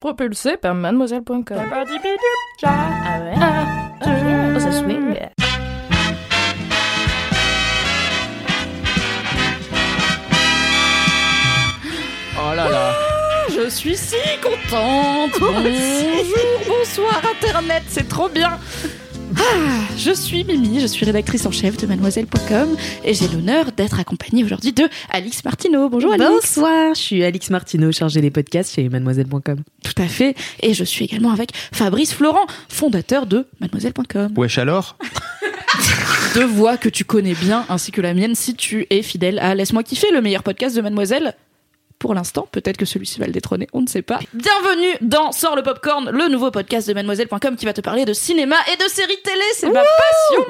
Propulsé par mademoiselle.com. Ah ouais Oh, ça swing. Oh là là. Je suis si contente. Bonjour, bonsoir Internet, c'est trop bien. Ah, je suis Mimi, je suis rédactrice en chef de mademoiselle.com et j'ai l'honneur d'être accompagnée aujourd'hui de Alix Martineau. Bonjour Alix. Bonsoir, je suis Alix Martineau, chargée des podcasts chez mademoiselle.com. Tout à fait. Et je suis également avec Fabrice Florent, fondateur de mademoiselle.com. Wesh alors? Deux voix que tu connais bien ainsi que la mienne si tu es fidèle à Laisse-moi kiffer, le meilleur podcast de mademoiselle. Pour l'instant, peut-être que celui-ci va le détrôner, on ne sait pas. Bienvenue dans Sort le Popcorn, le nouveau podcast de mademoiselle.com qui va te parler de cinéma et de séries télé, c'est ma passion.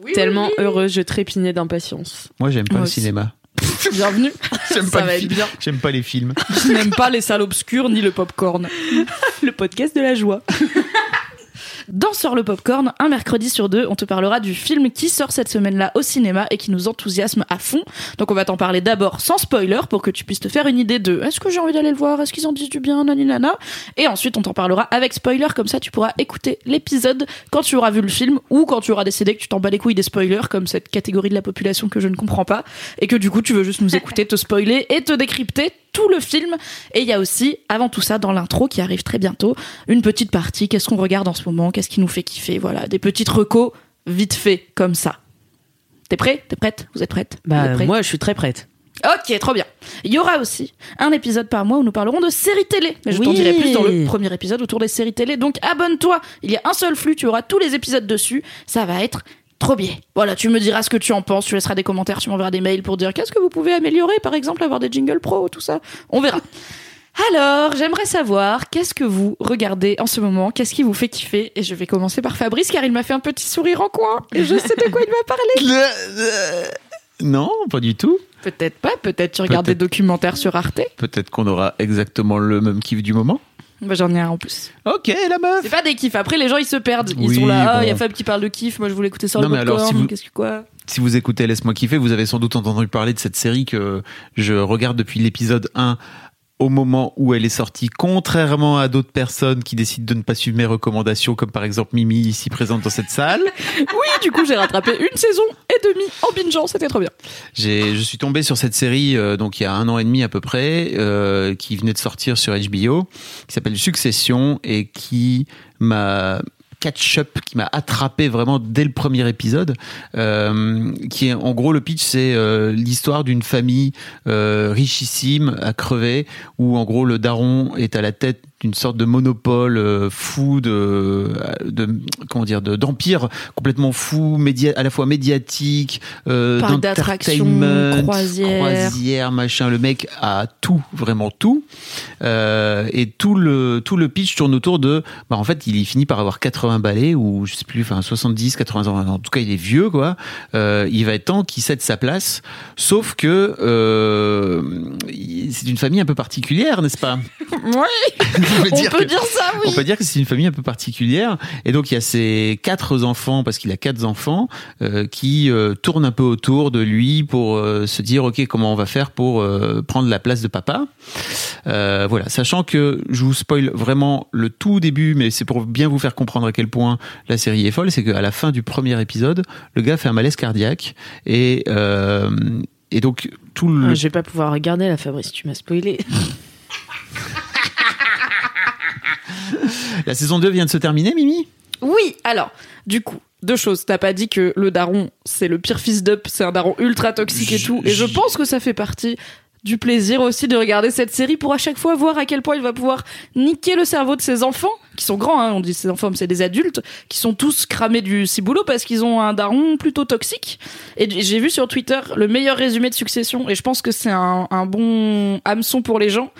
Oui, Tellement oui, oui. heureuse, je trépignais d'impatience. Moi j'aime pas Moi le aussi. cinéma. Bienvenue. J'aime Ça pas, va le être film. bien. J'aime pas les films. Je n'aime pas les salles obscures ni le popcorn. Le podcast de la joie. Dans Sort le Popcorn, un mercredi sur deux, on te parlera du film qui sort cette semaine-là au cinéma et qui nous enthousiasme à fond. Donc on va t'en parler d'abord sans spoiler pour que tu puisses te faire une idée de est-ce que j'ai envie d'aller le voir, est-ce qu'ils en disent du bien, naninana. Et ensuite on t'en parlera avec spoiler, comme ça tu pourras écouter l'épisode quand tu auras vu le film ou quand tu auras décidé que tu t'en bats les couilles des spoilers, comme cette catégorie de la population que je ne comprends pas, et que du coup tu veux juste nous écouter, te spoiler et te décrypter tout le film. Et il y a aussi, avant tout ça, dans l'intro qui arrive très bientôt, une petite partie. Qu'est-ce qu'on regarde en ce moment? Qu'est-ce qui nous fait kiffer? Voilà, des petites recos vite fait comme ça. T'es prêt? T'es prête? Vous êtes prête? Êtes Bah, moi, je suis très prête. Ok, trop bien. Il y aura aussi un épisode par mois où nous parlerons de séries télé. Mais je t'en dirai plus dans le premier épisode autour des séries télé. Donc abonne-toi. Il y a un seul flux, tu auras tous les épisodes dessus. Ça va être trop bien. Voilà, tu me diras ce que tu en penses, tu laisseras des commentaires, tu m'enverras des mails pour dire qu'est-ce que vous pouvez améliorer, par exemple, avoir des jingles pro, tout ça. On verra. Alors, j'aimerais savoir qu'est-ce que vous regardez en ce moment, qu'est-ce qui vous fait kiffer? Et je vais commencer par Fabrice car il m'a fait un petit sourire en coin et je sais de quoi il va parler. non, pas du tout. Peut-être pas, peut-être tu regardes des documentaires sur Arte. Peut-être qu'on aura exactement le même kiff du moment. Bah, j'en ai un en plus. Ok, la meuf. C'est pas des kiffs. Après, les gens ils se perdent. Ils Oui, sont là. Ah, il y a. Fab qui parle de kiff. Moi, je voulais écouter ça. Non, le mais alors, si vous- Qu'est-ce que quoi Si vous écoutez Laisse-moi kiffer, vous avez sans doute entendu parler de cette série que je regarde depuis l'épisode 1 au moment où elle est sortie, contrairement à d'autres personnes qui décident de ne pas suivre mes recommandations, comme par exemple Mimi ici présente dans cette salle. Oui, du coup, j'ai rattrapé une saison et demie en bingeant. C'était trop bien. J'ai, je suis tombé sur cette série euh, donc il y a un an et demi à peu près, euh, qui venait de sortir sur HBO, qui s'appelle Succession et qui m'a catch-up qui m'a attrapé vraiment dès le premier épisode euh, qui est en gros le pitch c'est euh, l'histoire d'une famille euh, richissime à crever où en gros le daron est à la tête d'une sorte de monopole euh, fou de, de comment dire de d'empire complètement fou média à la fois médiatique euh, d'entertainment, croisière. croisière, machin. Le mec a tout vraiment tout. Euh, et tout le tout le pitch tourne autour de bah en fait il finit par avoir 80 balais ou je sais plus enfin 70 80 ans. En tout cas il est vieux quoi. Euh, il va être temps qu'il cède sa place. Sauf que euh, c'est une famille un peu particulière n'est-ce pas? Oui, On peut on dire peut que- dire ça, oui. on peut dire que c'est une famille un peu particulière. Et donc, il y a ces quatre enfants, parce qu'il a quatre enfants, euh, qui euh, tournent un peu autour de lui pour euh, se dire, OK, comment on va faire pour euh, prendre la place de papa Euh, Voilà, sachant que je vous spoil vraiment le tout début, mais c'est pour bien vous faire comprendre à quel point la série est folle, c'est qu'à la fin du premier épisode, le gars fait un malaise cardiaque. Et, euh, et donc, tout le... Ah, je vais pas pouvoir regarder la Fabrice, tu m'as spoilé. La saison 2 vient de se terminer, Mimi? Oui, alors, du coup, deux choses. T'as pas dit que le daron, c'est le pire fils d'up, c'est un daron ultra toxique et tout. Et je pense que ça fait partie du plaisir aussi de regarder cette série pour à chaque fois voir à quel point il va pouvoir niquer le cerveau de ses enfants, qui sont grands, hein, on dit ses enfants, mais c'est des adultes, qui sont tous cramés du ciboulot parce qu'ils ont un daron plutôt toxique. Et j'ai vu sur Twitter le meilleur résumé de Succession, et je pense que c'est un, un bon hameçon pour les gens.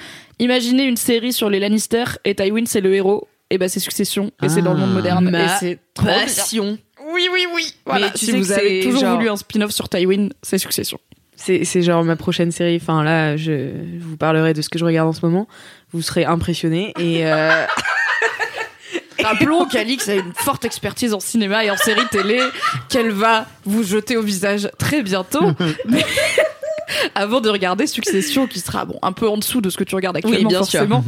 Imaginez une série sur les Lannister, et Tywin c'est le héros, et ben c'est Succession, et c'est dans le monde Ah. moderne, et c'est trop bien. passion. Oui, oui, oui. Voilà, Mais tu si sais vous que avez toujours genre- voulu un spin-off sur Tywin, c'est Succession. C'est c'est genre ma prochaine série. Enfin là, je, je vous parlerai de ce que je regarde en ce moment. Vous serez impressionnés. Et euh, Rappelons qu'Alix a une forte expertise en cinéma et en série télé qu'elle va vous jeter au visage très bientôt. Mais avant de regarder Succession, qui sera bon un peu en dessous de ce que tu regardes actuellement, bien sûr. forcément.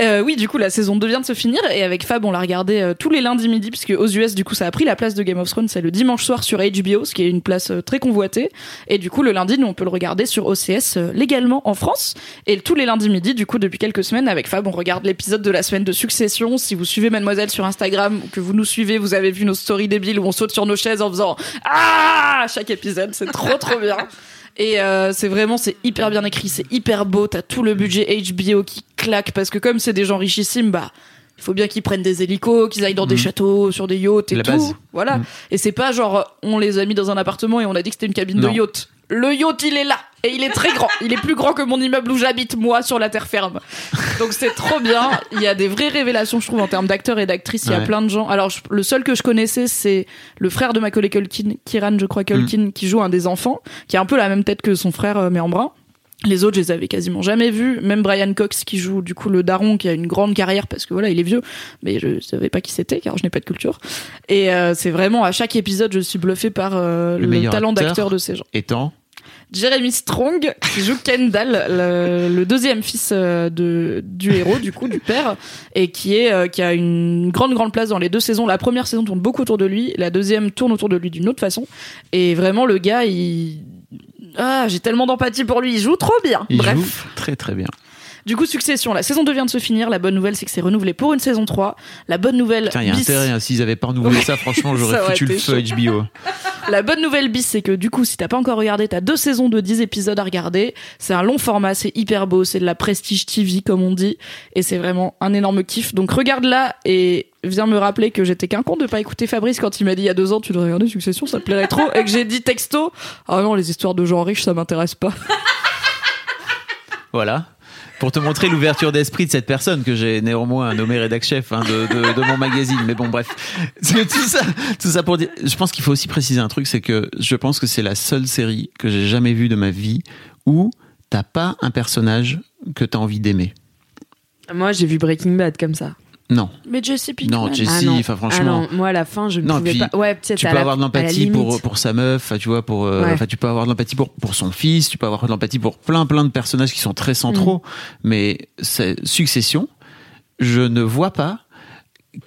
Euh, oui, du coup, la saison 2 vient de se finir et avec Fab, on l'a regardé euh, tous les lundis midi, puisque aux US, du coup, ça a pris la place de Game of Thrones. C'est le dimanche soir sur HBO, ce qui est une place euh, très convoitée. Et du coup, le lundi, nous, on peut le regarder sur OCS euh, légalement en France. Et tous les lundis midi, du coup, depuis quelques semaines, avec Fab, on regarde l'épisode de la semaine de Succession. Si vous suivez Mademoiselle sur Instagram ou que vous nous suivez, vous avez vu nos stories débiles où on saute sur nos chaises en faisant Ah à chaque épisode. C'est trop, trop bien. Et euh, c'est vraiment, c'est hyper bien écrit, c'est hyper beau. T'as tout le budget HBO qui claque parce que comme c'est des gens richissimes, bah il faut bien qu'ils prennent des hélicos, qu'ils aillent dans des Mhm. châteaux, sur des yachts et La tout. base. Voilà. Mhm. Et c'est pas genre on les a mis dans un appartement et on a dit que c'était une cabine Non. de yacht. Le yacht, il est là et il est très grand. Il est plus grand que mon immeuble où j'habite moi sur la terre ferme. Donc c'est trop bien. Il y a des vraies révélations, je trouve, en termes d'acteurs et d'actrices. Il y a Ouais. plein de gens. Alors je- le seul que je connaissais, c'est le frère de Macaulay Culkin, Kiran, je crois Culkin, qui joue un des enfants, qui a un peu la même tête que son frère, euh, mais en brun. Les autres, je les avais quasiment jamais vus. Même Brian Cox, qui joue du coup le daron, qui a une grande carrière parce que voilà, il est vieux, mais je savais pas qui c'était car je n'ai pas de culture. Et euh, c'est vraiment à chaque épisode, je suis bluffé par euh, Le talent acteur. d'acteur de ces gens. Étant Jeremy Strong qui joue Kendall, le, le deuxième fils euh, de du héros du coup du père et qui est euh, qui a une grande grande place dans les deux saisons. La première saison tourne beaucoup autour de lui, la deuxième tourne autour de lui d'une autre façon. Et vraiment le gars, il ah j'ai tellement d'empathie pour lui, il joue trop bien. il Bref. joue très très bien. Du coup, Succession, la saison 2 vient de se finir. La bonne nouvelle, c'est que c'est renouvelé pour une saison 3. La bonne nouvelle, Putain, il y a bis- intérêt. hein. S'ils avaient pas renouvelé ça, franchement, j'aurais foutu le feu HBO. La bonne nouvelle bis, c'est que du coup, si t'as pas encore regardé, t'as deux saisons de 10 épisodes à regarder. C'est un long format, c'est hyper beau, c'est de la prestige TV, comme on dit. Et c'est vraiment un énorme kiff. Donc regarde-la et viens me rappeler que j'étais qu'un con de pas écouter Fabrice quand il m'a dit il y a deux ans, tu devrais regarder Succession, ça te plairait trop. Et que j'ai dit texto, ah non, les histoires de gens riches, ça m'intéresse pas. Voilà. Pour te montrer l'ouverture d'esprit de cette personne que j'ai néanmoins nommé rédac chef hein, de, mon magazine. Mais bon, bref. Tout ça, tout ça pour dire. Je pense qu'il faut aussi préciser un truc, c'est que je pense que c'est la seule série que j'ai jamais vue de ma vie où t'as pas un personnage que t'as envie d'aimer. moi, j'ai vu Breaking Bad comme ça. Non, Mais Jesse Pinkman. non, Jessie, Ah enfin Ah franchement. non, moi à la fin, je ne pouvais puis, pas. Ouais, peut-être tu peux avoir de l'empathie pour, pour sa meuf, tu vois, pour, euh, Ouais. enfin, tu peux avoir de l'empathie pour, pour son fils, tu peux avoir de l'empathie pour plein, plein de personnages qui sont très centraux. Mm. Mais Succession, je ne vois pas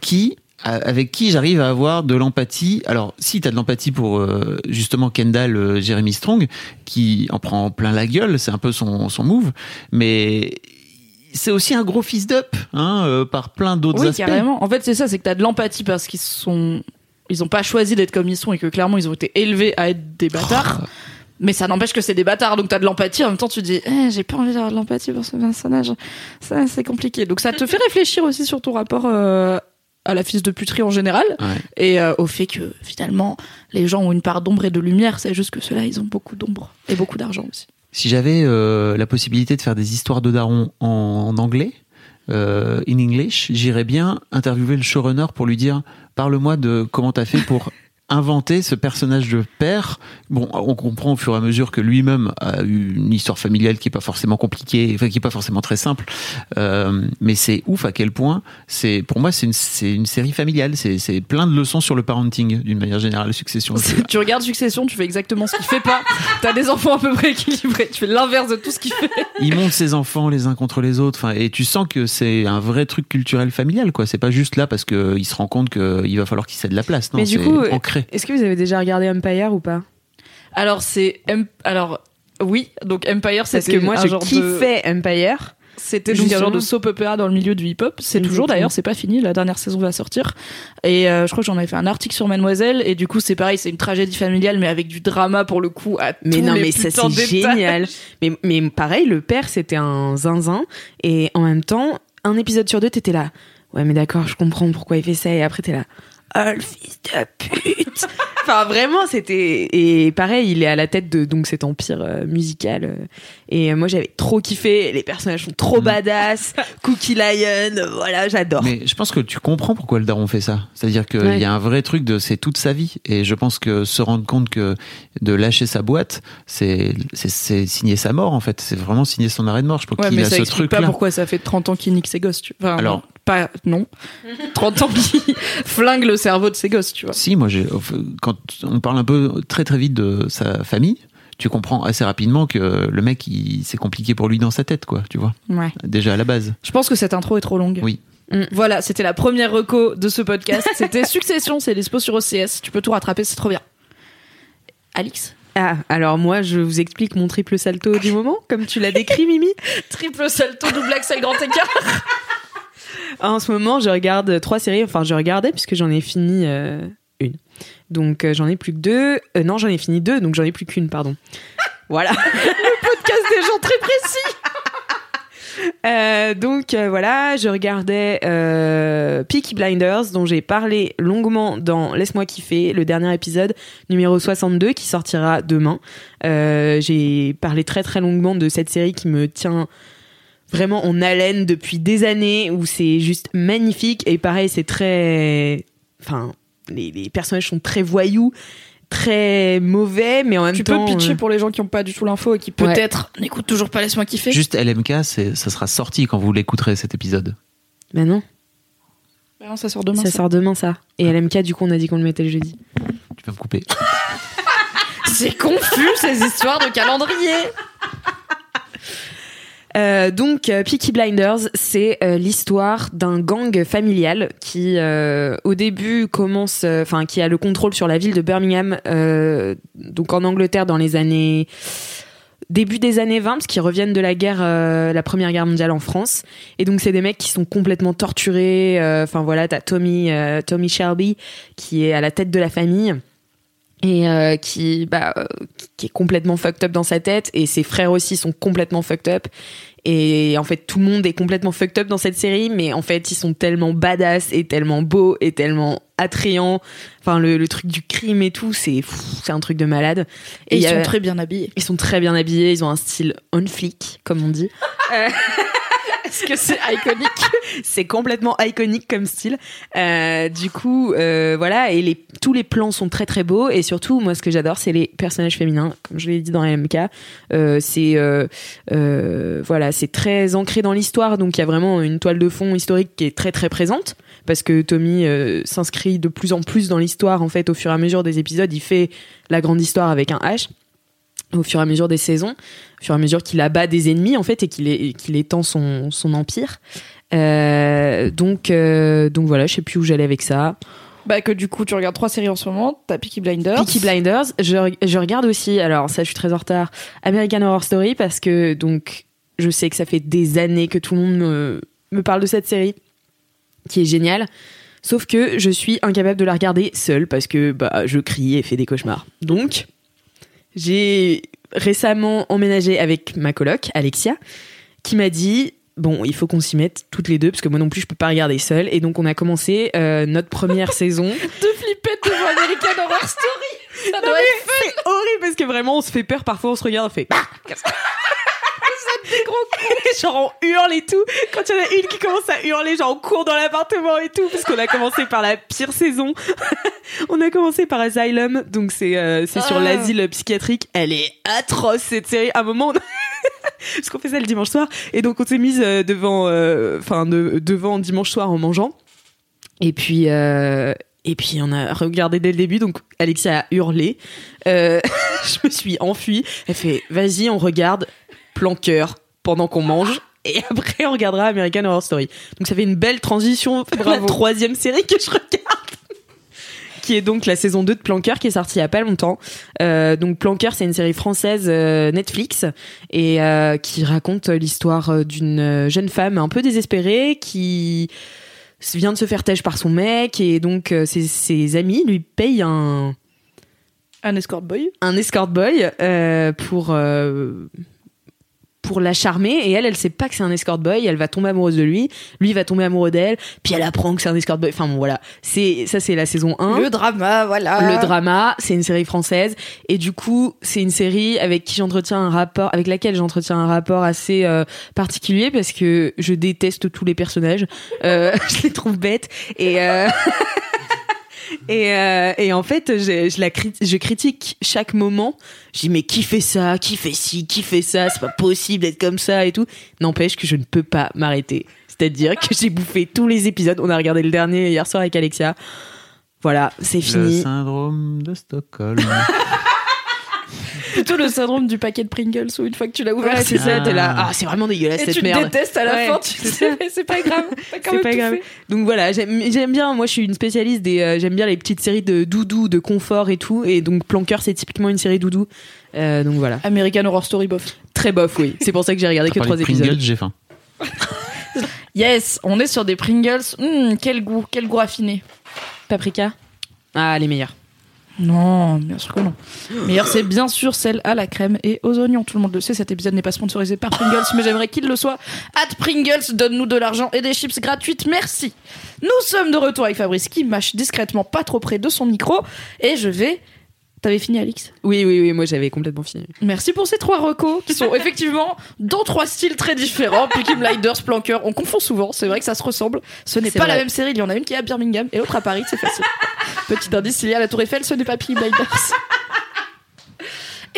qui, avec qui j'arrive à avoir de l'empathie. Alors, si tu as de l'empathie pour, euh, justement, Kendall, euh, Jeremy Strong, qui en prend plein la gueule, c'est un peu son, son move, mais c'est aussi un gros fils d'up, hein, euh, par plein d'autres Oui, aspects. carrément. En fait, c'est ça, c'est que t'as de l'empathie parce qu'ils sont, ils ont pas choisi d'être comme ils sont et que clairement ils ont été élevés à être des bâtards. Oh. Mais ça n'empêche que c'est des bâtards, donc t'as de l'empathie. En même temps, tu dis, eh, j'ai pas envie d'avoir de l'empathie pour ce personnage. Ça, c'est compliqué. Donc ça te fait réfléchir aussi sur ton rapport euh, à la fils de puterie en général Ouais. et euh, au fait que finalement les gens ont une part d'ombre et de lumière. C'est juste que ceux-là, ils ont beaucoup d'ombre et beaucoup d'argent aussi. Si j'avais euh, la possibilité de faire des histoires de daron en, en anglais, euh, in English, j'irais bien interviewer le showrunner pour lui dire parle-moi de comment t'as fait pour inventer ce personnage de père. Bon, on comprend au fur et à mesure que lui-même a eu une histoire familiale qui est pas forcément compliquée, enfin qui est pas forcément très simple. Euh, mais c'est ouf à quel point c'est, pour moi, c'est une, série familiale. C'est, plein de leçons sur le parenting d'une manière générale, succession. tu regardes Succession, tu fais exactement ce qu'il fait pas. T'as des enfants à peu près équilibrés. Tu fais l'inverse de tout ce qu'il fait. il monte ses enfants les uns contre les autres. Enfin, et tu sens que c'est un vrai truc culturel familial, quoi. C'est pas juste là parce que il se rend compte qu'il va falloir qu'il cède la place. Non, Mais du coup, ancré. Est-ce que vous avez déjà regardé Empire ou pas? Alors c'est alors oui donc Empire Parce c'était que moi, un je genre de- Empire. C'était donc un genre de soap opera dans le milieu du hip-hop. C'est toujours d'ailleurs, c'est pas fini. La dernière saison va sortir. Et euh, je crois que j'en avais fait un article sur Mademoiselle. Et du coup, c'est pareil, c'est une tragédie familiale, mais avec du drama pour le coup à Mais tous non, les mais ça c'est génial. Mais, mais pareil, le père c'était un zinzin et en même temps, un épisode sur deux, t'étais là. Ouais, mais d'accord, je comprends pourquoi il fait ça et après t'es là. Le fils de pute. Enfin vraiment, c'était et pareil, il est à la tête de donc cet empire euh, musical euh, et moi j'avais trop kiffé. Les personnages sont trop Mm. badass. Cookie Lion, euh, voilà, j'adore. Mais je pense que tu comprends pourquoi le daron fait ça. C'est-à-dire qu'il Ouais. y a un vrai truc de c'est toute sa vie. Et je pense que se rendre compte que de lâcher sa boîte, c'est c'est- c'est signer sa mort en fait. C'est vraiment signer son arrêt de mort. Je pense Ouais, qu'il mais a ça ce explique truc pas là. pourquoi ça fait 30 ans qu'il nique ses gosses. Tu... Enfin, Alors- non, pas non. 30 ans qu'il flingue le cerveau de ses gosses, tu vois. Si, moi, j'ai, quand on parle un peu très très vite de sa famille, tu comprends assez rapidement que le mec, il, c'est compliqué pour lui dans sa tête, quoi, tu vois. Ouais. Déjà à la base. Je pense que cette intro est trop longue. Oui. Mm. Voilà, c'était la première reco de ce podcast. C'était Succession, c'est dispo sur OCS. Tu peux tout rattraper, c'est trop bien. Alix Ah, alors moi je vous explique mon triple salto du moment, comme tu l'as décrit, Mimi. Triple salto, double axel, grand écart. En ce moment, je regarde trois séries. Enfin, je regardais puisque j'en ai fini euh, une. Donc, euh, j'en ai plus que deux. Euh, non, j'en ai fini deux, donc j'en ai plus qu'une, pardon. Voilà. Podcast des gens très précis. Euh, donc, voilà, je regardais Peaky Blinders, dont j'ai parlé longuement dans Laisse-moi kiffer, le dernier épisode numéro 62 qui sortira demain. J'ai parlé très très longuement de cette série qui me tient vraiment en haleine depuis des années où c'est juste magnifique et pareil c'est très enfin les, les personnages sont très voyous très mauvais mais en même Tu peux temps pitcher euh, pour les gens qui n'ont pas du tout l'info et qui Ouais. peut-être n'écoutent toujours pas Laisse-moi kiffer. Juste LMK, ça sera sorti quand vous l'écouterez cet épisode. bah non Bah non, ça sort demain. ça ça. sort demain ça et LMK du coup on a dit qu'on le mettait le jeudi Tu vas me couper. C'est confus ces histoires de calendrier. Euh, donc, euh, Peaky Blinders, c'est euh, l'histoire d'un gang familial qui, au début, commence, enfin, qui a le contrôle sur la ville de Birmingham, donc en Angleterre dans les années début des années 20 parce reviennent de la guerre la première guerre mondiale en France. Et donc c'est des mecs qui sont complètement torturés enfin voilà t'as Tommy Tommy Shelby qui est à la tête de la famille et euh, qui bah euh, qui est complètement fucked up dans sa tête. Et ses frères aussi sont complètement fucked up. Et en fait tout le monde est complètement fucked up dans cette série. Mais en fait ils sont tellement badass et tellement beaux et tellement attrayants. Enfin le, le truc du crime et tout c'est c'est un truc de malade. Et il ils y a- sont très bien habillés. ils sont très bien habillés, ils ont un style on flick, comme on dit. Est-ce que c'est iconique C'est complètement iconique comme style. Euh, du coup, euh, voilà, et les, tous les plans sont très très beaux. Et surtout, moi, ce que j'adore, c'est les personnages féminins. Comme je l'ai dit dans LMK, euh, c'est euh, euh, voilà, c'est très ancré dans l'histoire. Donc, il y a vraiment une toile de fond historique qui est très très présente. Parce que Tommy euh, s'inscrit de plus en plus dans l'histoire. En fait, au fur et à mesure des épisodes, il fait la grande histoire avec un H. Au fur et à mesure des saisons, au fur et à mesure qu'il abat des ennemis en fait et qu'il étend son, son empire. Euh, donc, euh, donc voilà, je sais plus où j'allais avec ça. Bah que du coup tu regardes trois séries en ce moment. T'as Peaky Blinders. Peaky Blinders, je regarde aussi, alors ça je suis très en retard, American Horror Story parce que donc je sais que ça fait des années que tout le monde me, me parle de cette série qui est géniale. Sauf que je suis incapable de la regarder seule parce que bah, je crie et fais des cauchemars. Donc, j'ai récemment emménagé avec ma coloc, Alexia, qui m'a dit bon, il faut qu'on s'y mette toutes les deux parce que moi non plus je peux pas regarder seule. Et donc on a commencé euh, notre première saison. de flipper devant American Horror Story. Ça doit être C'est horrible parce que vraiment on se fait peur. Parfois on se regarde, on fait. Des gros genre on hurle et tout. Quand il y en a une qui commence à hurler, genre on court dans l'appartement et tout parce qu'on a commencé par la pire saison. on a commencé par Asylum, donc c'est euh, c'est sur Ah. l'asile psychiatrique. Elle est atroce cette série. À un moment, on parce qu'on fait ça le dimanche soir et donc on s'est mise euh, devant, euh, enfin de- devant dimanche soir en mangeant. Et puis. euh, et puis on a regardé dès le début, donc Alexia a hurlé. Euh, je me suis enfuie. Elle fait vas-y, on regarde plan cœur pendant qu'on mange. Et après, on regardera American Horror Story. Donc ça fait une belle transition vers la Bravo. troisième série que je regarde. qui est donc la saison 2 de Planqueur qui est sortie il y a pas longtemps. Euh, donc Planqueur, c'est une série française euh, Netflix et euh, qui raconte l'histoire d'une jeune femme un peu désespérée qui vient de se faire têche par son mec et donc ses, ses amis lui payent un Un escort boy. un escort boy pour pour la charmer et elle elle sait pas que c'est un escort boy elle va tomber amoureuse de lui lui va tomber amoureux d'elle puis elle apprend que c'est un escort boy. Enfin bon voilà. C'est ça c'est la saison 1 Le drama, voilà. le drama, c'est une série française. Et du coup, c'est une série avec qui j'entretiens un rapport avec laquelle j'entretiens un rapport assez euh, particulier parce que je déteste tous les personnages. Euh, je les trouve bêtes. Et euh, Et, euh, et en fait, je, je la je critique chaque moment. Je dis mais qui fait ça, qui fait ci, qui fait ça, c'est pas possible d'être comme ça et tout. N'empêche que je ne peux pas m'arrêter. C'est-à-dire que j'ai bouffé tous les épisodes. On a regardé le dernier hier soir avec Alexia. Voilà, c'est Le fini. syndrome de Stockholm. Plutôt le syndrome du paquet de Pringles où une fois que tu l'as ouvert, Ouais, c'est ça, Ah. t'es là. Ah, c'est vraiment dégueulasse et cette tu te merde. détestes à la Ouais, fin. Tu c'est pas grave. C'est pas grave. fait. Donc voilà, j'aime bien. Moi, je suis une spécialiste des. euh, j'aime bien les petites séries de doudou, de confort et tout. Et donc, Planqueur, c'est typiquement une série doudou. Euh, donc voilà. American Horror Story bof. Très bof, oui. C'est pour ça que j'ai regardé que trois épisodes. Pringles, j'ai faim. Yes, on est sur des Pringles. Hum, quel goût, quel goût raffiné. Paprika Ah, les meilleurs. Non, bien sûr que non. Meilleure, c'est bien sûr celle à la crème et aux oignons. Tout le monde le sait, cet épisode n'est pas sponsorisé par Pringles, mais j'aimerais qu'il le soit. At Pringles, donne-nous de l'argent et des chips gratuites, merci. Nous sommes de retour avec Fabrice qui mâche discrètement pas trop près de son micro et je vais. T'avais fini, Alix? Oui, oui, oui. Moi, j'avais complètement fini. Merci pour ces trois recos qui sont effectivement dans trois styles très différents. Peaky Blinders, Planqueur, on confond souvent, c'est vrai que ça se ressemble. Ce n'est pas vrai. la même série, il y en a une qui est à Birmingham et l'autre à Paris, c'est facile. Petit indice, il y a la Tour Eiffel, ce n'est pas Peaky Blinders.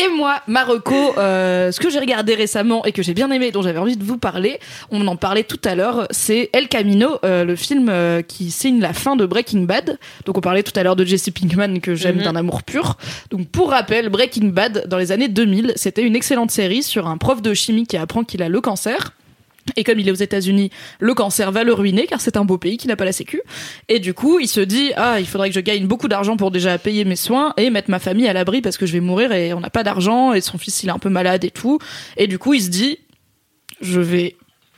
Et moi, Marocco, euh, ce que j'ai regardé récemment et que j'ai bien aimé, dont j'avais envie de vous parler, on en parlait tout à l'heure, c'est El Camino, euh, le film euh, qui signe la fin de Breaking Bad. Donc on parlait tout à l'heure de Jesse Pinkman que j'aime Mhm. d'un amour pur. Donc pour rappel, Breaking Bad, dans les années 2000, c'était une excellente série sur un prof de chimie qui apprend qu'il a le cancer. Et comme il est aux États-Unis, le cancer va le ruiner car c'est un beau pays qui n'a pas la sécu. Et du coup, il se dit ah, il faudrait que je gagne beaucoup d'argent pour déjà payer mes soins et mettre ma famille à l'abri parce que je vais mourir et on n'a pas d'argent et son fils il est un peu malade et tout. Et du coup, il se dit je vais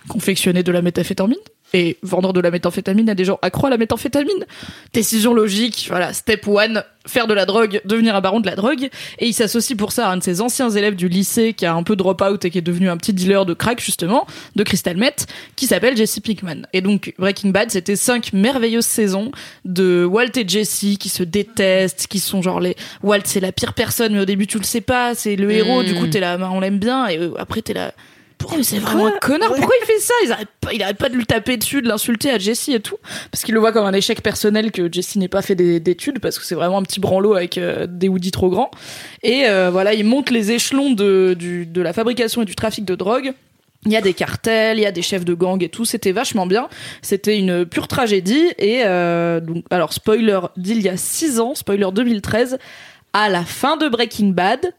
confectionner de la méthamphétamine et vendre de la méthamphétamine à des gens accro à la méthamphétamine. Décision logique, voilà, step one, faire de la drogue, devenir un baron de la drogue. Et il s'associe pour ça à un de ses anciens élèves du lycée qui a un peu drop out et qui est devenu un petit dealer de crack, justement, de crystal meth, qui s'appelle Jesse Pinkman. Et donc, Breaking Bad, c'était cinq merveilleuses saisons de Walt et Jesse qui se détestent, qui sont genre les, Walt c'est la pire personne, mais au début tu le sais pas, c'est le héros, du coup t'es là, on l'aime bien, et euh, après t'es là, pourquoi c'est vraiment un connard Pourquoi il fait ça? Ils arrêtent pas, Il arrête pas de lui taper dessus, de l'insulter à Jesse et tout, parce qu'il le voit comme un échec personnel que Jesse n'ait pas fait des- d'études, parce que c'est vraiment un petit branlot avec euh, des hoodies trop grands. Et euh, voilà, il monte les échelons de, du- de la fabrication et du trafic de drogue. Il y a des cartels, il y a des chefs de gang et tout. C'était vachement bien. C'était une pure tragédie. Et euh, donc, alors spoiler d'il y a 6 ans, spoiler 2013, à la fin de Breaking Bad,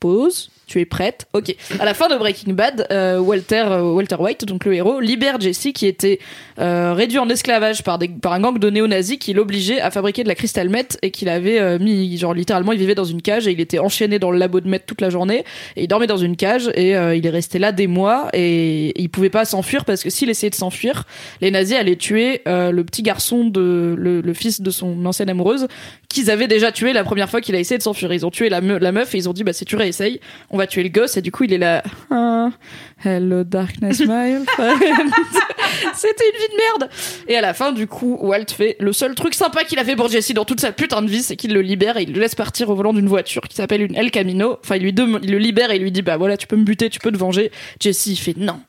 pause. Tu es prête Ok. À la fin de Breaking Bad, euh, Walter, euh, Walter White, donc le héros, libère Jesse qui était euh, réduit en esclavage par, des, par un gang de néo-nazis qui l'obligeait à fabriquer de la crystal meth et qu'il avait mis, genre littéralement, il vivait dans une cage et il était enchaîné dans le labo de meth toute la journée et il dormait dans une cage et il est resté là des mois et il pouvait pas s'enfuir parce que s'il essayait de s'enfuir, les nazis allaient tuer le petit garçon de le, fils de son ancienne amoureuse qu'ils avaient déjà tué la première fois qu'il a essayé de s'enfuir. Ils ont tué la meuf et ils ont dit bah si tu réessayes, on va tuer le gosse et du coup il est là. Ah, hello darkness my. C'était une vie de merde. Et à la fin du coup Walt fait le seul truc sympa qu'il a fait pour Jesse dans toute sa putain de vie, c'est qu'il le libère et il le laisse partir au volant d'une voiture qui s'appelle une El Camino. Enfin il lui il le libère et il lui dit bah voilà tu peux me buter, tu peux te venger. Jesse il fait non.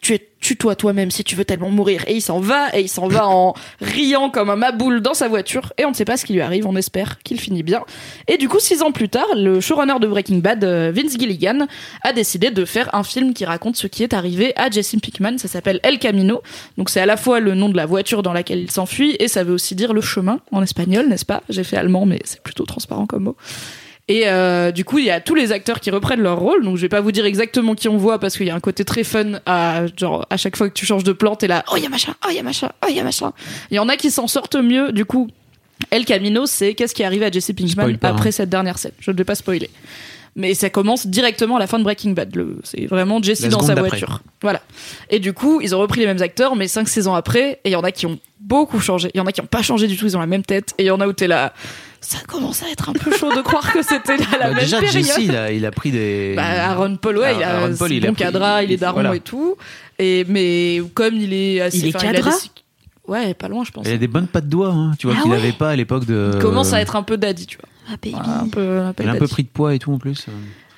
Tu es tue-toi toi-même si tu veux tellement mourir. Et il s'en va, et il s'en va en riant comme un maboule dans sa voiture. Et on ne sait pas ce qui lui arrive, on espère qu'il finit bien. Et du coup, six ans plus tard, le showrunner de Breaking Bad, euh, Vince Gilligan, a décidé de faire un film qui raconte ce qui est arrivé à Jesse Pinkman. Ça s'appelle El Camino. Donc c'est à la fois le nom de la voiture dans laquelle il s'enfuit, et ça veut aussi dire le chemin en espagnol, n'est-ce pas? J'ai fait allemand, mais c'est plutôt transparent comme mot. Et euh, du coup, il y a tous les acteurs qui reprennent leur rôle. Donc, je vais pas vous dire exactement qui on voit parce qu'il y a un côté très fun à genre à chaque fois que tu changes de plante, et là, oh il y a machin, oh il y a machin, oh il y a machin. Il y en a qui s'en sortent mieux. Du coup, El Camino, c'est qu'est-ce qui est arrivé à Jesse Pinkman après hein. cette dernière scène? Je ne vais pas spoiler. Mais ça commence directement à la fin de Breaking Bad. Le- C'est vraiment Jesse La dans sa voiture. Voilà. Et du coup, ils ont repris les mêmes acteurs, mais cinq saisons après, et il y en a qui ont beaucoup changé. Il y en a qui n'ont pas changé du tout, ils ont la même tête. Et il y en a où t'es là. Ça commence à être un peu chaud de croire que c'était la Bah, même déjà, période. Jesse, il a, il a pris des. Bah, Aaron Paul, ouais, il a Aaron Paul, il a bon pris- cadra, il est daron voilà. et tout. Et, mais comme il est assez. Il est a cadra des- Ouais, pas loin, je pense. Il a des bonnes pattes de doigts, hein, tu vois, Ah qu'il ouais n'avait pas à l'époque de. Il commence à être un peu daddy, tu vois. Ah, baby. Un peu, un peu Il a un peu pris de poids et tout en plus.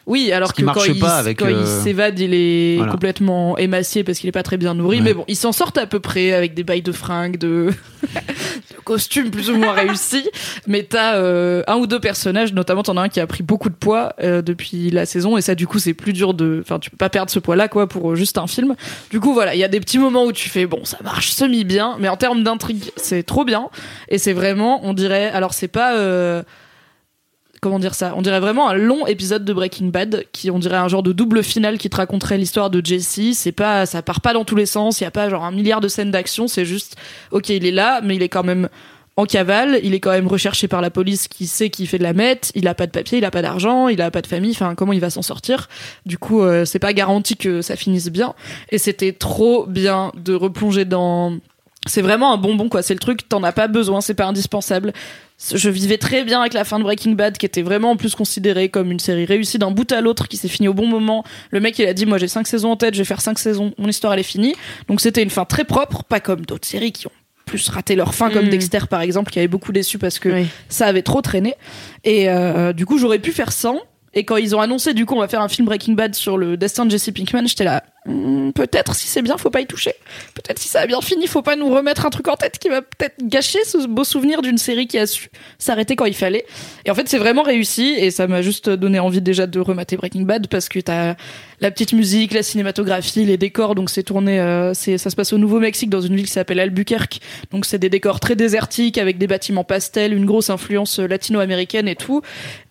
Oui, alors que marche quand, il, pas avec, quand il euh, s'évade, il est voilà. complètement émacié parce qu'il est pas très bien nourri. Ouais. Mais bon, ils s'en sortent à peu près avec des bails de fringues, de, de costumes plus ou moins réussis. Mais t'as euh, un ou deux personnages, notamment t'en as un qui a pris beaucoup de poids euh, depuis la saison et ça du coup c'est plus dur de, enfin tu peux pas perdre ce poids-là quoi pour euh, juste un film. Du coup voilà, il y a des petits moments où tu fais bon ça marche semi bien, mais en termes d'intrigue c'est trop bien et c'est vraiment, on dirait, alors c'est pas euh, comment dire ça On dirait vraiment un long épisode de Breaking Bad qui on dirait un genre de double finale qui te raconterait l'histoire de Jesse. C'est pas, ça part pas dans tous les sens. Il y a pas genre un milliard de scènes d'action. C'est juste, ok, il est là, mais il est quand même en cavale. Il est quand même recherché par la police qui sait qu'il fait de la meth. Il a pas de papier, il a pas d'argent, il a pas de famille. Enfin, comment il va s'en sortir? Du coup, euh, c'est pas garanti que ça finisse bien. Et c'était trop bien de replonger dans c'est vraiment un bonbon quoi. C'est le truc t'en as pas besoin c'est pas indispensable. Je vivais très bien avec la fin de Breaking Bad qui était vraiment en plus considérée comme une série réussie d'un bout à l'autre qui s'est finie au bon moment. Le mec il a dit moi j'ai cinq saisons en tête je vais faire cinq saisons. Mon histoire elle est finie. Donc c'était une fin très propre pas comme d'autres séries qui ont plus raté leur fin comme Mm. Dexter par exemple qui avait beaucoup déçu parce que Oui. ça avait trop traîné. Et euh, du coup j'aurais pu faire sans et quand ils ont annoncé du coup on va faire un film Breaking Bad sur le destin de Jesse Pinkman j'étais là peut-être si c'est bien faut pas y toucher. Peut-être si ça a bien fini faut pas nous remettre un truc en tête qui va peut-être gâcher ce beau souvenir d'une série qui a su s'arrêter quand il fallait. Et en fait c'est vraiment réussi et ça m'a juste donné envie déjà de remater Breaking Bad parce que t'as la petite musique la cinématographie les décors donc c'est tourné euh, c'est ça se passe au Nouveau-Mexique dans une ville qui s'appelle Albuquerque. Donc c'est des décors très désertiques avec des bâtiments pastels une grosse influence euh, latino-américaine et tout.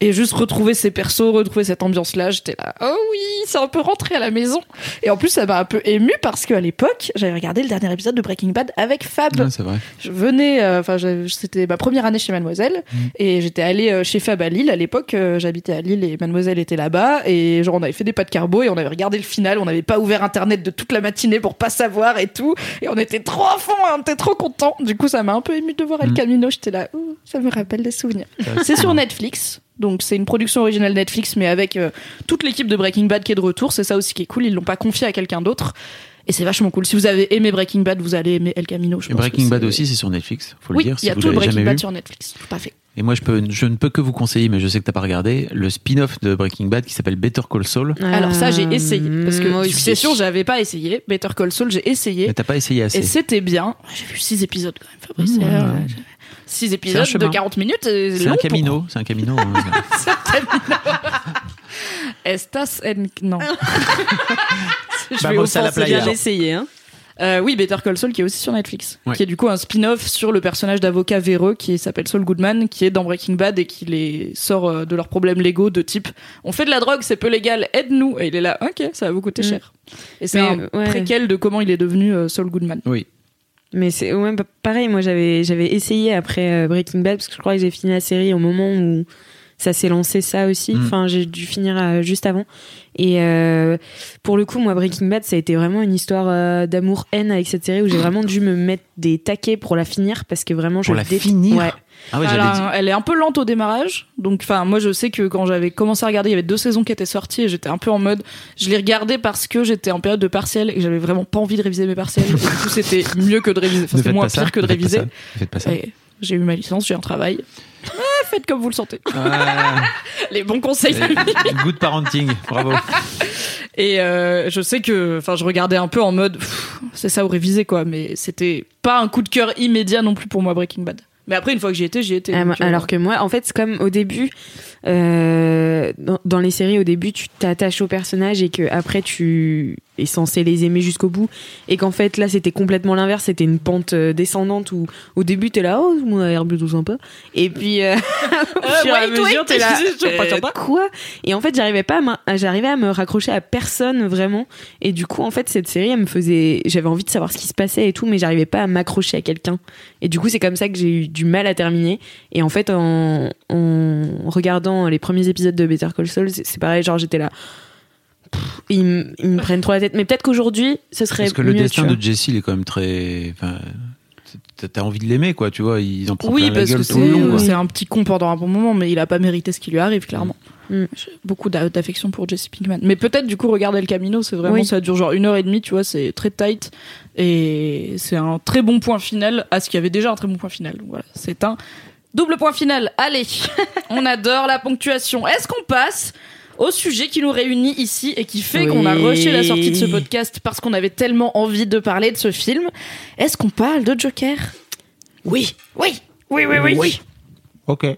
Et juste retrouver ces persos retrouver cette ambiance là j'étais là oh oui c'est un peu rentré à la maison et en plus ça m'a un peu ému parce qu'à l'époque j'avais regardé le dernier épisode de Breaking Bad avec Fab. C'est vrai. je venais, euh, enfin, c'était ma première année chez Mademoiselle. Et j'étais allée chez Fab à Lille. À l'époque. J'habitais à Lille et Mademoiselle était là-bas. Et genre on avait fait des pas de carbo et on avait regardé le final. On n'avait pas ouvert Internet de toute la matinée pour pas savoir et tout et on était trop à fond, hein, on était trop contents. Du coup, ça m'a un peu ému de voir El Mm. Camino. J'étais là, Ouh, ça me rappelle des souvenirs. C'est sur Netflix. Donc c'est une production originale Netflix, mais avec euh, toute l'équipe de Breaking Bad qui est de retour. C'est ça aussi qui est cool. Ils l'ont pas confié à quelqu'un d'autre. Et c'est vachement cool. Si vous avez aimé Breaking Bad, vous allez aimer El Camino. Je Et pense Breaking Bad aussi, c'est sur Netflix, faut Oui, le dire. il si y a vous tout Breaking Bad vu. sur Netflix. Tout à fait. Et moi, je, peux, je ne peux que vous conseiller, mais je sais que t'as pas regardé, le spin-off de Breaking Bad qui s'appelle Better Call Saul. Alors ça, j'ai essayé parce que Euh, moi. Succession, j'avais pas essayé. Better Call Saul, j'ai essayé Mais t'as pas essayé et assez. c'était bien. J'ai vu six épisodes quand même, Fabrice. Mmh, ouais, Euh, ouais. Six épisodes de chemin. 40 minutes. C'est C'est un camino, c'est un camino. hein. C'est un camino. Estas en... Non. Je vais Vamos a la offenser playa. les gens. essayé, hein. Euh, oui, Better Call Saul qui est aussi sur Netflix, Ouais. qui est du coup un spin-off sur le personnage d'avocat véreux qui s'appelle Saul Goodman, qui est dans Breaking Bad et qui les sort euh, de leurs problèmes légaux de type on fait de la drogue, c'est peu légal, aide-nous. Et il est là, ok, ça va vous coûter Mm. cher. Et c'est un ouais. préquel de comment il est devenu euh, Saul Goodman. Oui. Mais c'est ouais, bah, pareil, moi j'avais j'avais essayé après euh, Breaking Bad parce que je crois que j'ai fini la série au moment où ça s'est lancé ça aussi. Mm. Enfin, j'ai dû finir euh, juste avant. Et euh, pour le coup, moi Breaking Bad, ça a été vraiment une histoire euh, d'amour haine avec cette série où j'ai vraiment dû me mettre des taquets pour la finir parce que vraiment je Pour la dé- finir Ouais. Ah ouais, elle, dit. est un peu lente au démarrage, donc enfin moi je sais que quand j'avais commencé à regarder, il y avait deux saisons qui étaient sorties et j'étais un peu en mode, je l'ai regardé parce que j'étais en période de partiel et que j'avais vraiment pas envie de réviser mes partiels. Et du coup c'était mieux que de réviser, enfin, c'était moins ça, pire que de ne réviser. J'ai eu ma licence, j'ai un travail. Faites comme vous le sentez. Les bons conseils. good parenting, bravo. Et euh, je sais que, enfin, je regardais un peu en mode, c'est ça ou réviser quoi, mais c'était pas un coup de cœur immédiat non plus pour moi Breaking Bad. Mais après, une fois que j'y étais, j'y étais. Ah, donc, euh, alors que moi, en fait, c'est comme au début, euh, dans, dans les séries, au début, tu t'attaches au personnage et que après tu est censé les aimer jusqu'au bout. Et qu'en fait là c'était complètement l'inverse. C'était une pente euh, descendante où au début t'es là oh mon air plutôt sympa. Et puis euh, au fur et à mesure t'es là euh, quoi? Et en fait j'arrivais pas à j'arrivais à me raccrocher à personne vraiment. Et du coup en fait cette série elle me faisait j'avais envie de savoir ce qui se passait et tout mais j'arrivais pas à m'accrocher à quelqu'un. Et du coup c'est comme ça que j'ai eu du mal à terminer. Et en fait en, en regardant les premiers épisodes de Better Call Saul c'est pareil genre j'étais là Pff, ils, me- ils me prennent trop la tête mais peut-être qu'aujourd'hui ce serait Parce que le destin de Jesse, il est quand même très. Enfin, t'as- envie de l'aimer, quoi, tu vois. Ils en prennent Oui, plein la parce que gueule c'est tout le long. c'est un petit con pendant un bon moment, mais il a pas mérité ce qui lui arrive, clairement. Mm. J'ai beaucoup d'a- d'affection pour Jesse Pinkman. Mais peut-être, du coup, regarder le Camino, c'est vraiment, Oui. ça dure genre une heure et demie, tu vois, c'est très tight. Et c'est un très bon point final à ce qu'il y avait déjà un très bon point final. Donc voilà, c'est un double point final. Allez, on adore la ponctuation. Est-ce qu'on passe au sujet qui nous réunit ici et qui fait Oui. qu'on a rushé la sortie de ce podcast parce qu'on avait tellement envie de parler de ce film Est-ce qu'on parle de Joker? Oui, oui, oui, oui, oui. Ok.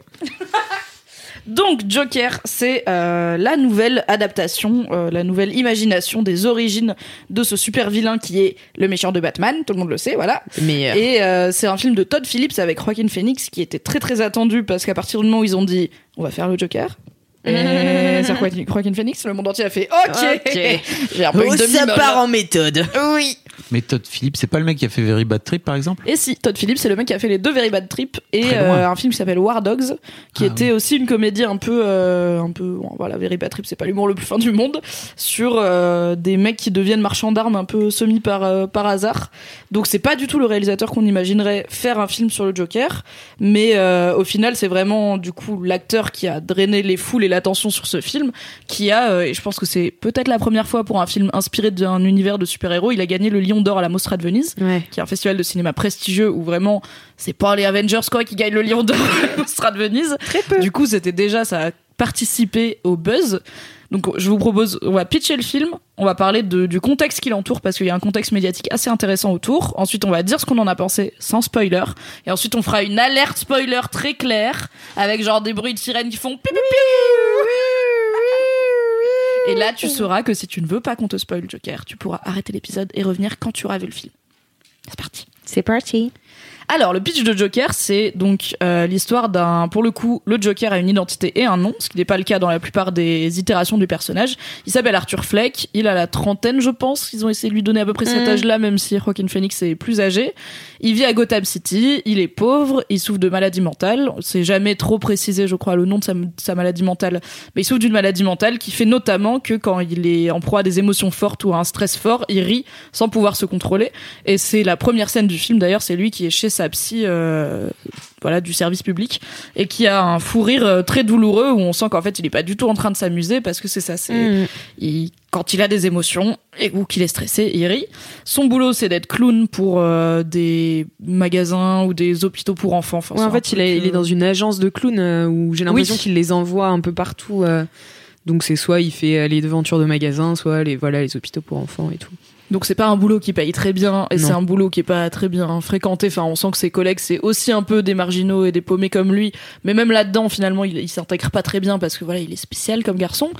Donc Joker, c'est euh, la nouvelle adaptation, euh, la nouvelle imagination des origines de ce super vilain qui est le méchant de Batman, tout le monde le sait, voilà. mais Et euh, c'est un film de Todd Phillips avec Joaquin Phoenix qui était très très attendu parce qu'à partir du moment où ils ont dit on va faire le Joker. Et Joaquin Phoenix, le monde entier a fait OK. Ok. J'ai un peu une demi-molle. en méthode Oui. Mais Todd Phillips, c'est pas le mec qui a fait Very Bad Trip, par exemple? Et si, Todd Phillips, c'est le mec qui a fait les deux Very Bad Trip et euh, un film qui s'appelle War Dogs, qui Ah était aussi une comédie un peu, euh, un peu, bon, voilà, Very Bad Trip, c'est pas l'humour le plus fin du monde, sur euh, des mecs qui deviennent marchands d'armes un peu semi par euh, par hasard. Donc c'est pas du tout le réalisateur qu'on imaginerait faire un film sur le Joker, mais euh, au final c'est vraiment du coup l'acteur qui a drainé les foules et l'attention sur ce film, qui a, euh, et je pense que c'est peut-être la première fois pour un film inspiré d'un univers de super-héros, il a gagné le Lion d'or à la Mostra de Venise ouais qui est un festival de cinéma prestigieux où vraiment c'est pas les Avengers quoi qui gagnent le Lion d'or à la Mostra de Venise. très peu Du coup, c'était déjà ça a participé au buzz. Donc je vous propose, on va pitcher le film, on va parler du contexte qui l'entoure parce qu'il y a un contexte médiatique assez intéressant autour. Ensuite, on va dire ce qu'on en a pensé sans spoiler. Et ensuite, on fera une alerte spoiler très claire avec genre des bruits de sirène qui font piou. Et là, tu sauras que si tu ne veux pas qu'on te spoil Joker, tu pourras arrêter l'épisode et revenir quand tu auras vu le film. C'est parti. c'est parti Alors, le pitch de Joker, c'est donc euh, l'histoire d'un. Pour le coup, le Joker a une identité et un nom, ce qui n'est pas le cas dans la plupart des itérations du personnage. Il s'appelle Arthur Fleck. Il a la trentaine, je pense. Ils ont essayé de lui donner à peu près cet Mhm. âge-là, même si Joaquin Phoenix est plus âgé. Il vit à Gotham City. Il est pauvre. Il souffre de maladie mentale. C'est jamais trop précisé, je crois, le nom de sa, sa maladie mentale. Mais il souffre d'une maladie mentale qui fait notamment que quand il est en proie à des émotions fortes ou à un stress fort, il rit sans pouvoir se contrôler. Et c'est la première scène du film d'ailleurs, c'est lui qui est chez sa psy euh, voilà du service public et qui a un fou rire euh, très douloureux où on sent qu'en fait il est pas du tout en train de s'amuser parce que c'est ça c'est Mm. il- quand il a des émotions et ou qu'il est stressé, il rit. Son boulot c'est d'être clown pour euh, des magasins ou des hôpitaux pour enfants. Enfin, Ouais, c'est en fait, il, est, il est dans une agence de clowns euh, où j'ai l'impression Oui. qu'il les envoie un peu partout. donc c'est soit il fait les devantures de magasins, soit les voilà les hôpitaux pour enfants et tout. Donc c'est pas un boulot qui paye très bien et c'est un boulot qui est pas très bien fréquenté. Enfin, on sent que ses collègues c'est aussi un peu des marginaux et des paumés comme lui. Mais même là-dedans, finalement, il, il s'intègre pas très bien parce que voilà, il est spécial comme garçon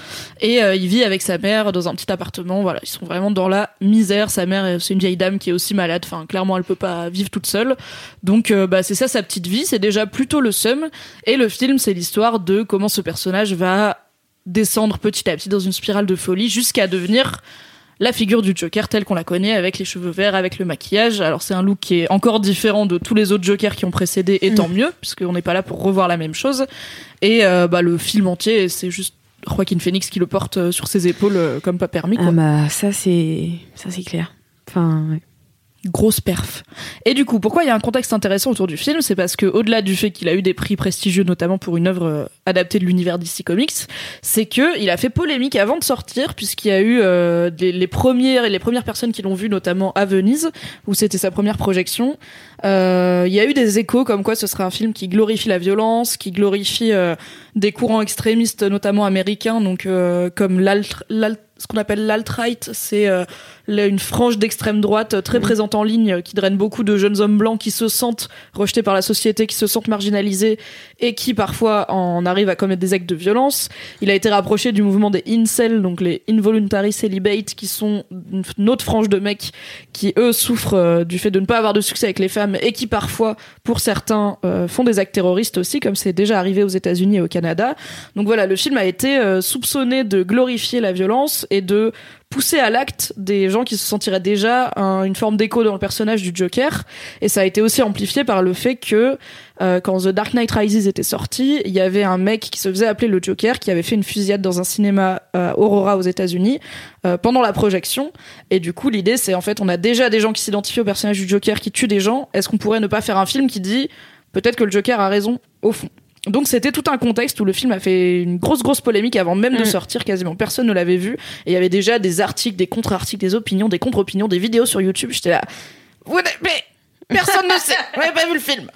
et euh, il vit avec sa mère dans un petit appartement. Voilà, ils sont vraiment dans la misère. Sa mère, euh, c'est une vieille dame qui est aussi malade. Enfin, clairement, elle peut pas vivre toute seule. Donc, euh, bah, c'est ça sa petite vie. C'est déjà plutôt le seum. Et le film, c'est l'histoire de comment ce personnage va descendre petit à petit dans une spirale de folie jusqu'à devenir la figure du Joker telle qu'on la connaît avec les cheveux verts, avec le maquillage. Alors c'est un look qui est encore différent de tous les autres Jokers qui ont précédé, et tant mieux, puisqu'on n'est pas là pour revoir la même chose. Et euh, bah, le film entier, c'est juste Joaquin Phoenix qui le porte euh, sur ses épaules euh, comme pas permis. Quoi. Ah bah ça c'est ça c'est clair. Enfin ouais. Grosse perf. Et du coup, pourquoi il y a un contexte intéressant autour du film C'est parce que au-delà du fait qu'il a eu des prix prestigieux, notamment pour une œuvre euh, adaptée de l'univers DC Comics, c'est que il a fait polémique avant de sortir, puisqu'il y a eu euh, les premières les premières personnes qui l'ont vu, notamment à Venise, où c'était sa première projection. Euh, Il y a eu des échos comme quoi ce serait un film qui glorifie la violence, qui glorifie des courants extrémistes, notamment américains, donc euh, comme l'alt, l'alt- ce qu'on appelle l'alt-right, c'est euh, une frange d'extrême droite euh, très présente en ligne, qui draine beaucoup de jeunes hommes blancs qui se sentent rejetés par la société, qui se sentent marginalisés et qui parfois en arrivent à commettre des actes de violence. Il a été rapproché du mouvement des incels, donc les involuntary celibate, qui sont une une autre frange de mecs qui eux souffrent euh, du fait de ne pas avoir de succès avec les femmes et qui parfois, pour certains, euh, font des actes terroristes aussi, comme c'est déjà arrivé aux États-Unis et au Canada. Donc voilà, le film a été euh, soupçonné de glorifier la violence et de pousser à l'acte des gens qui se sentiraient déjà un- une forme d'écho dans le personnage du Joker. Et ça a été aussi amplifié par le fait que euh, quand The Dark Knight Rises était sorti, il y avait un mec qui se faisait appeler le Joker qui avait fait une fusillade dans un cinéma euh, Aurora aux États-Unis pendant la projection. Et du coup, l'idée, c'est en fait, on a déjà des gens qui s'identifient au personnage du Joker qui tue des gens. Est-ce qu'on pourrait ne pas faire un film qui dit peut-être que le Joker a raison au fond? Donc c'était tout un contexte où le film a fait une grosse grosse polémique avant même de Mm. sortir, quasiment personne ne l'avait vu et il y avait déjà des articles, des contre-articles, des opinions, des contre-opinions, des vidéos sur YouTube. J'étais là, mais personne ne sait, vous n'avez pas vu le film.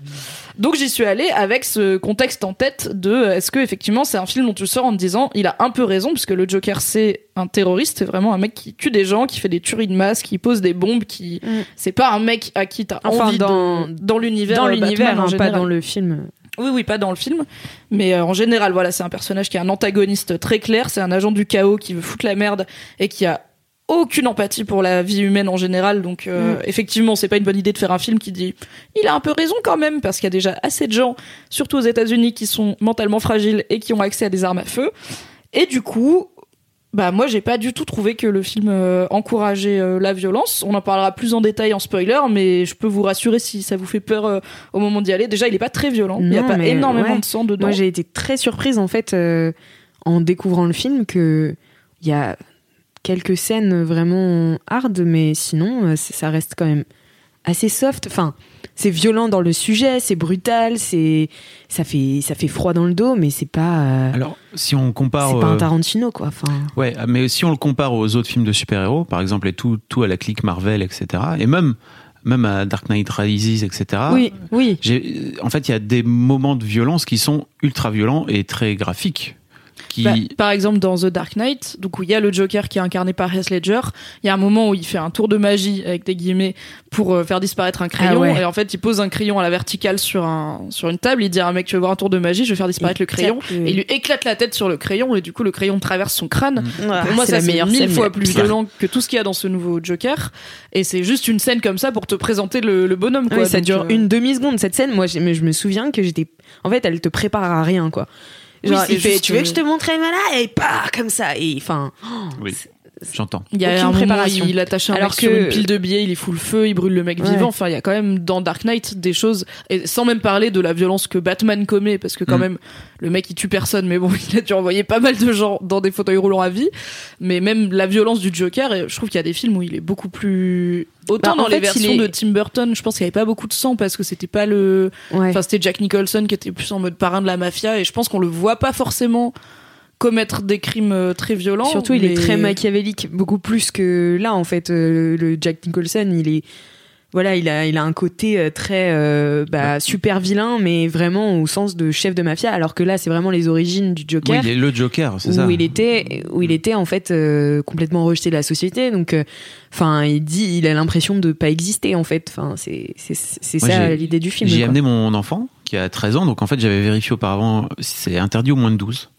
Donc j'y suis allée avec ce contexte en tête de est-ce que effectivement c'est un film dont tu sors en te disant il a un peu raison puisque le Joker c'est un terroriste, c'est vraiment un mec qui tue des gens, qui fait des tueries de masse, qui pose des bombes, qui Mm. c'est pas un mec à qui t'as Enfin, envie dans- de dans l'univers Dans euh, l'univers, hein, pas dans le film. Oui, oui, pas dans le film. Mais euh, en général, voilà, c'est un personnage qui est un antagoniste très clair. C'est un agent du chaos qui veut foutre la merde et qui a aucune empathie pour la vie humaine en général. Donc, euh, Mm. effectivement, c'est pas une bonne idée de faire un film qui dit il a un peu raison quand même, parce qu'il y a déjà assez de gens, surtout aux États-Unis, qui sont mentalement fragiles et qui ont accès à des armes à feu. Et du coup, bah moi j'ai pas du tout trouvé que le film euh, encourageait euh, la violence. On en parlera plus en détail en spoiler, mais je peux vous rassurer si ça vous fait peur euh, au moment d'y aller. Déjà, il est pas très violent. Il y a pas énormément ouais. de sang dedans. Moi, j'ai été très surprise en fait en découvrant le film que il y a quelques scènes vraiment hard, mais sinon ça reste quand même assez soft. Enfin, c'est violent dans le sujet, c'est brutal, c'est ça fait ça fait froid dans le dos, mais c'est pas euh, Alors, si on compare. c'est pas un euh, Tarantino quoi. Enfin, Ouais, mais si on le compare aux autres films de super-héros, par exemple, et tout, tout à la clique Marvel, etc., et même, même à Dark Knight Rises, etc., oui, oui. en fait, il y a des moments de violence qui sont ultra violents et très graphiques. Qui... Bah, par exemple, dans The Dark Knight, donc où il y a le Joker qui est incarné par Heath Ledger, il y a un moment où il fait un tour de magie avec des guillemets pour euh, faire disparaître un crayon, Ah ouais. et en fait, il pose un crayon à la verticale sur un sur une table. Il dit à un mec, tu veux voir un tour de magie, je vais faire disparaître le crayon. tape Et il lui éclate la tête sur le crayon, et du coup, le crayon traverse son crâne. Ah, Pour moi, c'est ça mille fois plus violent que tout ce qu'il y a dans ce nouveau Joker. Et c'est juste une scène comme ça pour te présenter le, le bonhomme. Quoi. Oui, ça Donc, dure euh, une demi seconde cette scène. Moi, je me souviens que j'étais. En fait, elle te prépare à rien, quoi. Genre, il fait, tu veux que je te montre voilà et pas comme ça. Et enfin, Oui, j'entends. Il y a Aucune un moment, préparation. il attache un Alors mec sur une pile de billets, il y fout le feu, il brûle le mec Ouais. vivant. Enfin, il y a quand même dans Dark Knight des choses, et sans même parler de la violence que Batman commet, parce que quand Mm. même, le mec il tue personne, mais bon, il a dû envoyer pas mal de gens dans des fauteuils roulants à vie. Mais même la violence du Joker, je trouve qu'il y a des films où il est beaucoup plus. Autant Bah, dans les fait, versions est- de Tim Burton, je pense qu'il y avait pas beaucoup de sang parce que c'était pas le. ouais. Enfin, c'était Jack Nicholson qui était plus en mode parrain de la mafia, et je pense qu'on le voit pas forcément commettre des crimes euh, très violents. Surtout, il est très machiavélique, beaucoup plus que là, en fait. euh, le Jack Nicholson, il est. Voilà, il a, il a un côté euh, très euh, bah, super vilain, mais vraiment au sens de chef de mafia, alors que là, c'est vraiment les origines du Oui, Joker. il est le Joker, c'est où ça. il était où il était en fait euh, complètement rejeté de la société donc euh, enfin il dit il a l'impression de pas exister en fait enfin c'est c'est ça l'idée du film J'ai amené mon enfant qui a 13 ans, donc en fait j'avais vérifié auparavant, c'est interdit au moins de 12.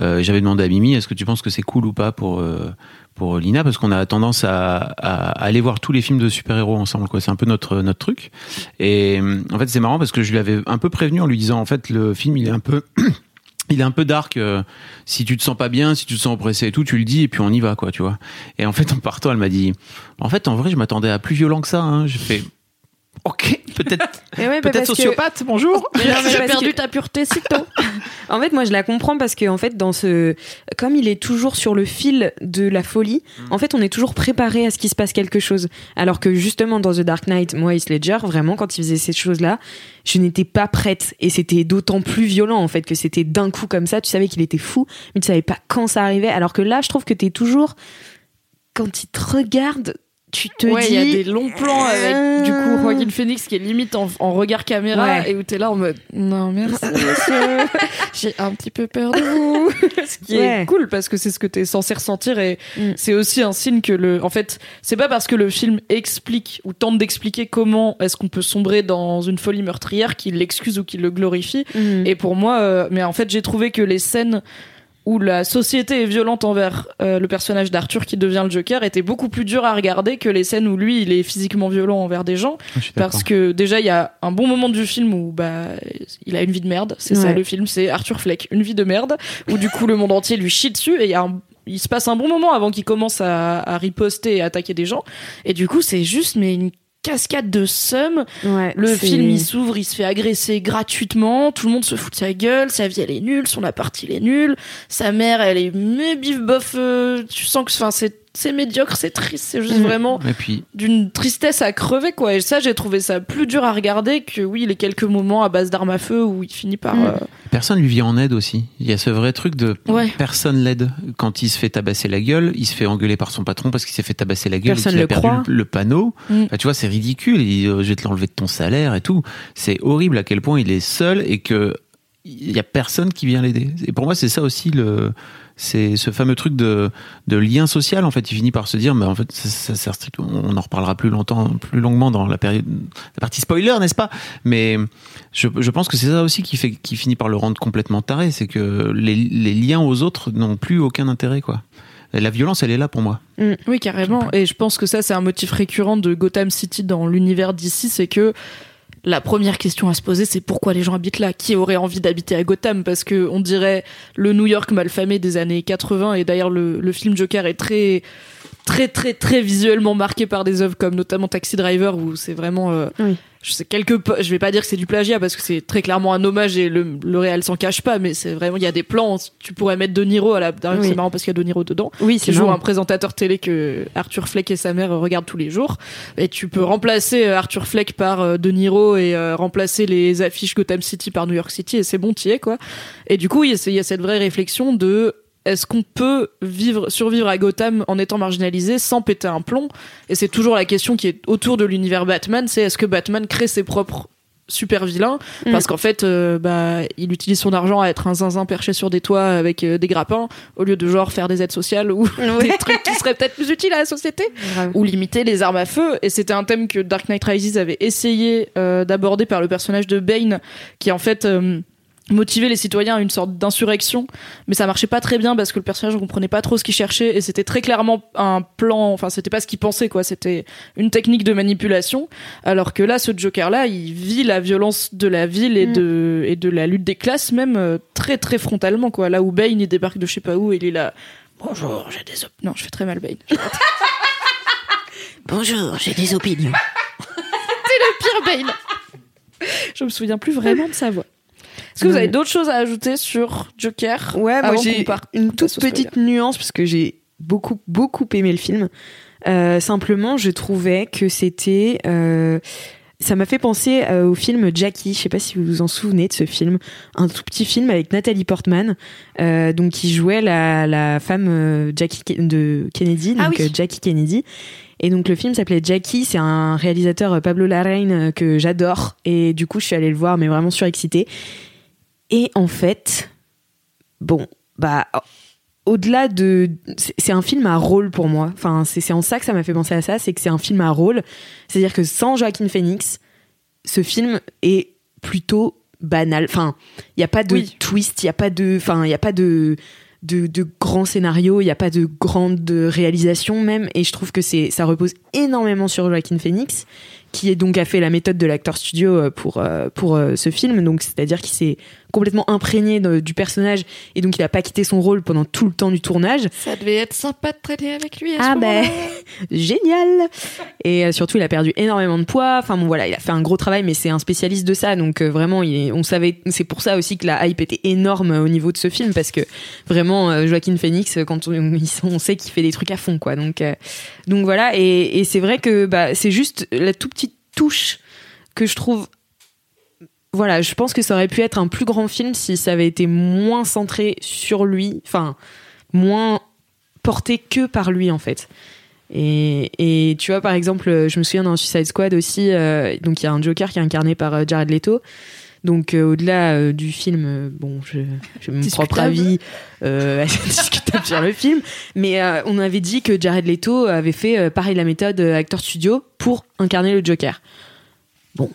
Euh, j'avais demandé à Mimi, est-ce que tu penses que c'est cool ou pas pour euh, pour Lina? Parce qu'on a tendance à, à aller voir tous les films de super-héros ensemble quoi, c'est un peu notre notre truc. Et en fait c'est marrant parce que je lui avais un peu prévenu en lui disant en fait le film il est un peu il est un peu dark. euh, si tu te sens pas bien, si tu te sens oppressé et tout, tu le dis et puis on y va, quoi, tu vois. Et en fait, en partant, elle m'a dit, en fait, en vrai, je m'attendais à plus violent que ça. Hein. J'ai fait, ok, peut-être, Et ouais, bah, peut-être parce que- sociopathe. Bonjour. J'ai perdu que- ta pureté si tôt. En fait, moi, je la comprends parce que, en fait, dans ce, comme il est toujours sur le fil de la folie, Mm. en fait, on est toujours préparé à ce qu'il se passe quelque chose. Alors que justement, dans The Dark Knight, moi, Heath Ledger, vraiment, quand il faisait ces choses-là, je n'étais pas prête. Et c'était d'autant plus violent, en fait, que c'était d'un coup comme ça. Tu savais qu'il était fou, mais tu savais pas quand ça arrivait. Alors que là, je trouve que t'es toujours, quand il te regarde, tu te ouais, dis il y a des longs plans avec du coup Euh. Joaquin Phoenix qui est limite en, en regard caméra Ouais. et où t'es là en mode non merci monsieur, j'ai un petit peu peur de vous. ce qui Ouais. est cool parce que c'est ce que t'es censé ressentir et Mm. c'est aussi un signe que le, en fait, c'est pas parce que le film explique ou tente d'expliquer comment est-ce qu'on peut sombrer dans une folie meurtrière qu'il l'excuse ou qu'il le glorifie. Mhm. Et pour moi, euh, mais en fait, j'ai trouvé que les scènes où la société est violente envers euh, le personnage d'Arthur qui devient le Joker étaient beaucoup plus dures à regarder que les scènes où lui, il est physiquement violent envers des gens. D'accord. Parce que déjà, il y a un bon moment du film où bah, il a une vie de merde. C'est ça le film, c'est Arthur Fleck, une vie de merde, où du coup le monde entier lui chie dessus et il y a un- il se passe un bon moment avant qu'il commence à, à riposter et à attaquer des gens. Et du coup, c'est juste mais une cascade de seum. Ouais, Le film, il s'ouvre, il se fait agresser gratuitement, tout le monde se fout de sa gueule, sa vie, elle est nulle, son appart, il est nul, sa mère, elle est mais bif bof, euh, tu sens que enfin, c'est c'est médiocre, c'est triste, c'est juste Mhm. vraiment puis, d'une tristesse à crever, quoi. Et ça, j'ai trouvé ça plus dur à regarder que, oui, les quelques moments à base d'armes à feu où il finit par... Mhm. euh, personne lui vient en aide aussi. Il y a ce vrai truc de Ouais. personne l'aide. Quand il se fait tabasser la gueule, il se fait engueuler par son patron parce qu'il s'est fait tabasser la gueule Personne et qu'il a le perdu croit. le, panneau. Mm. Enfin, tu vois, c'est ridicule. Il dit, euh, je vais te l'enlever de ton salaire et tout. C'est horrible à quel point il est seul et que il y a personne qui vient l'aider. Et pour moi, c'est ça aussi le, c'est ce fameux truc de, de lien social. En fait, il finit par se dire, mais en fait, ça, ça sert strict- On en reparlera plus longtemps, plus longuement dans la période, la partie spoiler, n'est-ce pas? Mais je, je pense que c'est ça aussi qui fait, qui finit par le rendre complètement taré, c'est que les, les liens aux autres n'ont plus aucun intérêt, quoi. La violence, elle est là pour moi. Oui, carrément. Et je pense que ça, c'est un motif récurrent de Gotham City dans l'univers d'ici, c'est que la première question à se poser, c'est pourquoi les gens habitent là? Qui aurait envie d'habiter à Gotham? Parce que on dirait le New York malfamé des années 80, et d'ailleurs le, le film Joker est très très très très visuellement marqué par des œuvres comme notamment Taxi Driver où c'est vraiment euh, Oui. je sais quelque je vais pas dire que c'est du plagiat parce que c'est très clairement un hommage et le, le réel s'en cache pas mais c'est vraiment il y a des plans tu pourrais mettre De Niro à la Oui. c'est marrant parce qu'il y a De Niro dedans Oui, qui c'est joue marrant. un présentateur télé que Arthur Fleck et sa mère regardent tous les jours. Et tu peux remplacer euh, Arthur Fleck par euh, De Niro et euh, remplacer les affiches Gotham City par New York City et c'est bon, t'y es quoi. Et du coup, il y, a- il y a cette vraie réflexion de est-ce qu'on peut vivre, survivre à Gotham en étant marginalisé sans péter un plomb? Et c'est toujours la question qui est autour de l'univers Batman, c'est est-ce que Batman crée ses propres super vilains parce qu'en fait euh, bah il utilise son argent à être un zinzin perché sur des toits avec euh, des grappins au lieu de genre faire des aides sociales ou des trucs qui seraient peut-être plus utiles à la société. Ou limiter les armes à feu. Et c'était un thème que Dark Knight Rises avait essayé euh, d'aborder par le personnage de Bane qui en fait motivait les citoyens à une sorte d'insurrection mais ça marchait pas très bien parce que le personnage ne comprenait pas trop ce qu'il cherchait et c'était très clairement un plan enfin c'était pas ce qu'il pensait quoi c'était une technique de manipulation alors que là ce Joker là il vit la violence de la ville et Mm. de et de la lutte des classes même euh, très très frontalement quoi là où Bane il débarque de je sais pas où et il est là bonjour j'ai des op- non je fais très mal Bane Bonjour, j'ai des opinions. pire Bane. Je me souviens plus vraiment de sa voix. Est-ce que vous avez d'autres choses à ajouter sur Joker Ouais, moi j'ai une toute petite nuance parce que j'ai beaucoup beaucoup aimé le film. Euh, simplement, je trouvais que c'était euh, ça m'a fait penser euh, au film Jackie. Je sais pas si vous vous en souvenez de ce film, un tout petit film avec Nathalie Portman, donc qui jouait la, la femme Jackie de Kennedy, donc Ah oui. euh, Jackie Kennedy. Et donc le film s'appelait Jackie. C'est un réalisateur Pablo Larraín euh, que j'adore. Et du coup, je suis allée le voir, mais vraiment surexcitée. Et en fait, bon, bah, au-delà de. c'est- un film à rôle pour moi. Enfin, c'est en ça que ça m'a fait penser à ça, c'est que c'est un film à rôle. C'est-à-dire que sans Joaquin Phoenix, ce film est plutôt banal. Enfin, il n'y a pas de Oui. twist, il n'y a pas de. Enfin, il n'y a pas de. De, de grands scénarios, il n'y a pas de grande réalisation même, et je trouve que c'est ça repose énormément sur Joaquin Phoenix, qui est donc a fait la méthode de l'acteur studio euh, pour euh, pour euh, ce film, donc c'est-à-dire qu'il s'est complètement imprégné de- du personnage et donc il a pas quitté son rôle pendant tout le temps du tournage. Ça devait être sympa de traîner avec lui. À Ah ben. Génial Et euh, surtout, il a perdu énormément de poids. Enfin bon, voilà, il a fait un gros travail, mais c'est un spécialiste de ça, donc euh, vraiment, il est- on savait. C'est pour ça aussi que la hype était énorme au niveau de ce film, parce que vraiment, euh, Joaquin Phoenix, quand on, on sait qu'il fait des trucs à fond, quoi. Donc, donc voilà, et, et c'est vrai que bah, c'est juste la toute petite touche que je trouve. Voilà, je pense que ça aurait pu être un plus grand film si ça avait été moins centré sur lui, enfin, moins porté que par lui en fait. Et, et tu vois, par exemple, je me souviens dans Suicide Squad aussi, euh, donc il y a un Joker qui est incarné par euh, Jared Leto. Donc euh, au-delà euh, du film, euh, bon, je, j'ai mon propre avis assez discutable sur le film, mais on avait dit que Jared Leto avait fait pareil la méthode acteur studio pour incarner le Joker. Sur-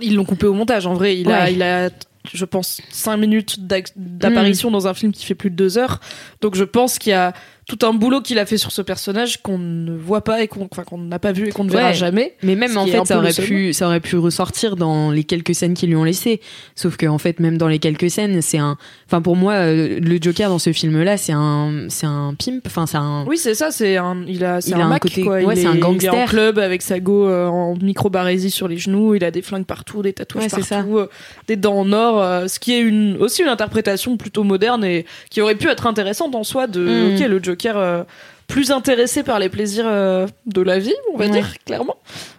Ils l'ont coupé au montage. En vrai, il a, il a, je pense, 5 minutes d'apparition dans un film qui fait plus de 2 heures. Donc je pense qu'il y a tout un boulot qu'il a fait sur ce personnage qu'on ne voit pas et qu'on enfin, qu'on n'a pas vu et qu'on ne verra Ouais. jamais. Mais même en fait, ça aurait pu, ça aurait pu ressortir dans les quelques scènes qu'ils lui ont laissées. Sauf que en fait, même dans les quelques scènes, c'est un, enfin pour moi, euh, le Joker dans ce film-là, c'est un, c'est un pimp. Enfin, c'est un. Oui, c'est ça. C'est un, il a, c'est Il un, a un Mac, côté- quoi. ouais, c'est est, un Il est en gangster. club avec sa go euh, en micro-barésie sur les genoux. Il a des flingues partout, des tatouages Ouais, partout, euh, des dents en or. euh, ce qui est une, aussi une interprétation plutôt moderne et qui aurait pu être intéressante en soi de, Mm. ok, le Joker. Euh, plus intéressé par les plaisirs euh, de la vie, on va Ouais. dire clairement.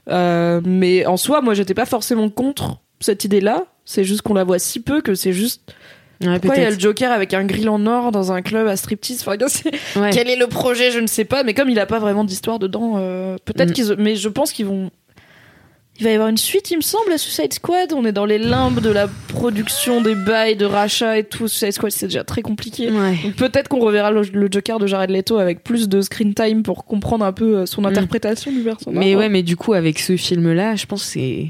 Euh, mais en soi, moi, j'étais pas forcément contre cette idée-là. C'est juste qu'on la voit si peu que c'est juste Ouais, pourquoi il y a le Joker avec un grill en or dans un club à striptease? Enfin, c'est- Ouais. quel est le projet? Je ne sais pas. Mais comme il a pas vraiment d'histoire dedans, euh, peut-être Mm. qu'ils. Mais je pense qu'ils vont. Il va y avoir une suite, il me semble, à Suicide Squad. On est dans les limbes de la production des bails, de rachat et tout. Suicide Squad, c'est déjà très compliqué. Ouais. Peut-être qu'on reverra le, le Joker de Jared Leto avec plus de screen time pour comprendre un peu euh, son interprétation du personnage. Mm. Mais ouais, mais du coup, avec ce film-là, je pense que c'est.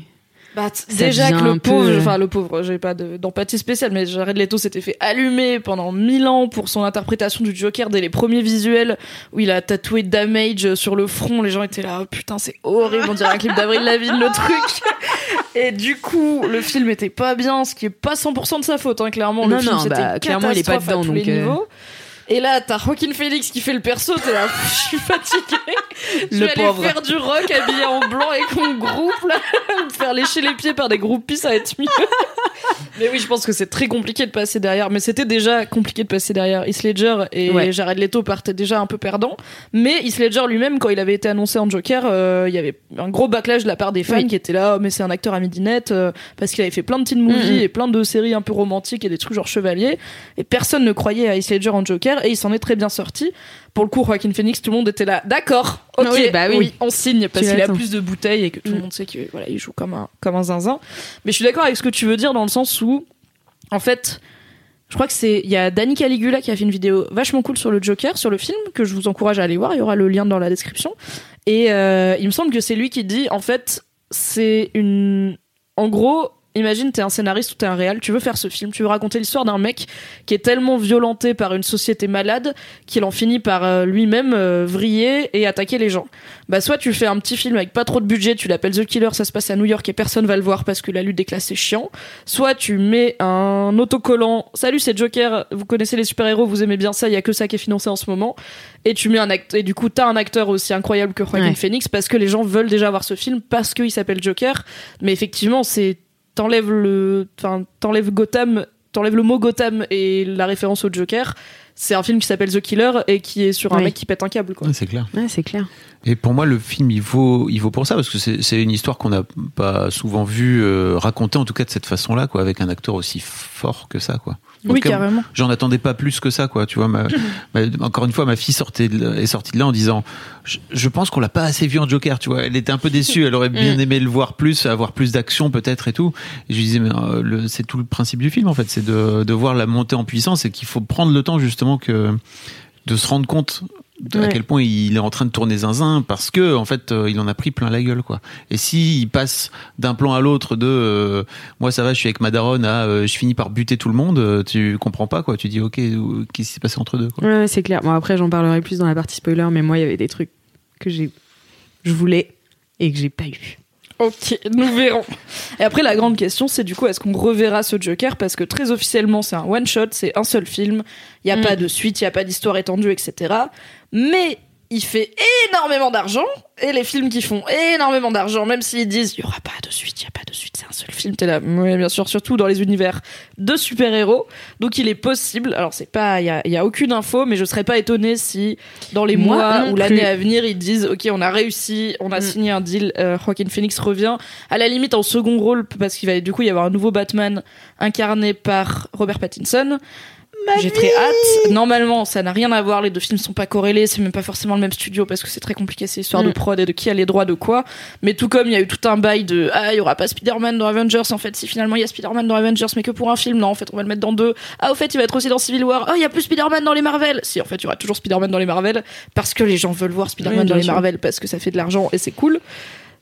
Bah, déjà que le peu- pauvre, enfin le pauvre, j'ai pas de- d'empathie spéciale, mais Jared Leto s'était fait allumer pendant mille ans pour son interprétation du Joker dès les premiers visuels où il a tatoué Damage sur le front. Les gens étaient là, oh, putain, c'est horrible, on dirait un clip d'Avril Lavigne le truc. Et du coup, le film était pas bien, ce qui est pas 100% de sa faute, hein, clairement. le Non, film non, bah, clairement, il est pas dedans, donc, euh. Et là, t'as Joaquin Phoenix qui fait le perso, t'es là, je suis fatiguée. Je vais aller faire du rock habillé en blanc et qu'on groupe, là. Me faire lécher les pieds par des groupies, ça va être mieux. Mais oui, je pense que c'est très compliqué de passer derrière. Mais c'était déjà compliqué de passer derrière Heath Ledger et Ouais. Jared Leto partaient déjà un peu perdants. Mais Heath Ledger lui-même, quand il avait été annoncé en Joker, euh, il y avait un gros backlash de la part des fans Oui. qui étaient là, oh, mais c'est un acteur à midinette, euh, parce qu'il avait fait plein de teen movies Mhm. et plein de séries un peu romantiques et des trucs genre chevalier. Et personne ne croyait à Heath Ledger en Joker et il s'en est très bien sorti. Pour le coup, Joaquin Phoenix, tout le monde était là, d'accord, ok, Oui, bah oui. on signe parce qu'il a plus de bouteilles et que tout le Mm. monde sait qu'il voilà, il joue comme un, comme un zinzin. Mais je suis d'accord avec ce que tu veux dire dans le sens où, en fait, je crois que c'est il y a Danny Caligula qui a fait une vidéo vachement cool sur le Joker, sur le film que je vous encourage à aller voir. Il y aura le lien dans la description. Et euh, il me semble que c'est lui qui dit en fait c'est une en gros Imagine, t'es un scénariste ou t'es un réal, tu veux faire ce film, tu veux raconter l'histoire d'un mec qui est tellement violenté par une société malade qu'il en finit par euh, lui-même euh, vriller et attaquer les gens. Bah soit tu fais un petit film avec pas trop de budget, tu l'appelles The Killer, ça se passe à New York et personne va le voir parce que la lutte des classes c'est chiant. Soit tu mets un autocollant, salut c'est Joker, vous connaissez les super-héros, vous aimez bien ça, il y a que ça qui est financé en ce moment. Et tu mets un acteur, et du coup t'as un acteur aussi incroyable que Joaquin Ouais. Phoenix parce que les gens veulent déjà voir ce film parce qu'il s'appelle Joker. Mais effectivement c'est t'enlèves le, enfin t'enlèves Gotham, t'enlèves le mot Gotham et la référence au Joker. C'est un film qui s'appelle The Killer et qui est sur un Oui. mec qui pète un câble quoi. Ouais, c'est clair. Ouais, c'est clair. Et pour moi, le film, il vaut, il vaut pour ça, parce que c'est c'est une histoire qu'on n'a pas souvent vu euh, raconter, en tout cas de cette façon-là, quoi, avec un acteur aussi fort que ça, quoi. En Oui cas, carrément. J'en attendais pas plus que ça, quoi. Tu vois, ma- ma- encore une fois, ma fille sortait de est sortie de là en disant, je, je pense qu'on l'a pas assez vu en Joker, tu vois. Elle était un peu déçue, elle aurait bien aimé le voir plus, avoir plus d'action peut-être et tout. Et je lui disais, mais euh, c'est tout le principe du film, en fait, c'est de, de voir la montée en puissance et qu'il faut prendre le temps justement que de se rendre compte à quel point il est en train de tourner zinzin parce que en fait euh, il en a pris plein la gueule quoi. Et si il passe d'un plan à l'autre de euh, moi ça va je suis avec ma daronne à euh, je finis par buter tout le monde, tu comprends pas quoi. Tu dis ok qu'est-ce qui s'est passé entre deux quoi. Ouais, c'est clair. Bon, après, j'en parlerai plus dans la partie spoiler, mais moi, il y avait des trucs que j'ai, je voulais et que j'ai pas eu. Ok, nous verrons. Et après, la grande question, c'est du coup, est-ce qu'on reverra ce Joker? Parce que très officiellement, c'est un one-shot, c'est un seul film. Il n'y a Mm. pas de suite, il n'y a pas d'histoire étendue, etc. Mais il fait énormément d'argent. Et les films qui font énormément d'argent, même s'ils disent il n'y aura pas de suite, il n'y a pas de suite, c'est un seul film, t'es là. Oui, bien sûr, surtout dans les univers de super-héros. Donc il est possible, alors c'est pas, il y a, y a aucune info, mais je serais pas étonnée si dans les Moi mois ou l'année à venir, ils disent ok, on a réussi, on a Mm. signé un deal, euh, Joaquin Phoenix revient à la limite en second rôle parce qu'il va du coup y avoir un nouveau Batman incarné par Robert Pattinson. J'ai très hâte. Normalement, ça n'a rien à voir. Les deux films sont pas corrélés. C'est même pas forcément le même studio parce que c'est très compliqué ces histoires de Mm. prod et de qui a les droits de quoi. Mais tout comme il y a eu tout un bail de ah il y aura pas Spider-Man dans Avengers. En fait, si finalement il y a Spider-Man dans Avengers, mais que pour un film, non. En fait, on va le mettre dans deux. Ah au fait, il va être aussi dans Civil War. Ah il y a plus Spider-Man dans les Marvel. Si en fait, il y aura toujours Spider-Man dans les Marvel parce que les gens veulent voir Spider-Man Oui, dans les sûr. Marvel parce que ça fait de l'argent et c'est cool.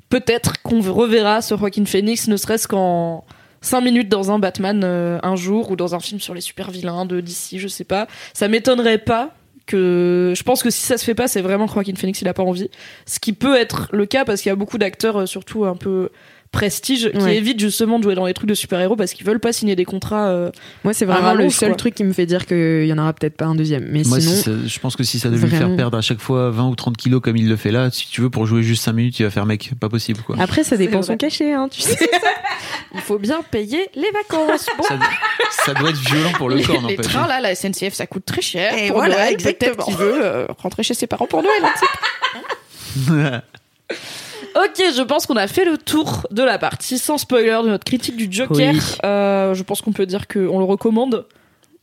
Peut-être qu'on reverra ce Joaquin Phoenix, ne serait-ce qu'en 5 minutes dans un Batman euh, un jour ou dans un film sur les super vilains de DC, je sais pas. Ça m'étonnerait pas que je pense que si ça se fait pas, c'est vraiment Joaquin Phoenix il a pas envie. Ce qui peut être le cas parce qu'il y a beaucoup d'acteurs euh, surtout un peu prestige qui Ouais. évitent justement de jouer dans les trucs de super-héros parce qu'ils veulent pas signer des contrats euh, Moi, c'est vraiment le seul quoi. truc qui me fait dire qu'il y en aura peut-être pas un deuxième. Mais Moi, sinon, si ça- je pense que si ça devait lui faire vraiment. perdre à chaque fois 20 ou 30 kilos comme il le fait là, si tu veux, pour jouer juste 5 minutes, il va faire mec, pas possible quoi. après, ça dépend son cachet, hein, tu sais. il faut bien payer les vacances. Bon, Ça, ça doit être violent pour le les, corps, les n'empêche. trains là, la SNCF ça coûte très cher. Et pour voilà, Noël, exactement. Peut-être qu'il veut euh, rentrer chez ses parents pour Noël. Ok, je pense qu'on a fait le tour de la partie sans spoiler de notre critique du Joker. Oui. Euh, je pense qu'on peut dire qu'on le recommande.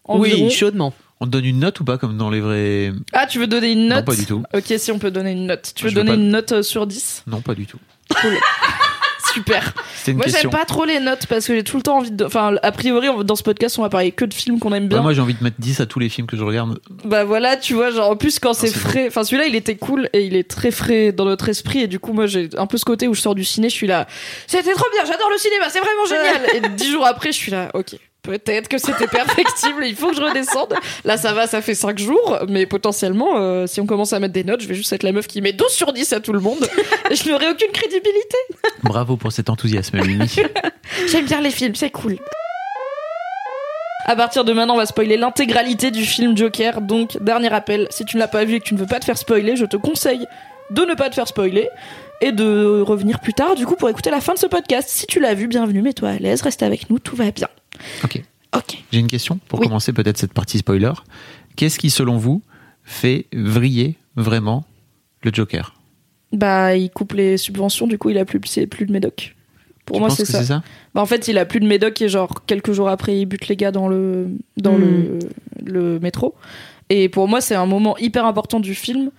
Environ. Oui, chaudement. On te donne une note ou pas comme dans les vrais Ah, tu veux donner une note Non, pas du tout. Ok, si on peut donner une note. Tu veux Je veux donner pas. une note euh, sur 10 Non, pas du tout. Cool. Super. Une Moi, j'aime pas trop les notes parce que j'ai tout le temps envie de. Enfin, a priori, dans ce podcast, on va parler que de films qu'on aime bien. Ouais, moi, j'ai envie de mettre 10 à tous les films que je regarde. Bah voilà, tu vois, genre en plus quand c'est frais, enfin celui-là il était cool et il est très frais dans notre esprit et du coup moi j'ai un peu ce côté où je sors du ciné, je suis là, c'était trop bien, j'adore le cinéma, c'est vraiment génial. et dix jours après je suis là, ok, peut-être que c'était perfectible, il faut que je redescende. Là ça va, ça fait 5 jours, mais potentiellement euh, si on commence à mettre des notes, je vais juste être la meuf qui met 12 sur 10 à tout le monde et je n'aurai aucune crédibilité. Bravo pour cet enthousiasme, Mimi. J'aime bien les films, c'est cool. À partir de maintenant, on va spoiler l'intégralité du film Joker. Donc, dernier appel, si tu ne l'as pas vu et que tu ne veux pas te faire spoiler, je te conseille de ne pas te faire spoiler et de revenir plus tard, du coup, pour écouter la fin de ce podcast. Si tu l'as vu, bienvenue, mets-toi à l'aise, reste avec nous, tout va bien. Ok. Ok. J'ai une question pour Oui. commencer peut-être cette partie spoiler. Qu'est-ce qui, selon vous, fait vriller vraiment le Joker? Bah, il coupe les subventions, du coup, il a plus, c'est plus de médoc. Pour Tu moi, c'est ça. Bah, en fait, il a plus de médoc et genre quelques jours après, il bute les gars dans le dans le, le métro. Et pour moi, c'est un moment hyper important du film.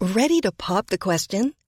Ready to pop the question?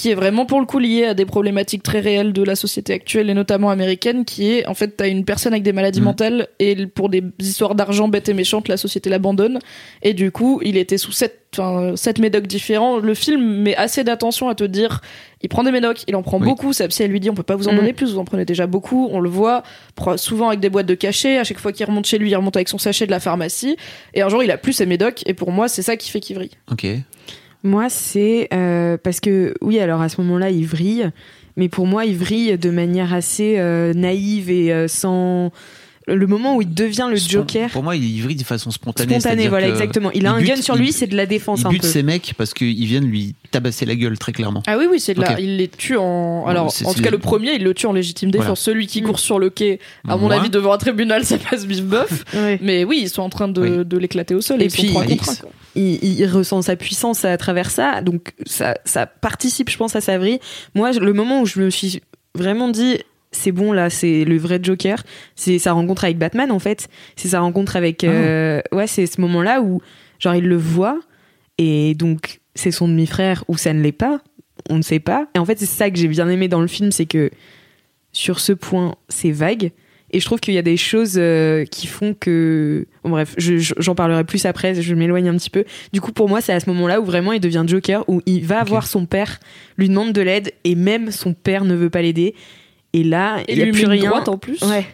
Qui est vraiment pour le coup lié à des problématiques très réelles de la société actuelle et notamment américaine, qui est en fait t'as une personne avec des maladies Mhm. mentales et pour des histoires d'argent bêtes et méchantes, la société l'abandonne et du coup il était sous sept, enfin, sept médocs différents. Le film met assez d'attention à te dire, il prend des médocs, il en prend Oui. beaucoup. Sa psy elle lui dit on peut pas vous en Mhm. donner plus, vous en prenez déjà beaucoup. On le voit souvent avec des boîtes de cachets. À chaque fois qu'il remonte chez lui, il remonte avec son sachet de la pharmacie et un jour il a plus ses médocs et pour moi c'est ça qui fait qu'il vrille. Ok. Moi, c'est euh, parce que, oui, alors à ce moment-là, il vrille, mais pour moi, il vrille de manière assez euh, naïve et euh, sans. Le moment où il devient le Spon- Joker. Pour moi, il vrille de façon spontanée. Spontané, c'est-à-dire voilà, exactement. Il a il un gun sur lui, c'est de la défense Il un bute peu. ces mecs parce qu'ils viennent lui tabasser la gueule, très clairement. Ah oui, oui, c'est de la- il les tue en. Alors, en tout cas, le premier, il le tue en légitime défense. Voilà. Celui qui court sur le quai, à mon Moi, avis, devant un tribunal, ça passe bif bof. Ouais. Mais oui, ils sont en train de, Oui. de l'éclater au sol. Et ils sont puis, trois il- contre un, quoi. Il, il ressent sa puissance à travers ça, donc ça, ça participe, je pense, à sa vrille. Moi, le moment où je me suis vraiment dit, c'est bon là, c'est le vrai Joker, c'est sa rencontre avec Batman en fait, c'est sa rencontre avec, euh, ouais, c'est ce moment-là où genre il le voit et donc c'est son demi-frère ou ça ne l'est pas, on ne sait pas. Et en fait, c'est ça que j'ai bien aimé dans le film, c'est que sur ce point, c'est vague. Et je trouve qu'il y a des choses euh, qui font que. Bon, bref, je- je- j'en parlerai plus après, je m'éloigne un petit peu. Du coup, pour moi, c'est à ce moment-là où vraiment il devient Joker, où il va voir son père, lui demande de l'aide, et même son père ne veut pas l'aider. Et là, il n'y a plus rien. droite en plus. Ouais.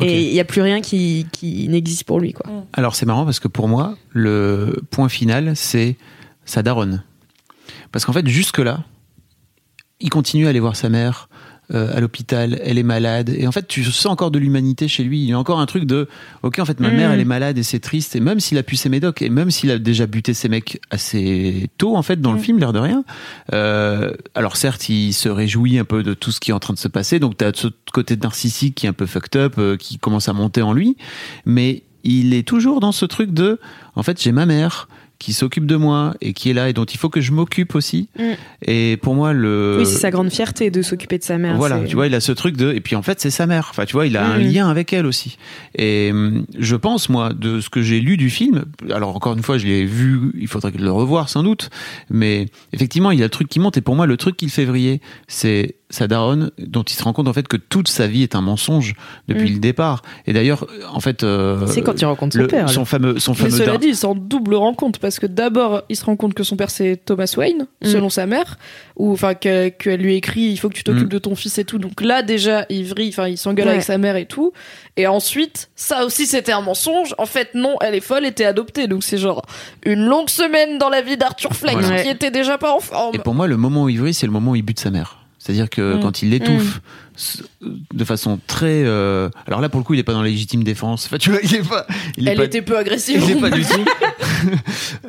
Ok. Et il n'y a plus rien qui, qui n'existe pour lui, quoi. Alors c'est marrant parce que pour moi, le point final, c'est sa daronne. Parce qu'en fait, jusque-là, il continue à aller voir sa mère. Euh, à l'hôpital, elle est malade. Et en fait, tu sens encore de l'humanité chez lui. Il y a encore un truc de, ok, en fait, ma Mm. mère, elle est malade et c'est triste. Et même s'il a pu ses médocs, et même s'il a déjà buté ses mecs assez tôt, en fait, dans le Mm. film, l'air de rien. Euh, alors certes, il se réjouit un peu de tout ce qui est en train de se passer. Donc t'as ce côté narcissique qui est un peu fucked up, euh, qui commence à monter en lui. Mais il est toujours dans ce truc de, en fait, j'ai ma mère qui s'occupe de moi et qui est là et dont il faut que je m'occupe aussi. Mm. Et pour moi, le Oui, c'est sa grande fierté de s'occuper de sa mère. voilà, tu vois, il a ce truc de et puis en fait c'est sa mère. Enfin, tu vois, il a un Mhm. lien avec elle aussi. Et hum, je pense moi de ce que j'ai lu du film. Alors encore une fois, je l'ai vu. Il faudrait le revoir sans doute. Mais effectivement, il y a le truc qui monte. Et pour moi, le truc qui le fait vriller, c'est sa daronne dont il se rend compte en fait que toute sa vie est un mensonge depuis Mhm. le départ. Et d'ailleurs, en fait, euh, C'est quand il rencontre son père. son fameux, son Mais fameux cela dar- dit, il s'en double rend compte parce que d'abord, il se rend compte que son père c'est Thomas Wayne, Mm. selon sa mère, ou enfin qu'elle qu'elle lui écrit il faut que tu t'occupes Mm. de ton fils et tout. Donc là déjà, il vrille, enfin il s'engueule Ouais. avec sa mère et tout. Et ensuite, ça aussi c'était un mensonge. En fait, non, elle est folle, était adoptée. Donc c'est genre une longue semaine dans la vie d'Arthur Fleck Voilà. qui était déjà pas en forme. Et pour moi, le moment où il vrille, c'est le moment où il bute sa mère. C'est-à-dire que Mm. quand il l'étouffe s- de façon très. euh, Alors là, pour le coup, il est pas dans la légitime défense. Enfin, tu vois, il est pas. Il est Elle pas- était peu agressive. Il est pas du tout.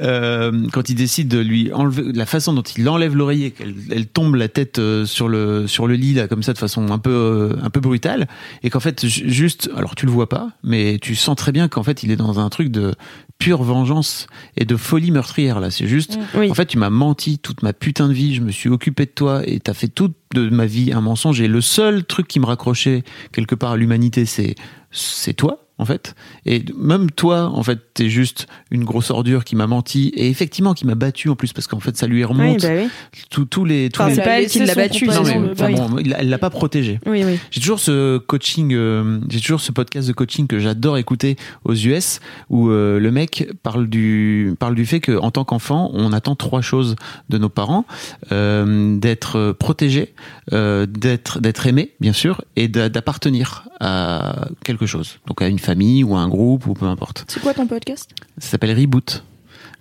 Euh, quand il décide de lui enlever la façon dont il enlève l'oreiller, qu'elle elle tombe la tête euh, sur le sur le lit là comme ça de façon un peu euh, un peu brutale, et qu'en fait ju- juste, alors tu le vois pas, mais tu sens très bien qu'en fait il est dans un truc de pure vengeance et de folie meurtrière là. C'est juste, Oui. en fait tu m'as menti toute ma putain de vie, je me suis occupé de toi et t'as fait toute de ma vie un mensonge. Et le seul truc qui me raccrochait quelque part à l'humanité, c'est c'est toi en fait. Et même toi, en fait, t'es juste une grosse ordure qui m'a menti et effectivement qui m'a battu en plus parce qu'en fait ça lui Oui, remonte bah oui. tous tous les tous Enfin, les c'est pas elle qui l'a battu, non, mais, enfin, bon, elle l'a pas protégé. Oui, oui. J'ai toujours ce coaching, euh, j'ai toujours ce podcast de coaching que j'adore écouter aux US où euh, le mec parle du parle du fait que en tant qu'enfant, on attend trois choses de nos parents euh, d'être protégé, euh, d'être d'être aimé, bien sûr, et d'a- d'appartenir à quelque chose, donc à une famille ou à un groupe ou peu importe. C'est quoi ton podcast? Ça s'appelle Reboot.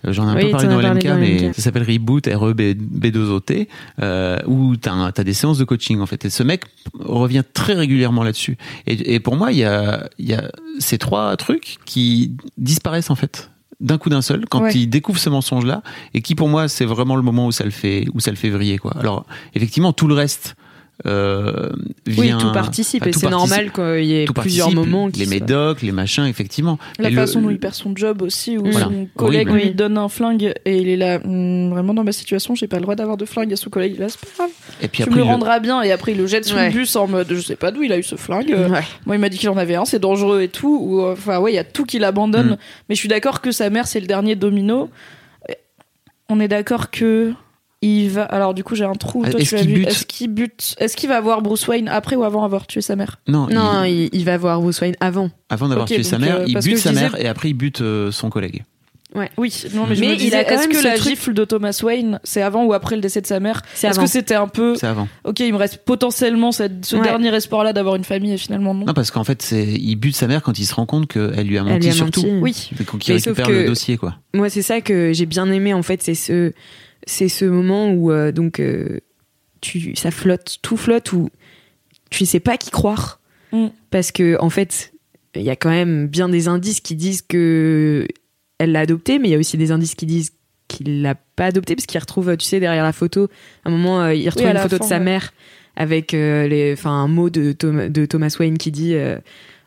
Euh, J'en ai un peu parlé dans as LMK, dans mais LMK. ça s'appelle Reboot, E R-E-B-2-O-T, euh, où t'as un- t'as des séances de coaching, en fait. Et ce mec revient très régulièrement là-dessus. Et, et pour moi, il y a, il y a ces trois trucs qui disparaissent, en fait d'un coup d'un seul quand Ouais. il découvre ce mensonge là et qui pour moi c'est vraiment le moment où ça le fait où ça le fait vriller quoi alors effectivement tout le reste euh, Oui, tout participe et c'est normal qu'il y ait plusieurs moments qui les médocs les machins effectivement La Et le- façon dont il perd son job aussi, où Voilà. son collègue Horrible. lui donne un flingue et il est là, Hum, vraiment dans ma situation, j'ai pas le droit d'avoir de flingue. Et son collègue, là, c'est pas grave, et puis tu après me le rendras bien. Et après, il le jette Ouais. le bus en mode, je sais pas d'où il a eu ce flingue. Ouais. Moi, il m'a dit qu'il en avait un, c'est dangereux et tout. Ou, Enfin, ouais, il y a tout qu'il abandonne. Mm. Mais je suis d'accord que sa mère, c'est le dernier domino. On est d'accord que. Il va. Alors, du coup, j'ai un trou. Ah, Toi, est-ce tu l'as qu'il vu. bute Est-ce qu'il bute Est-ce qu'il va voir Bruce Wayne après ou avant avoir tué sa mère? Non, Non, il- va voir Bruce Wayne avant. avant d'avoir tué sa mère euh, il bute sa disais- mère et après il bute euh, son collègue Oui, non, mais, je Mais me il disais, a quand est-ce même que ce la truc- gifle de Thomas Wayne, c'est avant ou après le décès de sa mère? C'est Est-ce avant. que c'était un peu, c'est avant ok, il me reste potentiellement cette- ce Ouais. dernier espoir-là d'avoir une famille et finalement non. non parce qu'en fait c'est il bute sa mère quand il se rend compte qu'elle lui a Elle menti lui a surtout menti. Oui, Et quand il Mais sauf récupère que- le dossier quoi Moi, c'est ça que j'ai bien aimé en fait, c'est ce, c'est ce moment où euh, donc euh, tu, ça flotte, tout flotte, où tu sais pas qui croire, Mm. parce que en fait, il y a quand même bien des indices qui disent que elle l'a adopté, mais il y a aussi des indices qui disent qu'il l'a pas adopté, parce qu'il retrouve, tu sais, derrière la photo, à un moment, euh, il retrouve à une la photo de sa ouais. mère avec euh, les, enfin un mot de, Thomas- de Thomas Wayne qui dit euh,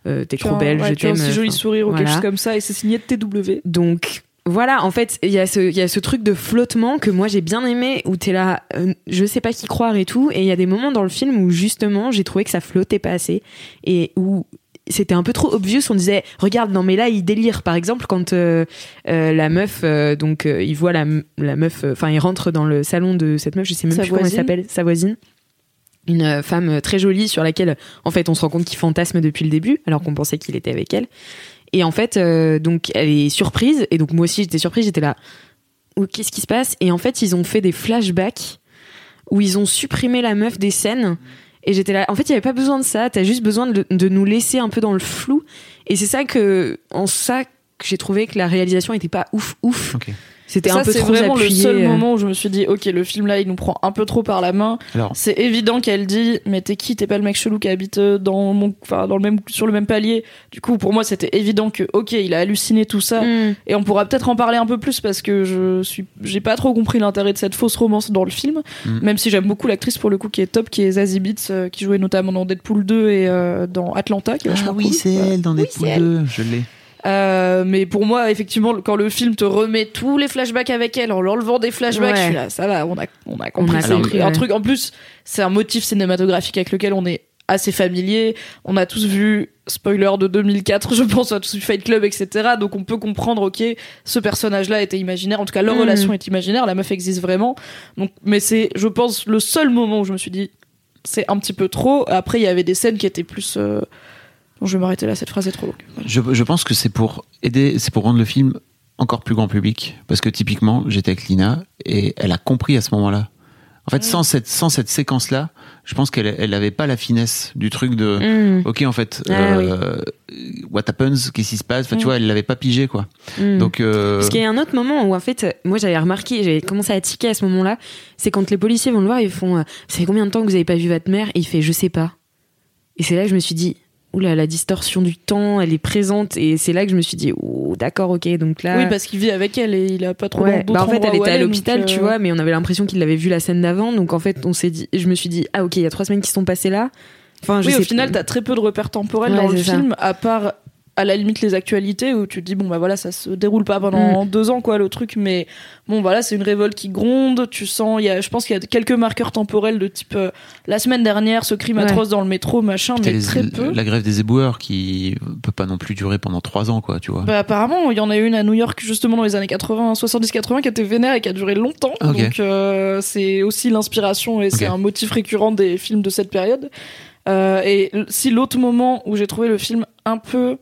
t'es trop belle, ouais, je tu as un t'aime. si joli sourire ou quelque voilà. chose comme ça et c'est signé TW. donc voilà, en fait, il y, a ce- y a ce truc de flottement que moi j'ai bien aimé, où t'es là, euh, je sais pas qui croire et tout, et il y a des moments dans le film où justement j'ai trouvé que ça flottait pas assez, et où c'était un peu trop obvious, on disait, regarde, non mais là il délire, par exemple, quand euh, euh, la meuf, euh, donc euh, il voit la, la meuf, enfin il rentre dans le salon de cette meuf, je sais même Sa plus comment elle s'appelle, sa voisine. Une femme très jolie sur laquelle, en fait, on se rend compte qu'il fantasme depuis le début, alors qu'on pensait qu'il était avec elle. Et en fait, euh, donc, elle est surprise. Et donc, moi aussi, j'étais surprise. J'étais là. Oh, Qu'est-ce qui se passe? Et en fait, ils ont fait des flashbacks où ils ont supprimé la meuf des scènes. Et j'étais là. En fait, il n'y avait pas besoin de ça. T'as juste besoin de, nous laisser un peu dans le flou. Et c'est ça que, en ça, que j'ai trouvé que la réalisation était pas ouf, ouf. C'était un peu c'est trop vraiment appuyé. le seul euh. moment où je me suis dit, ok, le film là, il nous prend un peu trop par la main. Alors, C'est évident qu'elle dit, mais t'es qui? T'es pas le mec chelou qui habite euh, dans mon, enfin, dans le même, sur le même palier. Du coup, pour moi, c'était évident que, ok, il a halluciné tout ça. Mm. Et on pourra peut-être en parler un peu plus parce que je suis, j'ai pas trop compris l'intérêt de cette fausse romance dans le film. Mm. Même si j'aime beaucoup l'actrice pour le coup qui est top, qui est Zazie Beetz, euh, qui jouait notamment dans Deadpool 2 et euh, dans Atlanta. Qui est vachement ah oui, cool. c'est elle dans Oui, Deadpool c'est elle. 2, je l'ai. Euh, mais pour moi, effectivement, quand le film te remet tous les flashbacks avec elle en l'enlevant des flashbacks, Ouais. je suis là, ça va, on a, on a compris. On a c'est compris, un ouais. truc. En plus, c'est un motif cinématographique avec lequel on est assez familier. On a tous vu, spoiler de 2004, je pense, on a tous vu Fight Club, etc. Donc on peut comprendre, ok, ce personnage-là était imaginaire. En tout cas, leur Mm. relation est imaginaire. La meuf existe vraiment. Donc, mais c'est, je pense, le seul moment où je me suis dit, c'est un petit peu trop. Après, il y avait des scènes qui étaient plus. euh, Bon, je vais m'arrêter là. Cette phrase est trop longue. Voilà. Je, je pense que c'est pour aider, c'est pour rendre le film encore plus grand public. Parce que typiquement, j'étais avec Lina et elle a compris à ce moment-là. En fait, sans cette, sans cette séquence-là, je pense qu'elle elle avait pas la finesse du truc de. Mm. Ok, en fait, Ah euh, what happens, qu'est-ce qui se passe? Enfin, tu Mm. vois, elle l'avait pas pigé, quoi. Mm. Donc, euh, Parce qu'il y a un autre moment où en fait, moi j'avais remarqué, j'avais commencé à tiquer à ce moment-là, c'est quand les policiers vont le voir, ils font, euh, ça fait combien de temps que vous avez pas vu votre mère? Et il fait, je sais pas. Et c'est là que je me suis dit, oula, la distorsion du temps, elle est présente, et c'est là que je me suis dit, oh, d'accord, ok, donc là. Oui, parce qu'il vit avec elle et il a pas trop Ouais, bah en fait, elle était à l'hôpital, donc, tu euh, vois, mais on avait l'impression qu'il avait vu la scène d'avant, donc en fait, on s'est dit, je me suis dit, ah ok, il y a trois semaines qui sont passées là. Enfin, je Oui, au final, t'as très peu de repères temporels Ouais, dans le ça. film, à part à la limite les actualités où tu te dis bon bah voilà ça se déroule pas pendant Mm. deux ans quoi le truc mais bon voilà c'est une révolte qui gronde tu sens il y a je pense qu'il y a quelques marqueurs temporels de type euh, la semaine dernière ce crime Ouais. atroce dans le métro machin mais les- très peu la grève des éboueurs qui peut pas non plus durer pendant trois ans, quoi, tu vois. Bah, apparemment, il y en a une à New York justement dans les années 80, 70-80 qui était vénère et qui a duré longtemps. Donc euh, c'est aussi l'inspiration et c'est un motif récurrent des films de cette période. Euh, et si l'autre moment où j'ai trouvé le film un peu...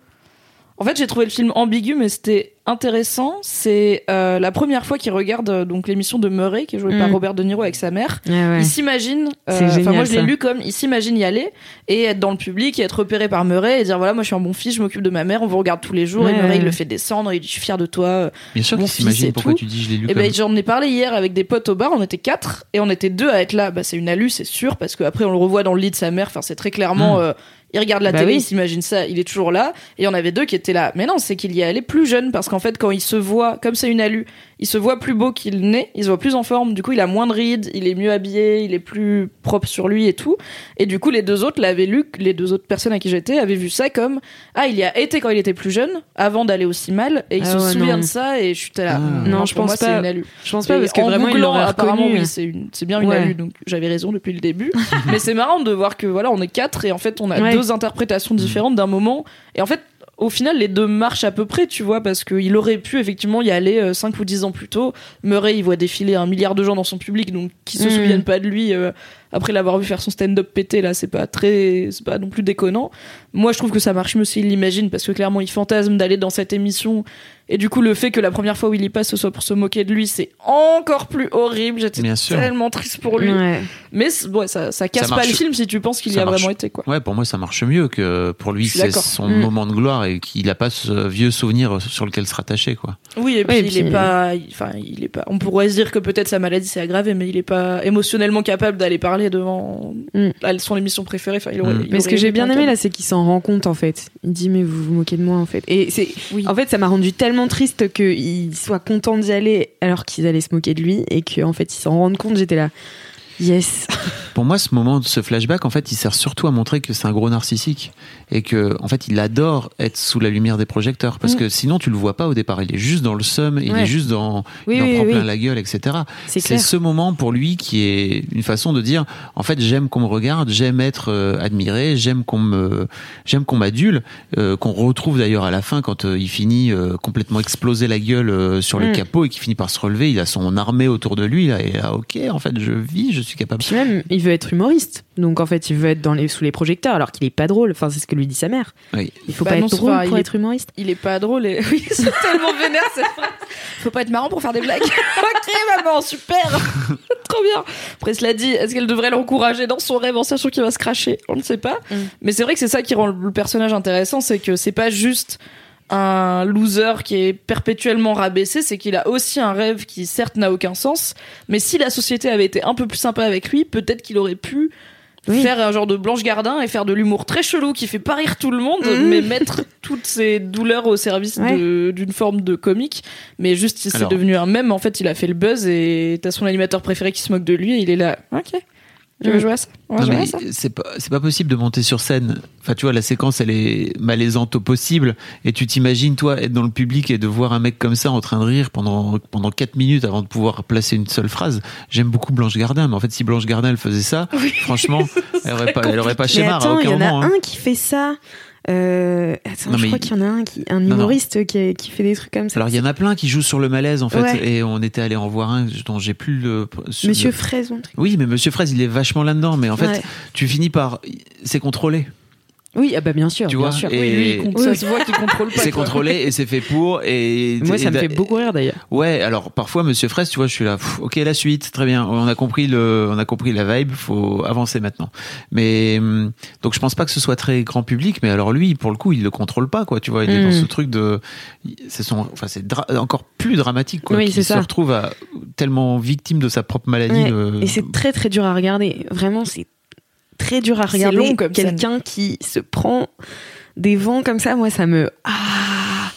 En fait, j'ai trouvé le film ambigu, mais c'était intéressant. C'est euh, la première fois qu'il regarde euh, donc l'émission de Murray, qui est jouée Mm. par Robert De Niro avec sa mère. Ouais, ouais. Il s'imagine, euh, enfin moi je l'ai lu comme il s'imagine y aller et être dans le public et être repéré par Murray et dire voilà moi je suis un bon fils, je m'occupe de ma mère, on vous regarde tous les jours et Murray il le fait descendre, il dit je suis fier de toi. Bien sûr qu'il s'imagine pourquoi tout. tu dis je l'ai lu Et comme... ben j'en ai parlé hier avec des potes au bar, on était quatre et on était deux à être là. Bah c'est une alu c'est sûr parce qu'après on le revoit dans le lit de sa mère. Enfin c'est très clairement Mm. Il regarde la Bah télé, oui. il s'imagine ça, il est toujours là. Et il y en avait deux qui étaient là. Mais non, c'est qu'il y est allé plus jeune parce qu'en fait, quand il se voit, comme c'est une alu, il se voit plus beau qu'il n'est, il se voit plus en forme. Du coup, il a moins de rides, il est mieux habillé, il est plus propre sur lui et tout. Et du coup, les deux autres l'avaient lu, les deux autres personnes à qui j'étais avaient vu ça comme ah, il y a été quand il était plus jeune, avant d'aller aussi mal, et il Ah se ouais, souvient non. de ça. Et je suis là. Ah. Non, je pour pense moi, pas. C'est une alu. Je pense pas parce que en vraiment googlant, apparemment, oui, c'est une- c'est bien une Ouais. alu, donc j'avais raison depuis le début. Mais c'est marrant de voir que voilà, on est quatre et en fait, on a Ouais. deux interprétations différentes d'un moment. Et en fait, au final, les deux marchent à peu près, tu vois, parce qu'il aurait pu effectivement y aller 5 ou 10 ans plus tôt. Murray, il voit défiler un milliard de gens dans son public, donc qui se Mm. souviennent pas de lui euh, après l'avoir vu faire son stand-up pété, là, c'est pas très, c'est pas non plus déconnant. Moi, je trouve que ça marche mieux s'il l'imagine, parce que clairement, il fantasme d'aller dans cette émission. Et du coup, le fait que la première fois où il y passe, ce soit pour se moquer de lui, c'est encore plus horrible. J'étais tellement triste pour lui. Ouais. Mais ouais, ça, ça casse Ça pas le film si tu penses qu'il y a marche. vraiment été, quoi. Ouais, pour moi, ça marche mieux que pour lui, c'est son Mm. moment de gloire et qu'il n'a pas ce vieux souvenir sur lequel se rattacher, quoi. Oui, et puis, et il est pas, enfin, il est pas. On pourrait se dire que peut-être sa maladie s'est aggravée, mais il est pas émotionnellement capable d'aller parler devant Mm. à son émission préférée. Enfin, il aurait, Mm. il Mais ce que j'ai bien aimé capable. là, c'est qu'il s'en rend compte en fait. Il dit mais vous vous moquez de moi en fait. Et c'est Oui. en fait ça m'a rendu tellement triste qu'il soit content d'y aller alors qu'ils allaient se moquer de lui et qu'en fait il s'en rende compte. J'étais là. Yes. Pour moi, ce moment, ce flashback, en fait, il sert surtout à montrer que c'est un gros narcissique et que, en fait, il adore être sous la lumière des projecteurs parce Mm. que sinon, tu le vois pas au départ. Il est juste dans le seum, il est juste dans, Oui il en oui prend oui. plein la gueule, etc. C'est ce moment pour lui qui est une façon de dire, en fait, j'aime qu'on me regarde, j'aime être euh, admiré, j'aime qu'on me, j'aime qu'on m'adule, euh, qu'on retrouve d'ailleurs à la fin quand euh, il finit complètement exploser la gueule sur le Mm. capot et qu'il finit par se relever. Il a son armée autour de lui là et là, ok, en fait, je vis, je suis capable. Puis même il veut être humoriste. Donc en fait il veut être dans les sous les projecteurs alors qu'il est pas drôle. Enfin c'est ce que lui dit sa mère. Oui. Il faut Bah pas non, être drôle pas- pour il est- être humoriste. Il est pas drôle et oui, c'est tellement vénère cette phrase. Faut pas être marrant pour faire des blagues. ok, maman, super. Trop bien. Après, cela dit, est-ce qu'elle devrait l'encourager dans son rêve en sachant qu'il va se cracher? On ne sait pas. Mm. Mais c'est vrai que c'est ça qui rend le personnage intéressant, c'est que c'est pas juste un loser qui est perpétuellement rabaissé, c'est qu'il a aussi un rêve qui certes n'a aucun sens, mais si la société avait été un peu plus sympa avec lui, peut-être qu'il aurait pu Oui. faire un genre de Blanche Gardin et faire de l'humour très chelou qui fait pas rire tout le monde, Mhm. mais mettre toutes ses douleurs au service Ouais. d'une forme de comique. Mais juste, c'est devenu un mème. En fait, il a fait le buzz et t'as son animateur préféré qui se moque de lui et il est là. Ok. Tu veux Mhm. jouer à ça? On va Non, jouer mais à ça c'est pas possible de monter sur scène. Enfin, tu vois, la séquence elle est malaisante au possible, et tu t'imagines toi être dans le public et de voir un mec comme ça en train de rire pendant pendant quatre minutes avant de pouvoir placer une seule phrase. J'aime beaucoup Blanche Gardin, mais en fait, si Blanche Gardin elle faisait ça, franchement, elle aurait pas elle aurait pas Mais schéma à attends, il y en a hein. un qui fait ça. Euh, attends, Non, je crois il- qu'il y en a un, qui, un non. humoriste qui, qui fait des trucs comme ça. Alors il y en a plein qui jouent sur le malaise en fait, Ouais. et on était allé en voir un dont j'ai plus le Monsieur le- Fraise un truc. Oui, mais Monsieur Fraise, il est vachement là-dedans, mais en fait, Ouais. tu finis par c'est contrôlé. Oui, ah bah bien sûr. Tu bien vois, sûr. et- Oui, lui, il ça se voit qu'il contrôle pas. C'est contrôlé et c'est fait pour et Moi, ça et me fait beaucoup rire d'ailleurs. Ouais, alors parfois Monsieur Fraisse, tu vois, je suis là, pff, ok la suite, très bien, on a compris le, on a compris la vibe, faut avancer maintenant. Mais hum, donc je pense pas que ce soit très grand public, mais alors lui, pour le coup, il le contrôle pas, quoi, tu vois, il est dans ce truc de, c'est son, enfin c'est dra- encore plus dramatique, quoi, Oui, qu'il c'est se ça. retrouve à, tellement victime de sa propre maladie. Ouais, le- Et c'est très très dur à regarder. Vraiment, c'est très dur à regarder. Quelqu'un qui se prend des vents comme ça, moi, ça me. Ah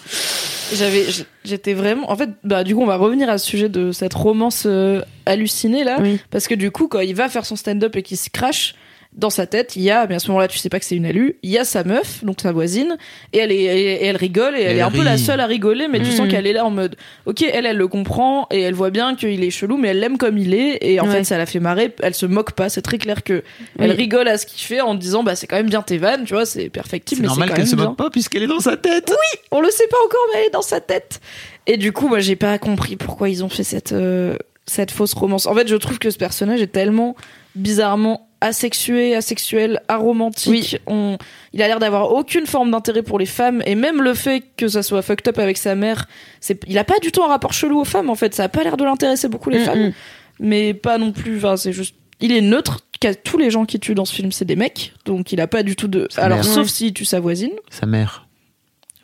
J'avais, j'étais vraiment. En fait, bah du coup, on va revenir à ce sujet de cette romance euh, hallucinée là, Oui. parce que du coup, quand il va faire son stand-up et qu'il se crache. Dans sa tête, il y a, mais à ce moment-là, tu sais pas que c'est une alu, il y a sa meuf, donc sa voisine, et elle est, et elle rigole, et elle, Elle est un peu la seule à rigoler, mais tu Mm. sens qu'elle est là en mode, ok, elle, elle le comprend, et elle voit bien qu'il est chelou, mais elle l'aime comme il est, et en Ouais. fait, ça la fait marrer, elle se moque pas, c'est très clair que elle Oui. rigole à ce qu'il fait en disant, bah, c'est quand même bien tes vannes, tu vois, c'est perfectible, c'est mais normal qu'elle se bien. moque pas puisqu'elle est dans sa tête. On le sait pas encore, mais elle est dans sa tête. Et du coup, moi, j'ai pas compris pourquoi ils ont fait cette, euh, cette fausse romance. En fait, je trouve que ce personnage est tellement bizarrement asexué, asexuel, aromantique. On, il a l'air d'avoir aucune forme d'intérêt pour les femmes. Et même le fait que ça soit fucked up avec sa mère, c'est, il a pas du tout un rapport chelou aux femmes, en fait. Ça a pas l'air de l'intéresser beaucoup, les Mm, femmes. mm. Mais pas non plus, enfin, c'est juste, il est neutre. Qu'à tous les gens qui tuent dans ce film, c'est des mecs. Donc, il a pas du tout de, Sa alors, mère. sauf s'il tue sa voisine. Sa mère.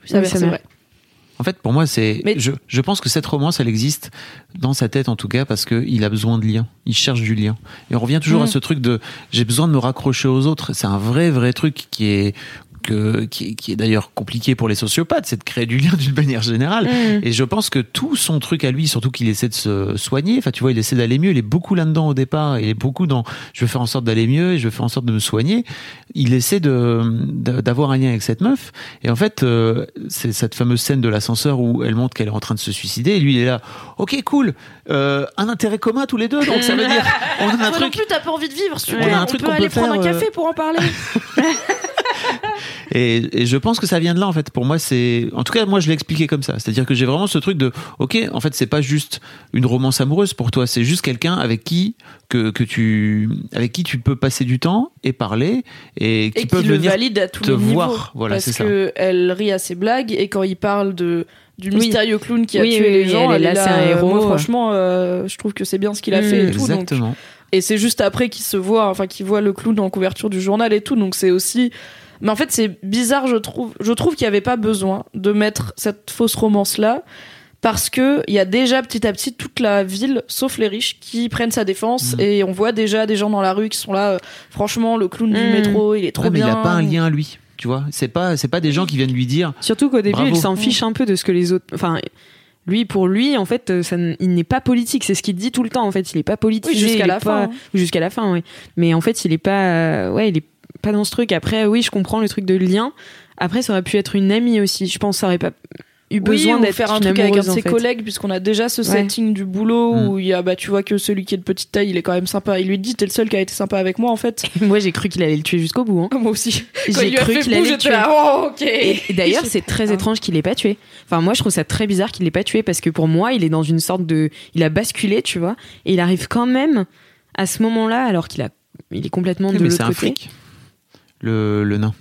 Oui, sa c'est mère. vrai. En fait, pour moi, c'est. Mais- Je, je pense que cette romance, elle existe dans sa tête en tout cas parce qu'il a besoin de lien. Il cherche du lien. Et on revient toujours Mm. à ce truc de j'ai besoin de me raccrocher aux autres. C'est un vrai, vrai truc qui est que, qui, est- qui est d'ailleurs compliqué pour les sociopathes, c'est de créer du lien d'une manière générale. Mm. Et je pense que tout son truc à lui, surtout qu'il essaie de se soigner, enfin tu vois, il essaie d'aller mieux, il est beaucoup là-dedans au départ, il est beaucoup dans je veux faire en sorte d'aller mieux et je veux faire en sorte de me soigner. Il essaie de d'avoir un lien avec cette meuf et en fait euh, c'est cette fameuse scène de l'ascenseur où elle montre qu'elle est en train de se suicider et lui il est là, ok cool, euh, un intérêt commun tous les deux, donc ça veut dire on a un Toi non truc plus, t'as pas envie de vivre, super. On a un on truc peut aller prendre un café euh, pour en parler. Et, et je pense que ça vient de là en fait. Pour moi, c'est en tout cas moi je l'ai expliqué comme ça. C'est-à-dire que j'ai vraiment ce truc de ok, en fait c'est pas juste une romance amoureuse pour toi, c'est juste quelqu'un avec qui que, que tu avec qui tu peux passer du temps et parler et qui et peuvent qui le venir valide à tous te les niveaux. voir. Voilà, parce c'est ça. que elle rit à ses blagues et quand il parle de du Oui. mystérieux clown qui a Oui, tué oui, les gens, elle est là, c'est un euh, héros. Moi, franchement, euh, je trouve que c'est bien ce qu'il a Mm. fait et tout. Donc, Exactement. et c'est juste après qu'il se voit, enfin qu'il voit le clown dans la couverture du journal et tout. Donc c'est aussi. Mais en fait, c'est bizarre, je trouve. Je trouve qu'il n'y avait pas besoin de mettre cette fausse romance là. Parce que il y a déjà petit à petit toute la ville, sauf les riches, qui prennent sa défense Mm. et on voit déjà des gens dans la rue qui sont là. euh, franchement, le clown du Mm. métro, il est trop Ouais, mais bien. il a pas un lien à lui. Tu vois, c'est pas c'est pas des gens qui viennent lui dire Surtout qu'au début, Bravo. il s'en fiche un peu de ce que les autres. Enfin, lui, pour lui, en fait, ça, n- il n'est pas politique. C'est ce qu'il dit tout le temps. En fait, il est pas politique Oui, jusqu'à la fin. hein. Jusqu'à la fin, oui. Mais en fait, il est pas. euh, Ouais, il est pas dans ce truc. Après, oui, je comprends le truc de lien. Après, ça aurait pu être une amie aussi. Je pense que ça aurait pas eu besoin oui, ou d'être faire un une truc avec un de ses fait. collègues puisqu'on a déjà ce Ouais. setting du boulot Mm. où il y a bah tu vois que celui qui est de petite taille il est quand même sympa il lui dit t'es le seul qui a été sympa avec moi en fait Moi, j'ai cru qu'il allait le tuer jusqu'au bout. hein. moi aussi Quand J'ai il lui a cru qu'il allait le tuer. là, oh, ok Et et d'ailleurs, c'est très Ah. étrange qu'il l'ait pas tué. Enfin, moi, je trouve ça très bizarre qu'il l'ait pas tué parce que pour moi, il est dans une sorte de, il a basculé, tu vois, et il arrive quand même à ce moment-là, alors qu'il a, il est complètement de l'autre côté. Le le nain.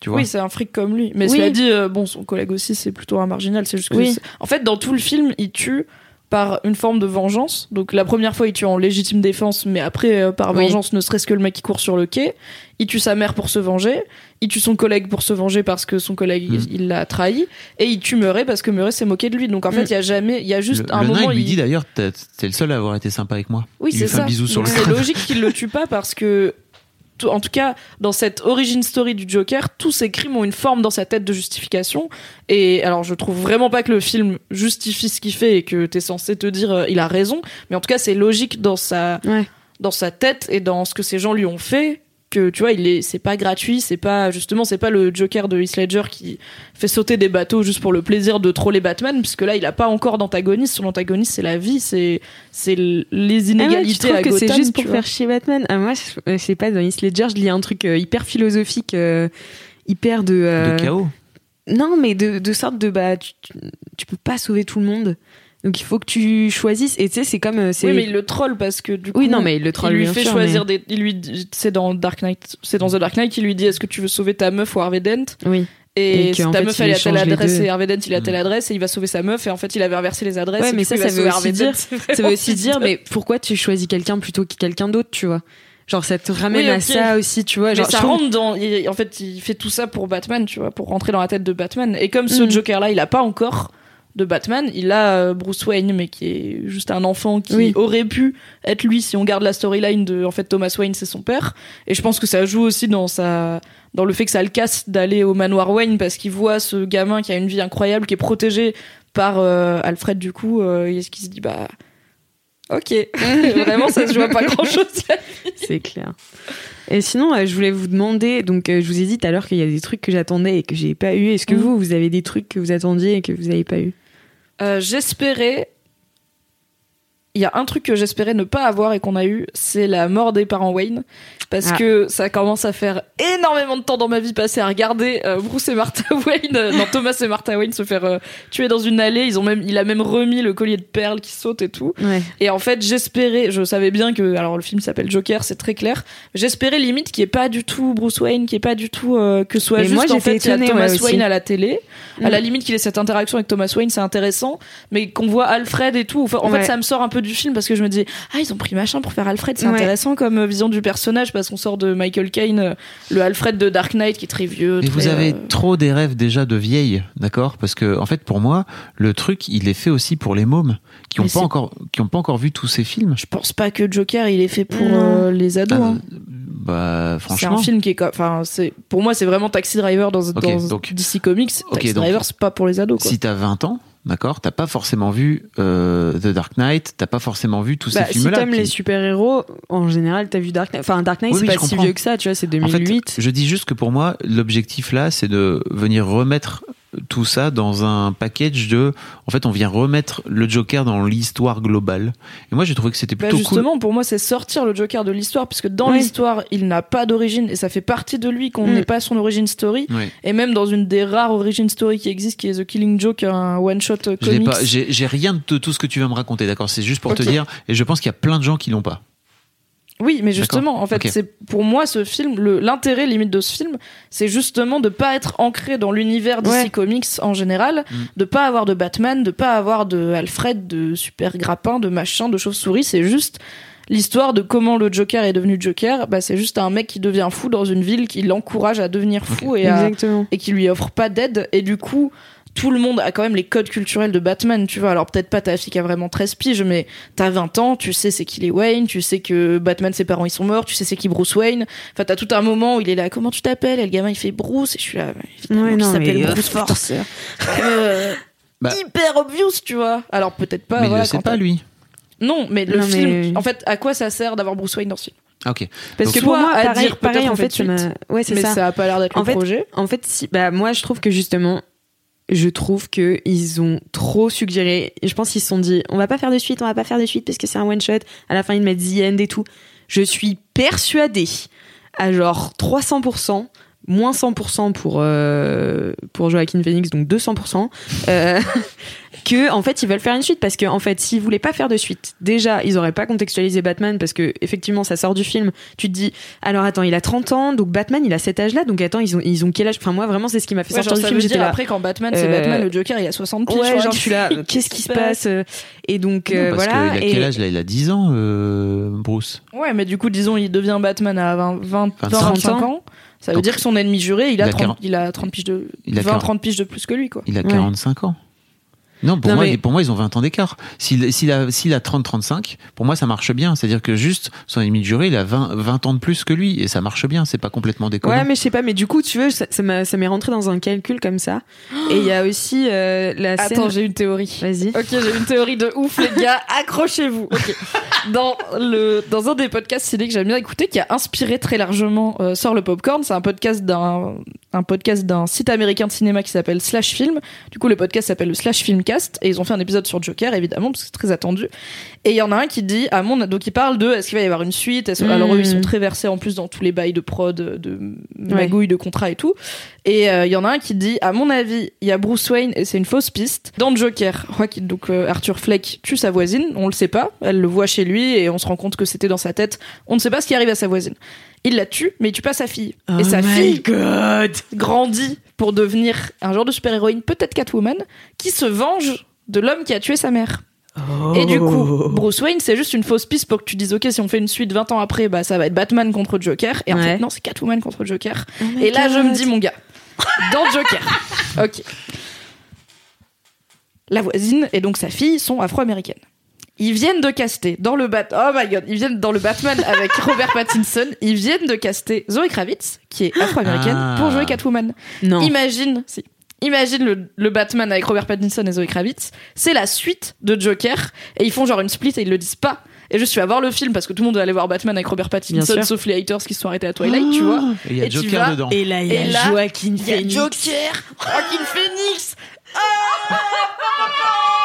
Tu vois. oui c'est un fric comme lui mais Oui. cela dit euh, bon son collègue aussi c'est plutôt un marginal c'est juste que Oui. en fait dans tout le film il tue par une forme de vengeance. Donc la première fois, il tue en légitime défense, mais après, euh, par Oui. vengeance, ne serait-ce que le mec qui court sur le quai. Il tue sa mère pour se venger. Il tue son collègue pour se venger parce que son collègue, il- il l'a trahi. Et il tue Murray parce que Murray s'est moqué de lui. Donc en fait, Mm. il y a jamais, il y a juste le, un le nain, moment. il lui il- dit d'ailleurs, t'es le seul à avoir été sympa avec moi. Oui, c'est ça. un bisou sur Donc le C'est logique qu'il le tue pas parce que, en tout cas, dans cette origin story du Joker, tous ces crimes ont une forme dans sa tête de justification. Et alors, je trouve vraiment pas que le film justifie ce qu'il fait et que t'es censé te dire euh, il a raison. Mais en tout cas, c'est logique dans sa, Ouais. dans sa tête et dans ce que ces gens lui ont fait. Que tu vois, il est, c'est pas gratuit, c'est pas justement, c'est pas le Joker de Heath Ledger qui fait sauter des bateaux juste pour le plaisir de troller Batman, puisque là, il a pas encore d'antagoniste. Son antagoniste, c'est la vie, c'est, c'est les Ah ouais, inégalités tu trouves à que c'est juste pour faire chier Batman ah, Moi, je, je sais pas, dans Heath Ledger, je lis un truc euh, hyper philosophique, euh, hyper de... euh, De chaos. Non, mais de, de sorte de... Bah, tu, tu, tu peux pas sauver tout le monde. Donc il faut que tu choisisses. Et tu sais, c'est comme... euh, Oui, mais il le troll parce que du coup. Oui, non, mais il le troll, il lui fait sûr, choisir mais- des. Il lui, c'est dans Dark Knight, c'est dans The Dark Knight, il lui dit est-ce que tu veux sauver ta meuf ou Harvey Dent? Oui. Et, Et si qu'en ta fait, meuf elle est à telle adresse et Harvey Dent il est à telle Mm. adresse et il va sauver sa meuf et en fait il avait inversé les adresses. Ouais, et mais ça, ça va veut aussi dire- Ça veut aussi dire, mais pourquoi tu choisis quelqu'un plutôt que quelqu'un d'autre, tu vois? Genre, ça te ramène Oui, à ça aussi, tu vois. Mais Genre, ça je trouve- rentre dans. il- en fait, il fait tout ça pour Batman, tu vois, pour rentrer dans la tête de Batman. Et comme ce Mm. Joker-là, il a pas encore de Batman, il a euh, Bruce Wayne, mais qui est juste un enfant qui Oui. aurait pu être lui si on garde la storyline de. En fait, Thomas Wayne, c'est son père. Et je pense que ça joue aussi dans sa. Dans le fait que ça le casse d'aller au manoir Wayne parce qu'il voit ce gamin qui a une vie incroyable, qui est protégé par euh, Alfred, du coup, euh, et ce qui se dit, bah. Ok. Vraiment, ça se joue à pas grand chose. C'est clair. Et sinon, euh, je voulais vous demander, donc euh, je vous ai dit tout à l'heure qu'il y a des trucs que j'attendais et que j'ai pas eu. Est-ce que Mhm. vous, vous avez des trucs que vous attendiez et que vous avez pas eu? Euh, j'espérais. Il y a un truc que j'espérais ne pas avoir et qu'on a eu, c'est la mort des parents Wayne. Parce Ah. que ça commence à faire énormément de temps dans ma vie passée à regarder euh, Bruce et Martha Wayne, euh, non Thomas et Martha Wayne se faire euh, tuer dans une allée. Ils ont même, il a même remis le collier de perles qui saute et tout. Ouais. Et en fait, j'espérais, je savais bien que, alors le film s'appelle Joker, c'est très clair. J'espérais limite qu'il n'y ait pas du tout Bruce Wayne, qu'il n'y ait pas du tout euh, que soit juste moi, en fait il y a étonnée, Thomas ouais. Wayne à la télé. À Mm. la limite qu'il ait cette interaction avec Thomas Wayne, c'est intéressant, mais qu'on voit Alfred et tout. Enfin, en Ouais. fait, ça me sort un peu du film parce que je me dis ah ils ont pris machin pour faire Alfred, c'est Ouais. intéressant comme euh, vision du personnage parce qu'on sort de Michael Caine, euh, le Alfred de Dark Knight qui est très vieux. Et très, vous avez euh, trop des rêves déjà de vieille, d'accord? Parce que en fait, pour moi, le truc, il est fait aussi pour les mômes qui Mais ont pas c'est- encore, qui ont pas encore vu tous ces films. Je pense pas que Joker il est fait pour euh, les ados. Ah, hein. Bah, C'est franchement. un film qui est, enfin, c'est pour moi c'est vraiment Taxi Driver dans, Ok, dans donc- DC Comics. Taxi donc- Driver c'est pas pour les ados. Quoi. Si t'as 20 ans, d'accord, t'as pas forcément vu euh, The Dark Knight, t'as pas forcément vu tous Bah, ces si films-là. t'aimes qui- les super-héros, en général, t'as vu Dark Knight. Enfin, Dark Knight, Oui, c'est oui, pas si vieux que ça, tu vois, c'est En fait, 2008. je dis juste que pour moi, l'objectif là, c'est de venir remettre tout ça dans un package de. En fait, on vient remettre le Joker dans l'histoire globale. Et moi, j'ai trouvé que c'était Bah, plutôt cool. justement, pour moi, c'est sortir le Joker de l'histoire, puisque dans Oui. l'histoire, il n'a pas d'origine et ça fait partie de lui qu'on Mm. n'ait pas son origin story. Et même dans une des rares origin story qui existent, qui est The Killing Joke, un one shot comics. j'ai j'ai rien de tout ce que tu vas me raconter, d'accord? C'est juste pour te dire, et je pense qu'il y a plein de gens qui l'ont pas. Oui, mais justement, en fait, c'est pour moi ce film, le- l'intérêt limite de ce film, c'est justement de pas être ancré dans l'univers DC Ouais. Comics en général, Mm. de pas avoir de Batman, de pas avoir de Alfred, de super grappin, de machin, de chauve-souris. C'est juste l'histoire de comment le Joker est devenu Joker. Bah, c'est juste un mec qui devient fou dans une ville qui l'encourage à devenir fou et à, et qui lui offre pas d'aide et du coup tout le monde a quand même les codes culturels de Batman, tu vois. Alors peut-être pas ta fille qui a vraiment 13 piges, mais t'as 20 ans, tu sais c'est qui les Wayne, tu sais que Batman ses parents ils sont morts, tu sais c'est qui Bruce Wayne. Enfin t'as tout un moment où il est là, comment tu t'appelles? Et le gamin il fait Bruce et je suis là, bah, évidemment Ouais, non, s'appelle mais, euh, Bruce Force. Euh, Bah. hyper obvious, tu vois. Alors peut-être pas. mais il voilà, le sait quand pas, lui. Non, mais le Non, film. mais- En fait, à quoi ça sert d'avoir Bruce Wayne dans ce film? Ok. Parce Donc, que pour moi, à pareil, dire, pareil peut-être en fait, Ouais, c'est Mais ça. ça. a pas l'air d'être En le fait, projet. En fait, si, bah, moi, je trouve que justement, je trouve que ils ont trop suggéré. Je pense qu'ils se sont dit, on va pas faire de suite, on va pas faire de suite parce que c'est un one shot. À la fin, ils mettent the end et tout. Je suis persuadée à genre 300%, moins 100% pour euh, pour Joaquin Phoenix, donc 200%. euh, que en fait ils veulent faire une suite parce que en fait s'ils voulaient pas faire de suite, déjà ils auraient pas contextualisé Batman parce que effectivement ça sort du film. Tu te dis alors attends il a 30 ans donc Batman il a cet âge-là donc attends ils ont ils ont quel âge? Enfin moi vraiment c'est ce qui m'a fait Ouais, sortir genre, du film. J'étais là. après quand Batman c'est Euh, Batman le Joker il a 60 piges. Ouais, genre, tu je suis là, qu'est-ce qui se passe? euh, Et donc, Non, euh, parce voilà. qu'il a et- quel âge là? Il a 10 ans, euh, Bruce. Ouais, mais du coup, disons, il devient Batman à 20, 20, 25 25 ans. Ça veut Donc, dire que son ennemi juré, il a, il a 30, 40 il a 30 piges de, Il a 20, 40 30 piges de plus que lui, quoi. Il a Ouais. 45 ans. Non, pour, Non, moi, mais- il- pour moi, ils ont 20 ans d'écart. S'il s'il a, s'il a 30-35, pour moi, ça marche bien. C'est-à-dire que juste, son ennemi juré, il a 20, 20 ans de plus que lui. Et ça marche bien. C'est pas complètement déconnant. Ouais, mais je sais pas, mais du coup, tu veux, ça, ça m'a- ça m'est rentré dans un calcul comme ça. Et il y a aussi euh, la scène. Attends, j'ai une théorie. Vas-y. Ok, j'ai une théorie de ouf, les gars. Accrochez-vous. Ok. Dans le dans un des podcasts ciné que j'aime bien écouter, qui a inspiré très largement euh, sort le popcorn, c'est un podcast d'un un podcast d'un site américain de cinéma qui s'appelle Slash Film. Du coup, le podcast s'appelle le Slash Et ils ont fait un épisode sur Joker, évidemment, parce que c'est très attendu. Et il y en a un qui dit à mon donc il parle de est-ce qu'il va y avoir une suite? Est-ce- Mm. Alors eux, ils sont très versés en plus dans tous les bails de prod, de magouilles de contrat et tout. Et euh, il y en a un qui dit, à mon avis, il y a Bruce Wayne et c'est une fausse piste. Dans Joker, donc euh, Arthur Fleck tue sa voisine, on le sait pas, elle le voit chez lui et on se rend compte que c'était dans sa tête. On ne sait pas ce qui arrive à sa voisine. Il la tue, mais il tue pas sa fille. et sa fille grandit pour devenir un genre de super-héroïne, peut-être Catwoman, qui se venge de l'homme qui a tué sa mère. Et du coup, Bruce Wayne, c'est juste une fausse piste pour que tu dises, ok, si on fait une suite 20 ans après, bah, ça va être Batman contre Joker. Et en Ouais. fait, non, c'est Catwoman contre Joker. Et là, je me dis, mon gars, dans Joker, ok. La voisine et donc sa fille sont afro-américaines. Ils viennent de caster dans le Bat, oh my god, ils viennent dans le Batman avec Robert Pattinson. Ils viennent de caster Zoe Kravitz, qui est afro-américaine, Ah. pour jouer Catwoman. Non. Imagine, si. Imagine le, le Batman avec Robert Pattinson et Zoe Kravitz. C'est la suite de Joker. Et ils font genre une split et ils le disent pas. Et juste, tu vas voir le film parce que tout le monde va aller voir Batman avec Robert Pattinson, sauf les haters qui se sont arrêtés à Twilight, tu vois. Et il y a Et tu Joker vas- dedans. Et là, il y Et a là, Joaquin Il y a Phoenix. Joker, Joaquin Phoenix.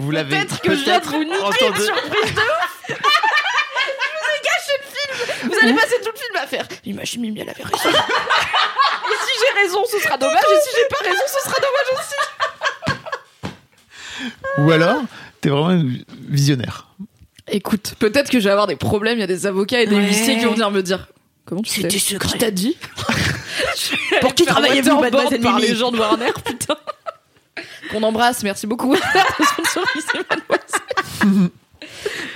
Vous l'avez Peut-être que je viens de vous niquer une entendu. surprise de ouf. je vous ai gâché le film. Vous allez passer tout le film à faire. Imagine Mimi, elle avait raison. et si j'ai raison, ce sera dommage. Et si j'ai pas raison, ce sera dommage aussi. Ou alors, t'es vraiment visionnaire. Écoute, peut-être que je vais avoir des problèmes. Il y a des avocats et des Ouais. huissiers qui vont venir me dire. Comment tu C'était sais secret. Qui t'a dit Pour qui travaillez-vous, mademoiselle par les gens de Warner, putain. Qu'on embrasse, merci beaucoup.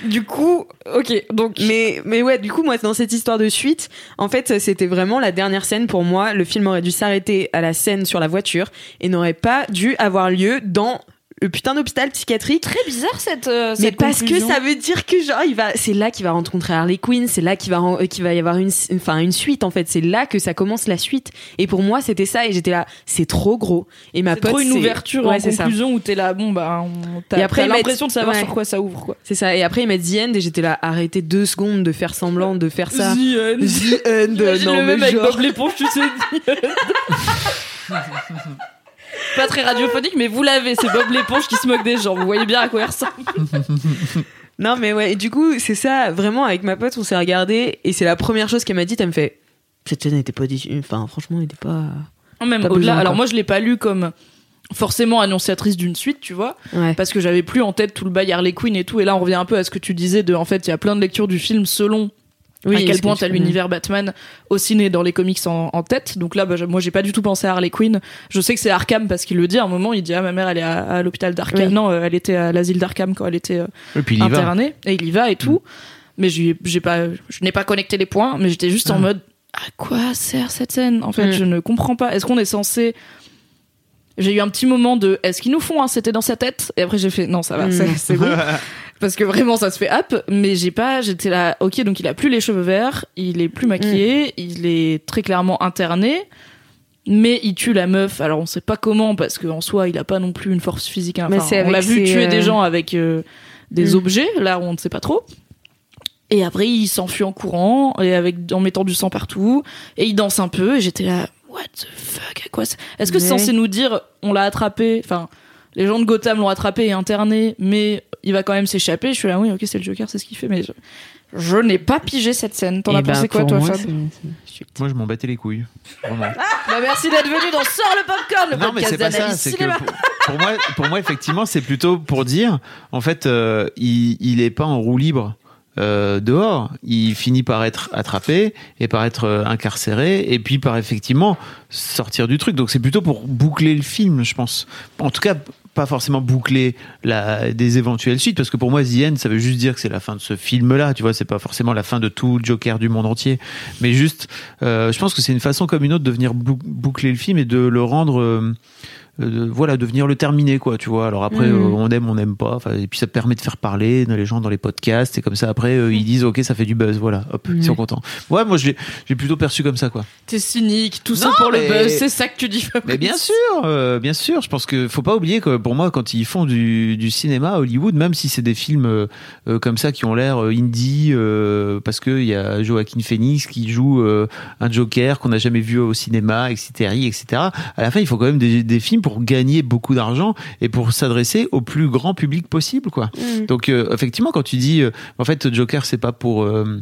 Du coup, ok, donc. Mais, mais ouais, du coup, moi, dans cette histoire de suite, en fait, c'était vraiment la dernière scène pour moi. Le film aurait dû s'arrêter à la scène sur la voiture et n'aurait pas dû avoir lieu dans putain d'hôpital psychiatrique. très bizarre cette. euh, Mais parce conclusion. que ça veut dire que genre il va, c'est là qu'il va rencontrer Harley Quinn, c'est là qu'il va, euh, qu'il va y avoir une, enfin une suite en fait, c'est là que ça commence la suite. Et pour moi c'était ça et j'étais là, c'est trop gros. Et ma C'est pote, trop une ouverture ouais, en c'est ça. conclusion où t'es là, bon bah, on- t'as Et après, t'as l'impression de savoir ouais. sur quoi ça ouvre quoi. C'est ça. Et après ils mettent The End et j'étais là, arrêtez deux secondes de faire semblant de faire ça. The End, Imagine non le mais même avec genre. Bob l'éponge, tu sais. Pas très radiophonique, mais vous l'avez, c'est Bob l'éponge qui se moque des gens. Vous voyez bien à quoi il ressemble. Non mais ouais. Et du coup c'est ça. Vraiment avec ma pote on s'est regardé et c'est la première chose qu'elle m'a dit. Elle me fait, cette scène n'était pas, enfin franchement elle était pas. Même Pas au-delà. Alors moi, je l'ai pas lu comme forcément annonciatrice d'une suite, tu vois, Ouais. parce que j'avais plus en tête tout le bail Harley Quinn et tout. Et là, on revient un peu à ce que tu disais de, en fait, il y a plein de lectures du film selon à est-ce quel que point tu t'as l'univers Batman au ciné dans les comics en, en tête. Donc là, bah, je- moi, j'ai pas du tout pensé à Harley Quinn. Je sais que c'est Arkham parce qu'il le dit à un moment. Il dit ah ma mère elle est à, à l'hôpital d'Arkham. Oui. Non, euh, elle était à l'asile d'Arkham quand elle était euh, Et puis il y va. internée et il y va et tout. Mais j'ai j'ai pas, je n'ai pas connecté les points. Mais j'étais juste en mode à quoi sert cette scène? En fait, Mm. je ne comprends pas. Est-ce qu'on est censé j'ai eu un petit moment de est-ce qu'ils nous font un c'était dans sa tête? Et après j'ai fait non ça va Mm. c'est- c'est bon parce que vraiment ça se fait hop mais j'ai pas j'étais là ok donc il a plus les cheveux verts il est plus maquillé il est très clairement interné mais il tue la meuf. Alors on sait pas comment parce qu'en soi il a pas non plus une force physique. Mais on l'a vu tuer euh, des gens avec euh, des Mm. objets. Là on ne sait pas trop. Et après il s'enfuit en courant et avec en mettant du sang partout. Et il danse un peu et j'étais là what the fuck à quoi est-ce que c'est censé nous dire on l'a attrapé? Enfin les gens de Gotham l'ont attrapé et interné mais il va quand même s'échapper je suis là oui ok c'est le Joker c'est ce qu'il fait mais je, je n'ai pas pigé cette scène t'en Eh as ben, pensé quoi pour toi moi, Fab c'est- Moi, je m'en battais les couilles. Vraiment. bah merci d'être venu dans Sors le popcorn le non, mais podcast c'est pas ça. d'analyse C'est que pour moi, pour moi, effectivement, c'est plutôt pour dire, en fait, euh, il, il est pas en roue libre. euh, dehors, il finit par être attrapé et par être euh, incarcéré et puis par effectivement sortir du truc. Donc c'est plutôt pour boucler le film, je pense. En tout cas, pas forcément boucler la, des éventuelles suites, parce que pour moi, The ça veut juste dire que c'est la fin de ce film-là. Tu vois, c'est pas forcément la fin de tout Joker du monde entier, mais juste, euh, je pense que c'est une façon comme une autre de venir bou- boucler le film et de le rendre. Euh, de- voilà de venir le terminer quoi tu vois alors après Mhm. euh, on aime on n'aime pas et puis ça permet de faire parler les gens dans les podcasts et comme ça après euh, ils disent ok ça fait du buzz voilà hop ils sont contents ouais moi j'ai plutôt perçu comme ça quoi T'es cynique, tout ça pour le buzz, c'est ça que tu dis. mais bien sûr, euh, bien sûr. Je pense que faut pas oublier que pour moi, quand ils font du, du cinéma à Hollywood, même si c'est des films euh, comme ça qui ont l'air indie, euh, parce que il y a Joaquin Phoenix qui joue un Joker qu'on n'a jamais vu au cinéma, etc., etc. À la fin, il faut quand même des, des films pour gagner beaucoup d'argent et pour s'adresser au plus grand public possible, quoi. Donc euh, effectivement, quand tu dis, euh, en fait, Joker, c'est pas pour euh,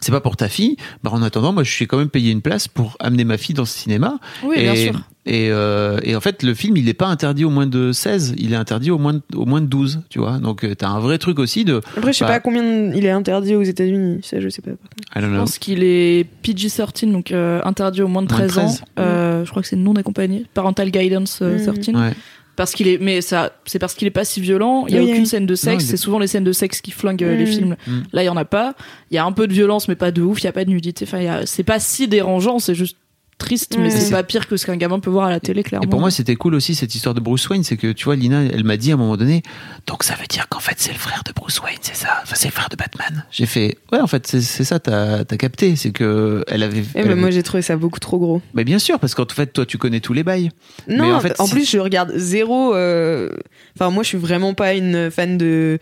c'est pas pour ta fille. Bah, en attendant, moi, je suis quand même payé une place pour amener ma fille dans ce cinéma. Oui, et, bien sûr. Et, euh, et en fait, le film, il n'est pas interdit au moins de 16, il est interdit au moins de, au moins de 12, tu vois. Donc, tu as un vrai truc aussi de. Après, je sais Bah. pas combien il est interdit aux États-Unis. Ça, je sais pas. I don't Je know. pense qu'il est PG-13, donc euh, interdit au moins de Moins de 13, ans. 13. Euh, je crois que c'est non accompagné. Parental Guidance euh, Mm. 13. Ouais. Parce qu'il est, mais ça, c'est parce qu'il est pas si violent. Il y a Oui, aucune oui. scène de sexe. C'est souvent les scènes de sexe qui flinguent euh, les films. Mm. Là, il y en a pas. Il y a un peu de violence, mais pas de ouf. Il y a pas de nudité. Enfin, il y a- c'est pas si dérangeant. C'est juste triste, mais Ouais. c'est pas pire que ce qu'un gamin peut voir à la télé, clairement. Et pour moi, c'était cool aussi cette histoire de Bruce Wayne, c'est que tu vois, Lina, elle m'a dit à un moment donné, donc ça veut dire qu'en fait c'est le frère de Bruce Wayne, c'est ça? Enfin, c'est le frère de Batman. J'ai fait, ouais, en fait, c'est ça, t'as as capté, c'est que elle avait. Eh elle ben, avait- moi, j'ai trouvé ça beaucoup trop gros. Mais bien sûr, parce qu'en fait, toi, tu connais tous les bails. Non, Mais en en, fait, si- plus, je regarde zéro. euh, Enfin, moi, je suis vraiment pas une fan de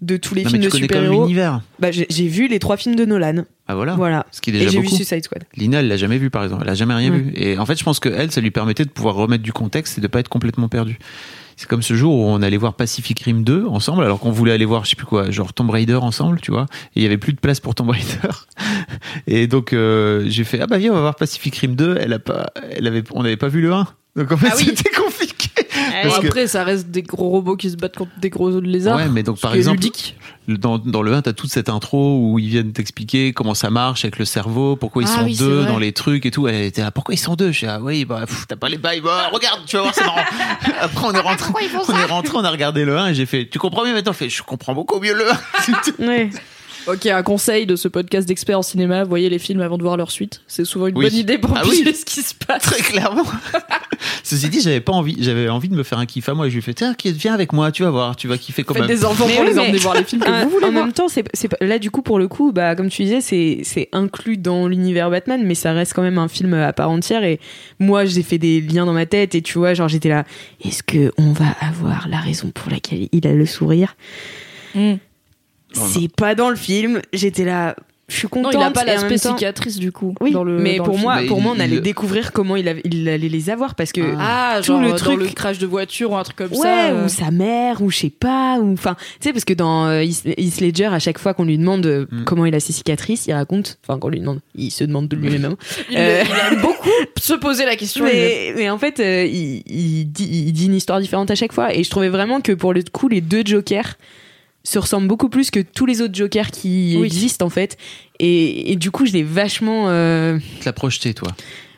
de tous les Non, mais films tu de super-héros. l'univers. Bah, j'ai vu les trois films de Nolan. Ah voilà. Voilà. Ce qui est Et déjà j'ai vu. Suicide Squad. Lina, elle l'a jamais vu, par exemple. Elle a jamais rien Ouais. vu. Et en fait, je pense que elle, ça lui permettait de pouvoir remettre du contexte et de pas être complètement perdu. C'est comme ce jour où on allait voir Pacific Rim 2 ensemble, alors qu'on voulait aller voir, je sais plus quoi, genre Tomb Raider ensemble, tu vois. Et il y avait plus de place pour Tomb Raider. Et donc, euh, j'ai fait, ah bah viens, on va voir Pacific Rim 2. Elle a pas, elle avait, on n'avait pas vu le 1. Donc en fait, Ah oui. c'était Parce que- après, ça reste des gros robots qui se battent contre des gros lézards. Ouais, mais donc ce par qui est exemple, ludique. dans, dans le 1, t'as toute cette intro où ils viennent t'expliquer comment ça marche avec le cerveau, pourquoi ils Ah sont oui, c'est deux vrai. dans les trucs et tout. Elle était là, pourquoi ils sont deux? Je suis ah oui, bah pff, t'as pas les bails. Bah, regarde, tu vas voir, c'est marrant. Après, on est rentré, on est rentré, on a regardé le 1 et j'ai fait, tu comprends mieux maintenant? Je fais, je comprends beaucoup mieux le 1. Ouais. Ok, un conseil de ce podcast d'experts en cinéma, voyez les films avant de voir leur suite. C'est souvent une Oui. bonne idée pour Ah piger oui. ce qui se passe. Très clairement. Ceci dit, j'avais pas envie, j'avais envie de me faire un kiff à moi et je lui ai fait, tiens, viens avec moi, tu vas voir, tu vas kiffer quand Faites même. des enfants Mais pour oui, les mais- emmener voir les films que vous voulez en voir. même temps, c'est c'est pas- là du coup pour le coup, bah comme tu disais, c'est c'est inclus dans l'univers Batman, mais ça reste quand même un film à part entière. Et moi, j'ai fait des liens dans ma tête et tu vois, genre j'étais là. Est-ce que on va avoir la raison pour laquelle il a le sourire? Mm. C'est pas dans le film. J'étais là. Je suis Non, contente. il a pas l'aspect cicatrice du coup. Oui, dans le, mais dans pour le moi, pour moi, on allait il- découvrir comment il, avait- il allait les avoir parce que Ah, tout genre le dans truc- le crash de voiture ou un truc comme Ouais, ça. euh. ou sa mère, ou je sais pas, ou enfin, tu sais, parce que dans euh, Heath Ledger, à chaque fois qu'on lui demande euh, Mm. comment il a ses cicatrices, il raconte, enfin, qu'on lui demande, il se demande de lui-même. hein. Il, Euh. il aime beaucoup se poser la question. mais, mais en fait, euh, il, il dit, il dit une histoire différente à chaque fois, et je trouvais vraiment que pour le coup, les deux Jokers se ressemblent beaucoup plus que tous les autres Jokers qui Oui. existent en fait, et, et du coup, je l'ai vachement, euh, Tu l'as projeté, toi.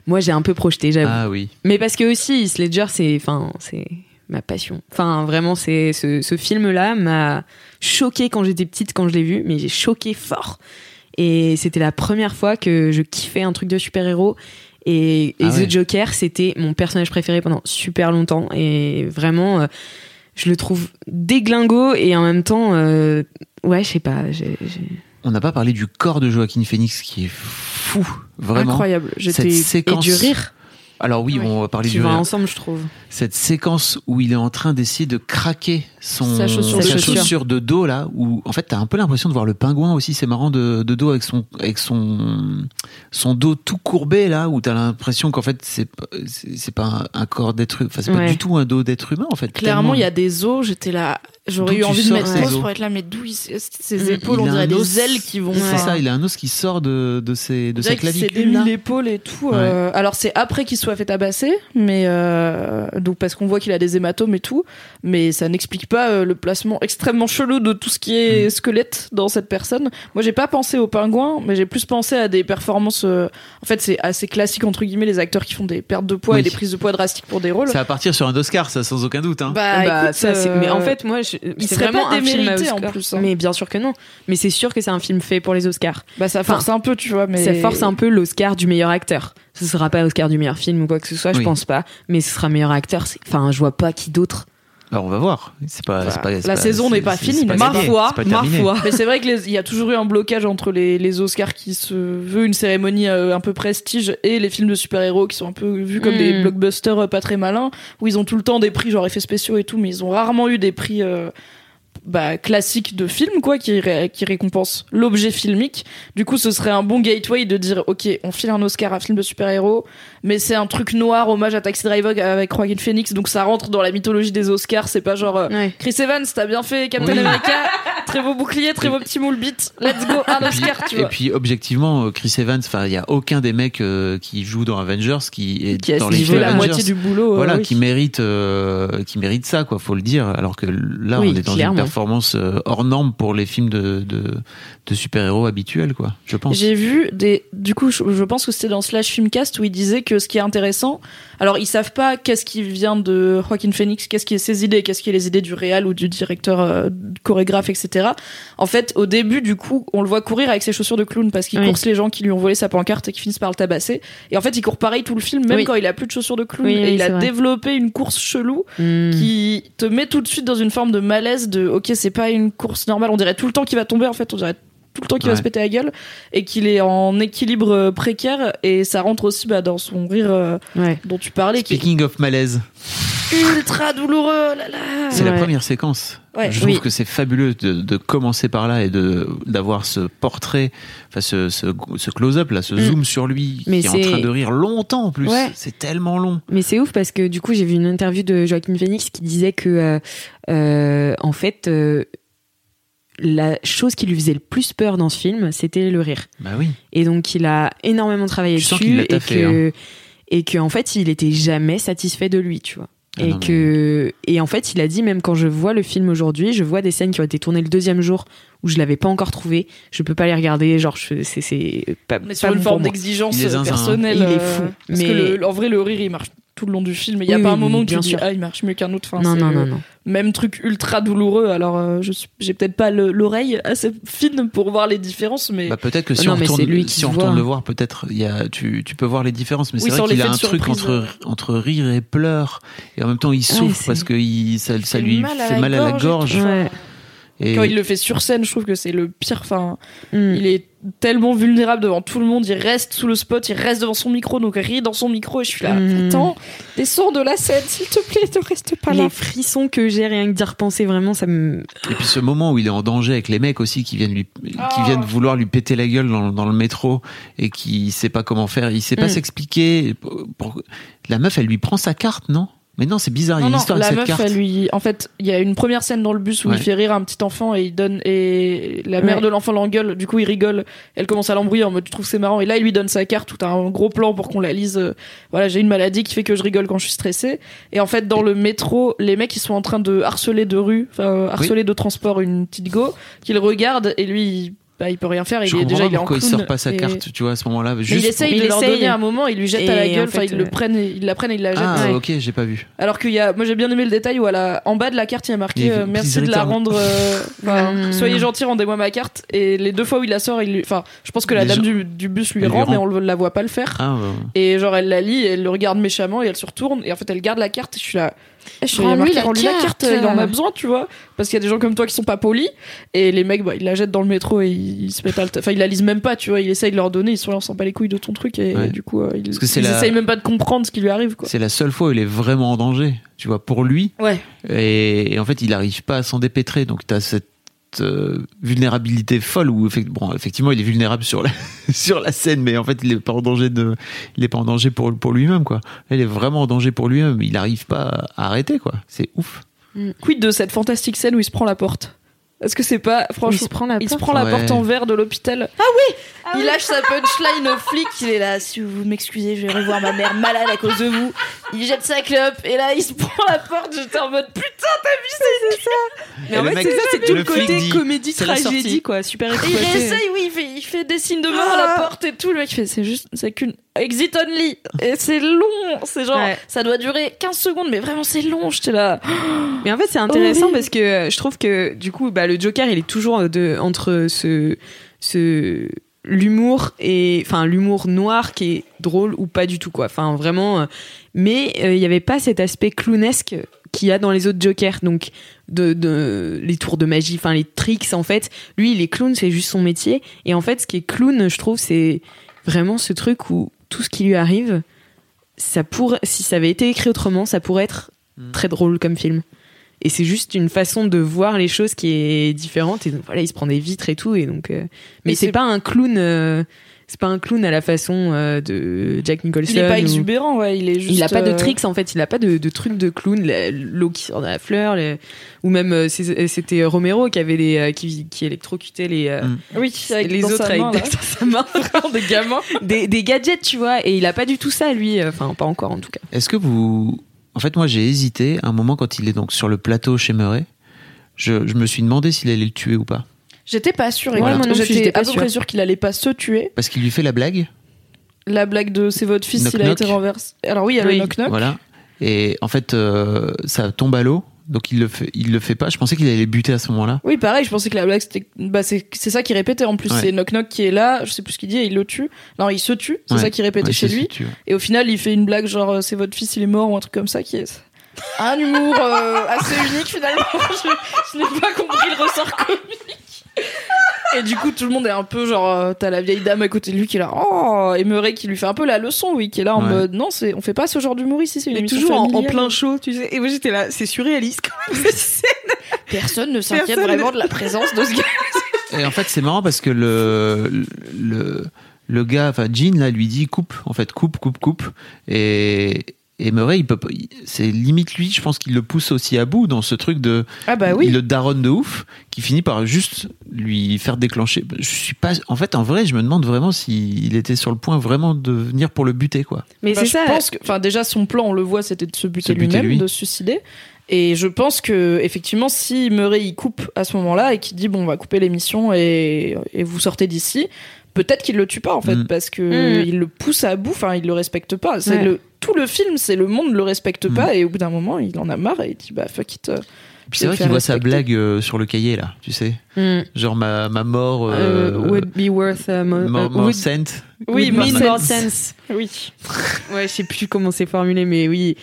moi, j'ai un peu projeté, j'avoue. Ah oui. Mais parce que aussi, Heath Ledger, c'est, enfin, c'est ma passion. Enfin, vraiment, c'est ce, ce film-là m'a choqué quand j'étais petite, quand je l'ai vu, mais j'ai choqué fort. Et c'était la première fois que je kiffais un truc de super-héros. Et, et Ah ouais. The Joker, c'était mon personnage préféré pendant super longtemps. Et vraiment, euh, je le trouve déglingo et en même temps, euh, ouais, je sais pas. On n'a pas parlé du corps de Joaquin Phoenix qui est fou, vraiment. Incroyable. J'étais. Et du rire Alors oui, on va parler qui du va rire. ensemble, je trouve. cette séquence où il est en train d'essayer de craquer son Sa chaussure de sa chaussure. chaussure de dos là où en fait t'as un peu l'impression de voir le pingouin aussi c'est marrant de, de dos avec son avec son son dos tout courbé là où t'as l'impression qu'en fait c'est pas- c'est pas un, un corps d'être enfin c'est pas du tout un dos d'être humain en fait Clairement, il y a des os. J'étais là. J'aurais eu envie de mettre pause os pour être là, mais d'où il- ses épaules, il on a dirait des ailes qui vont. C'est ça, il a un os qui sort de, de, ses, de sa clavicule. démis là. l'épaule et tout. euh, alors c'est après qu'il soit fait tabasser, mais euh, donc parce qu'on voit qu'il a des hématomes et tout, mais ça n'explique pas euh, le placement extrêmement chelou de tout ce qui est Mm. squelette dans cette personne. Moi j'ai pas pensé au pingouin, mais j'ai plus pensé à des performances. euh, En fait c'est assez classique entre guillemets les acteurs qui font des pertes de poids Oui. et des prises de poids drastiques pour des rôles. Ça va partir sur un Oscar, ça sans aucun doute. Hein. Bah, Bah, écoute, ça, c'est- euh, mais en fait, moi, je, il c'est serait vraiment pas un film à démérité, en Oscar. plus, hein. Mais bien sûr que non. Mais c'est sûr que c'est un film fait pour les Oscars. bah ça force un peu, tu vois, mais Ça force un peu l'Oscar du meilleur acteur. Ce sera pas Oscar du meilleur film ou quoi que ce soit, je Oui. pense pas. Mais ce sera meilleur acteur. C'est- Enfin, je vois pas qui d'autre. Alors on va voir. C'est pas, La pas- saison n'est pas finie, c'est pas ma gagné, foi, c'est pas Ma terminé. foi. Mais c'est vrai qu'il y a toujours eu un blocage entre les, les Oscars qui se veut une cérémonie euh, un peu prestige et les films de super-héros qui sont un peu vus comme Mm. des blockbusters euh, pas très malins, où ils ont tout le temps des prix genre effets spéciaux et tout, mais ils ont rarement eu des prix euh, bah, classiques de films quoi, qui, ré- qui récompensent l'objet filmique. Du coup, ce serait un bon gateway de dire ok, on file un Oscar à un film de super-héros, mais c'est un truc noir, hommage à Taxi Driver avec Joaquin Phoenix, donc ça rentre dans la mythologie des Oscars. C'est pas genre euh, Ouais. Chris Evans, t'as bien fait Captain Oui. America, très beau bouclier, très beau petit moule bite, let's go, un Oscar, tu Et vois. puis objectivement, euh, Chris Evans, enfin, il y a aucun des mecs euh, qui jouent dans Avengers qui est qui a dans qui les fait films la Avengers, moitié du boulot. euh, voilà, oui. qui mérite, euh, qui mérite ça, quoi. Faut le dire. Alors que là, Oui, on est dans clairement. une performance hors norme pour les films de, de, de super-héros habituels, quoi. Je pense. J'ai vu des. Du coup, je, je pense que c'était dans Slash Filmcast où il disait que ce qui est intéressant. Alors, ils savent pas qu'est-ce qui vient de Joaquin Phoenix, qu'est-ce qui est ses idées, qu'est-ce qui est les idées du réal ou du directeur, euh, chorégraphe, etc. En fait, au début, du coup, on le voit courir avec ses chaussures de clown parce qu'il Oui. course les gens qui lui ont volé sa pancarte et qui finissent par le tabasser. Et en fait, il court pareil tout le film, même Oui. quand il a plus de chaussures de clown. Oui, et il a vrai. développé une course chelou Hmm. qui te met tout de suite dans une forme de malaise de ok c'est pas une course normale on dirait tout le temps qu'il va tomber en fait on dirait tout le temps qu'il va se péter la gueule et qu'il est en équilibre euh, précaire et ça rentre aussi bah, dans son rire euh, Ouais. dont tu parlais qui Speaking of malaise, est ultra douloureux oh là là c'est la première séquence. Ouais. Je trouve Oui. que c'est fabuleux de, de commencer par là et de d'avoir ce portrait, enfin ce, ce, ce close-up là, ce Mm. zoom sur lui Mais qui est en c'est- train de rire longtemps en plus. Ouais. C'est tellement long. Mais c'est ouf parce que du coup, j'ai vu une interview de Joaquin Phoenix qui disait que, euh, euh, en fait, euh, la chose qui lui faisait le plus peur dans ce film, c'était le rire. Bah oui. Et donc, il a énormément travaillé Tu sens dessus qu'il l'a et que, et que, en fait, il était jamais satisfait de lui, tu vois. Ah et non, mais- que, et en fait, il a dit même quand je vois le film aujourd'hui, je vois des scènes qui ont été tournées le deuxième jour où je l'avais pas encore trouvé, je peux pas les regarder, genre, je- c'est, c'est pas, mais pas sur une bon forme d'exigence Il est zinzin, hein. personnelle Il est euh, fou. parce Mais- que le- en vrai le rire il marche tout le long du film il y a Oui, pas oui, un moment où tu dis ah il marche mieux qu'un autre enfin, non, non, non, non. même truc ultra douloureux alors euh, je suis j'ai peut-être pas le- l'oreille assez fine pour voir les différences mais Bah peut-être que si Non, on retourne, c'est lui qui si on retourne le voir, peut-être il y a tu, tu peux voir les différences. Mais Oui, c'est vrai qu'il a un truc entre entre rire et pleurs et en même temps il souffre c'est- parce que il, ça, ça lui mal fait mal à la gorge. Ouais. Et quand il le fait sur scène, je trouve que c'est le pire. Enfin, Mm. il est tellement vulnérable devant tout le monde. Il reste sous le spot, il reste devant son micro, donc rit dans son micro. Et je suis là, Mm. attends, descends de la scène, s'il te plaît, ne reste pas là. Les frissons que j'ai rien que d'y repenser, vraiment, ça me. Et puis ce moment où il est en danger avec les mecs aussi qui viennent lui, qui Oh. viennent vouloir lui péter la gueule dans, dans le métro et qui sait pas comment faire, il sait pas Mm. s'expliquer. La meuf, elle lui prend sa carte, non? Mais non, c'est bizarre. il y a une histoire la avec meuf, carte. elle lui. En fait, il y a une première scène dans le bus où Ouais. il fait rire un petit enfant et il donne. Et la mère Ouais. de l'enfant l'engueule, du coup, il rigole. Elle commence à l'embrouiller en mode, je trouve que c'est marrant. Et là, il lui donne sa carte, tout un gros plan pour qu'on la lise. Euh, Voilà, j'ai une maladie qui fait que je rigole quand je suis stressée. Et en fait, dans le métro, les mecs, ils sont en train de harceler de rue, enfin, harceler de transport une petite go, qu'il regarde et lui, il, bah, il peut rien faire. Il Je est déjà, pas il est en pourquoi il clown sort pas sa et- carte, tu vois, à ce moment-là. Juste il essaye Il de leur donner un moment, il lui jette à la gueule, en enfin, fait, ils le prennent, ils la prennent et ils la jettent. Ah, Ouais. ok, j'ai pas vu. Alors qu'il y a, moi j'ai bien aimé le détail où à la, en bas de la carte il y a marqué euh, merci de la rendre, euh, enfin, Mm. soyez gentil rendez-moi ma carte et les deux fois où il la sort, il lui, enfin je pense que la Les dame gens- du, du bus lui rend mais on le- la voit pas le faire Ah, ouais. et genre elle la lit elle le regarde méchamment et elle se retourne et en fait elle garde la carte et je suis là Rends-lui la la carte, il en a besoin tu vois parce qu'il y a des gens comme toi qui sont pas polis et les mecs bah ils la jettent dans le métro et ils, ils se mettent à enfin ils la lisent même pas tu vois il essaye de leur donner ils sont là on s'en bat les couilles de ton truc et Ouais. du coup euh, ils, ils la- essayent même pas de comprendre ce qui lui arrive quoi C'est la seule fois où il est vraiment en danger, tu vois, pour lui. ouais Et, et en fait, il n'arrive pas à s'en dépêtrer. Donc, tu as cette euh, vulnérabilité folle où, bon, effectivement, il est vulnérable sur la, sur la scène, mais en fait, il n'est pas en danger, de, il est pas en danger pour, pour lui-même, quoi. Il est vraiment en danger pour lui-même. Il n'arrive pas à arrêter, quoi. C'est ouf. Mm. Quid de cette fantastique scène où il se prend la porte? Est-ce que c'est pas Il franchement se prend la il se prend la Ouais. porte en verre de l'hôpital. Ah oui Il lâche sa punchline au flic. Il est là. Si vous m'excusez, je vais revoir ma mère malade à cause de vous. Il jette sa clope et là il se prend la porte. J'étais en mode putain, t'as vu ça Mais en Et le fait, c'est ça, c'est tout le côté dit, comédie c'est tragédie quoi, super Et il exploité. réessaye, oui, il fait, il fait des signes de main à la porte et tout. Le mec fait, c'est juste, c'est qu'une exit only. Et c'est long. C'est genre, Ouais. ça doit durer 15 secondes, mais vraiment c'est long. J'étais là. Mais en fait, c'est intéressant parce que euh, je trouve que du coup, bah, le Joker, il est toujours de, entre ce, ce l'humour et enfin l'humour noir qui est drôle ou pas du tout quoi. Enfin vraiment, euh, mais euh, il n'y avait pas cet aspect clownesque qu'il y a dans les autres Jokers. Donc de, de les tours de magie, enfin les tricks en fait. Lui, il est clown, c'est juste son métier. Et en fait, ce qui est clown, je trouve, c'est vraiment ce truc où tout ce qui lui arrive, ça pourrait, si ça avait été écrit autrement, ça pourrait être très drôle comme film. Et c'est juste une façon de voir les choses qui est différente. Et donc voilà, il se prend des vitres et tout. Et donc, euh, mais c'est pas un clown. euh, c'est pas un clown à la façon euh, de Jack Nicholson. Il est pas ou- exubérant, ouais. Il est juste. il a pas de tricks en fait, il a pas de, de trucs de clown, l'eau qui sort de la fleur, les- ou même c'était Romero qui avait les qui, qui électrocutait les Mm. Oui, avec les autres avec main, dans sa main, des gamins. des, des gadgets, tu vois, et il a pas du tout ça lui, enfin pas encore en tout cas. Est-ce que vous. En fait, moi, j'ai hésité à un moment quand il est donc sur le plateau chez Murray. Je, je me suis demandé s'il allait le tuer ou pas. J'étais pas non plus, J'étais j'étais pas à peu près sûre qu'il allait pas se tuer. Parce qu'il lui fait la blague. La blague de c'est votre fils, Knock il a knock. été renversé. Alors oui, il y a Oui. le knock knock. Voilà. Et en fait, euh, ça tombe à l'eau. Donc il le fait, il le fait pas. Je pensais qu'il allait buter à ce moment-là. Oui, pareil, je pensais que la blague c'était. Bah, c'est c'est ça qui répétait en plus. Ouais. C'est Knock Knock qui est là, je sais plus ce qu'il dit, et il le tue. Non, il se tue, c'est Ouais. ça qui répétait Ouais, chez lui. Et au final, il fait une blague genre euh, c'est votre fils, il est mort ou un truc comme ça qui est. Un humour euh, assez unique finalement. je je n'ai pas compris le ressort comique. Et du coup, tout le monde est un peu genre, euh, t'as la vieille dame à côté de lui qui est là, oh, et Murray qui lui fait un peu la leçon, oui, qui est là en Ouais. mode, non, c'est, on fait pas ce genre d'humour ici, c'est une Mais émission toujours en, plein show, tu sais. Et moi j'étais là, c'est surréaliste quand même. Personne ne s'inquiète Personne vraiment ne- de la présence de ce gars. Et en fait, c'est marrant parce que le, le, le gars, enfin, Jean, là, lui dit coupe, en fait, coupe, coupe, coupe. Et, et Murray, il peut c'est limite lui, je pense qu'il le pousse aussi à bout dans ce truc de. Ah bah oui. Il le daronne de ouf, qui finit par juste lui faire déclencher. Je suis pas. En fait, en vrai, je me demande vraiment s'il était sur le point vraiment de venir pour le buter, quoi. Mais Bah, c'est je ça. pense que, enfin, déjà, son plan, on le voit, c'était de se buter Se buter lui-même, lui. de se suicider. Et je pense que, effectivement, si Murray il coupe à ce moment-là et qu'il dit, bon, on va couper l'émission et, et vous sortez d'ici, peut-être qu'il le tue pas, en fait, Mm. parce que Mm. il le pousse à bout, enfin, il le respecte pas. C'est Ouais. le, tout le film, c'est le monde le respecte Mm. pas et au bout d'un moment, il en a marre et il dit, bah, fuck it. euh, Puis c'est vrai qu'il voit sa blague euh, sur le cahier, là, tu sais. Genre ma, ma mort. Euh, would be worth a mo- more, uh, more would- cent. Oui, would more mean more sense. sense. Oui. Ouais, je sais plus comment c'est formulé, mais oui.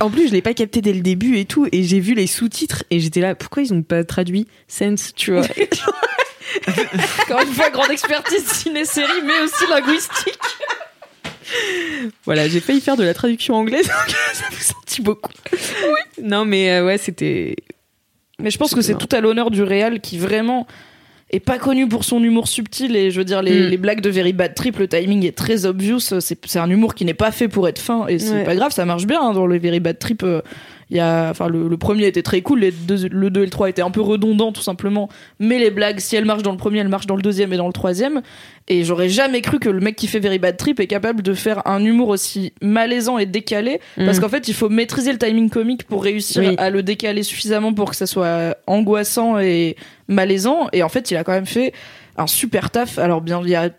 En plus, je l'ai pas capté dès le début et tout, et j'ai vu les sous-titres et j'étais là, pourquoi ils ont pas traduit sense, tu vois? Encore une fois, grande expertise ciné-série, mais aussi linguistique. Voilà, j'ai failli faire de la traduction anglaise, ça vous sentit beaucoup. Oui. Non, mais euh, ouais, c'était. Mais je pense que c'est tout à l'honneur du réal qui vraiment est pas connu pour son humour subtil et je veux dire les, Mm. les blagues de Very Bad Trip le timing est très obvious c'est un humour qui n'est pas fait pour être fin et c'est Ouais. pas grave ça marche bien hein, dans le Very Bad Trip euh, il y a enfin le, le premier était très cool les deux, le 2 et le 3 étaient un peu redondants tout simplement. Mais les blagues si elles marchent dans le premier elles marchent dans le deuxième et dans le troisième. Et j'aurais jamais cru que le mec qui fait Very Bad Trip est capable de faire un humour aussi malaisant et décalé. Parce Mm. qu'en fait il faut maîtriser le timing comique pour réussir Oui. à le décaler suffisamment pour que ça soit angoissant et malaisant. Et en fait il a quand même fait un super taf. Alors bien il y a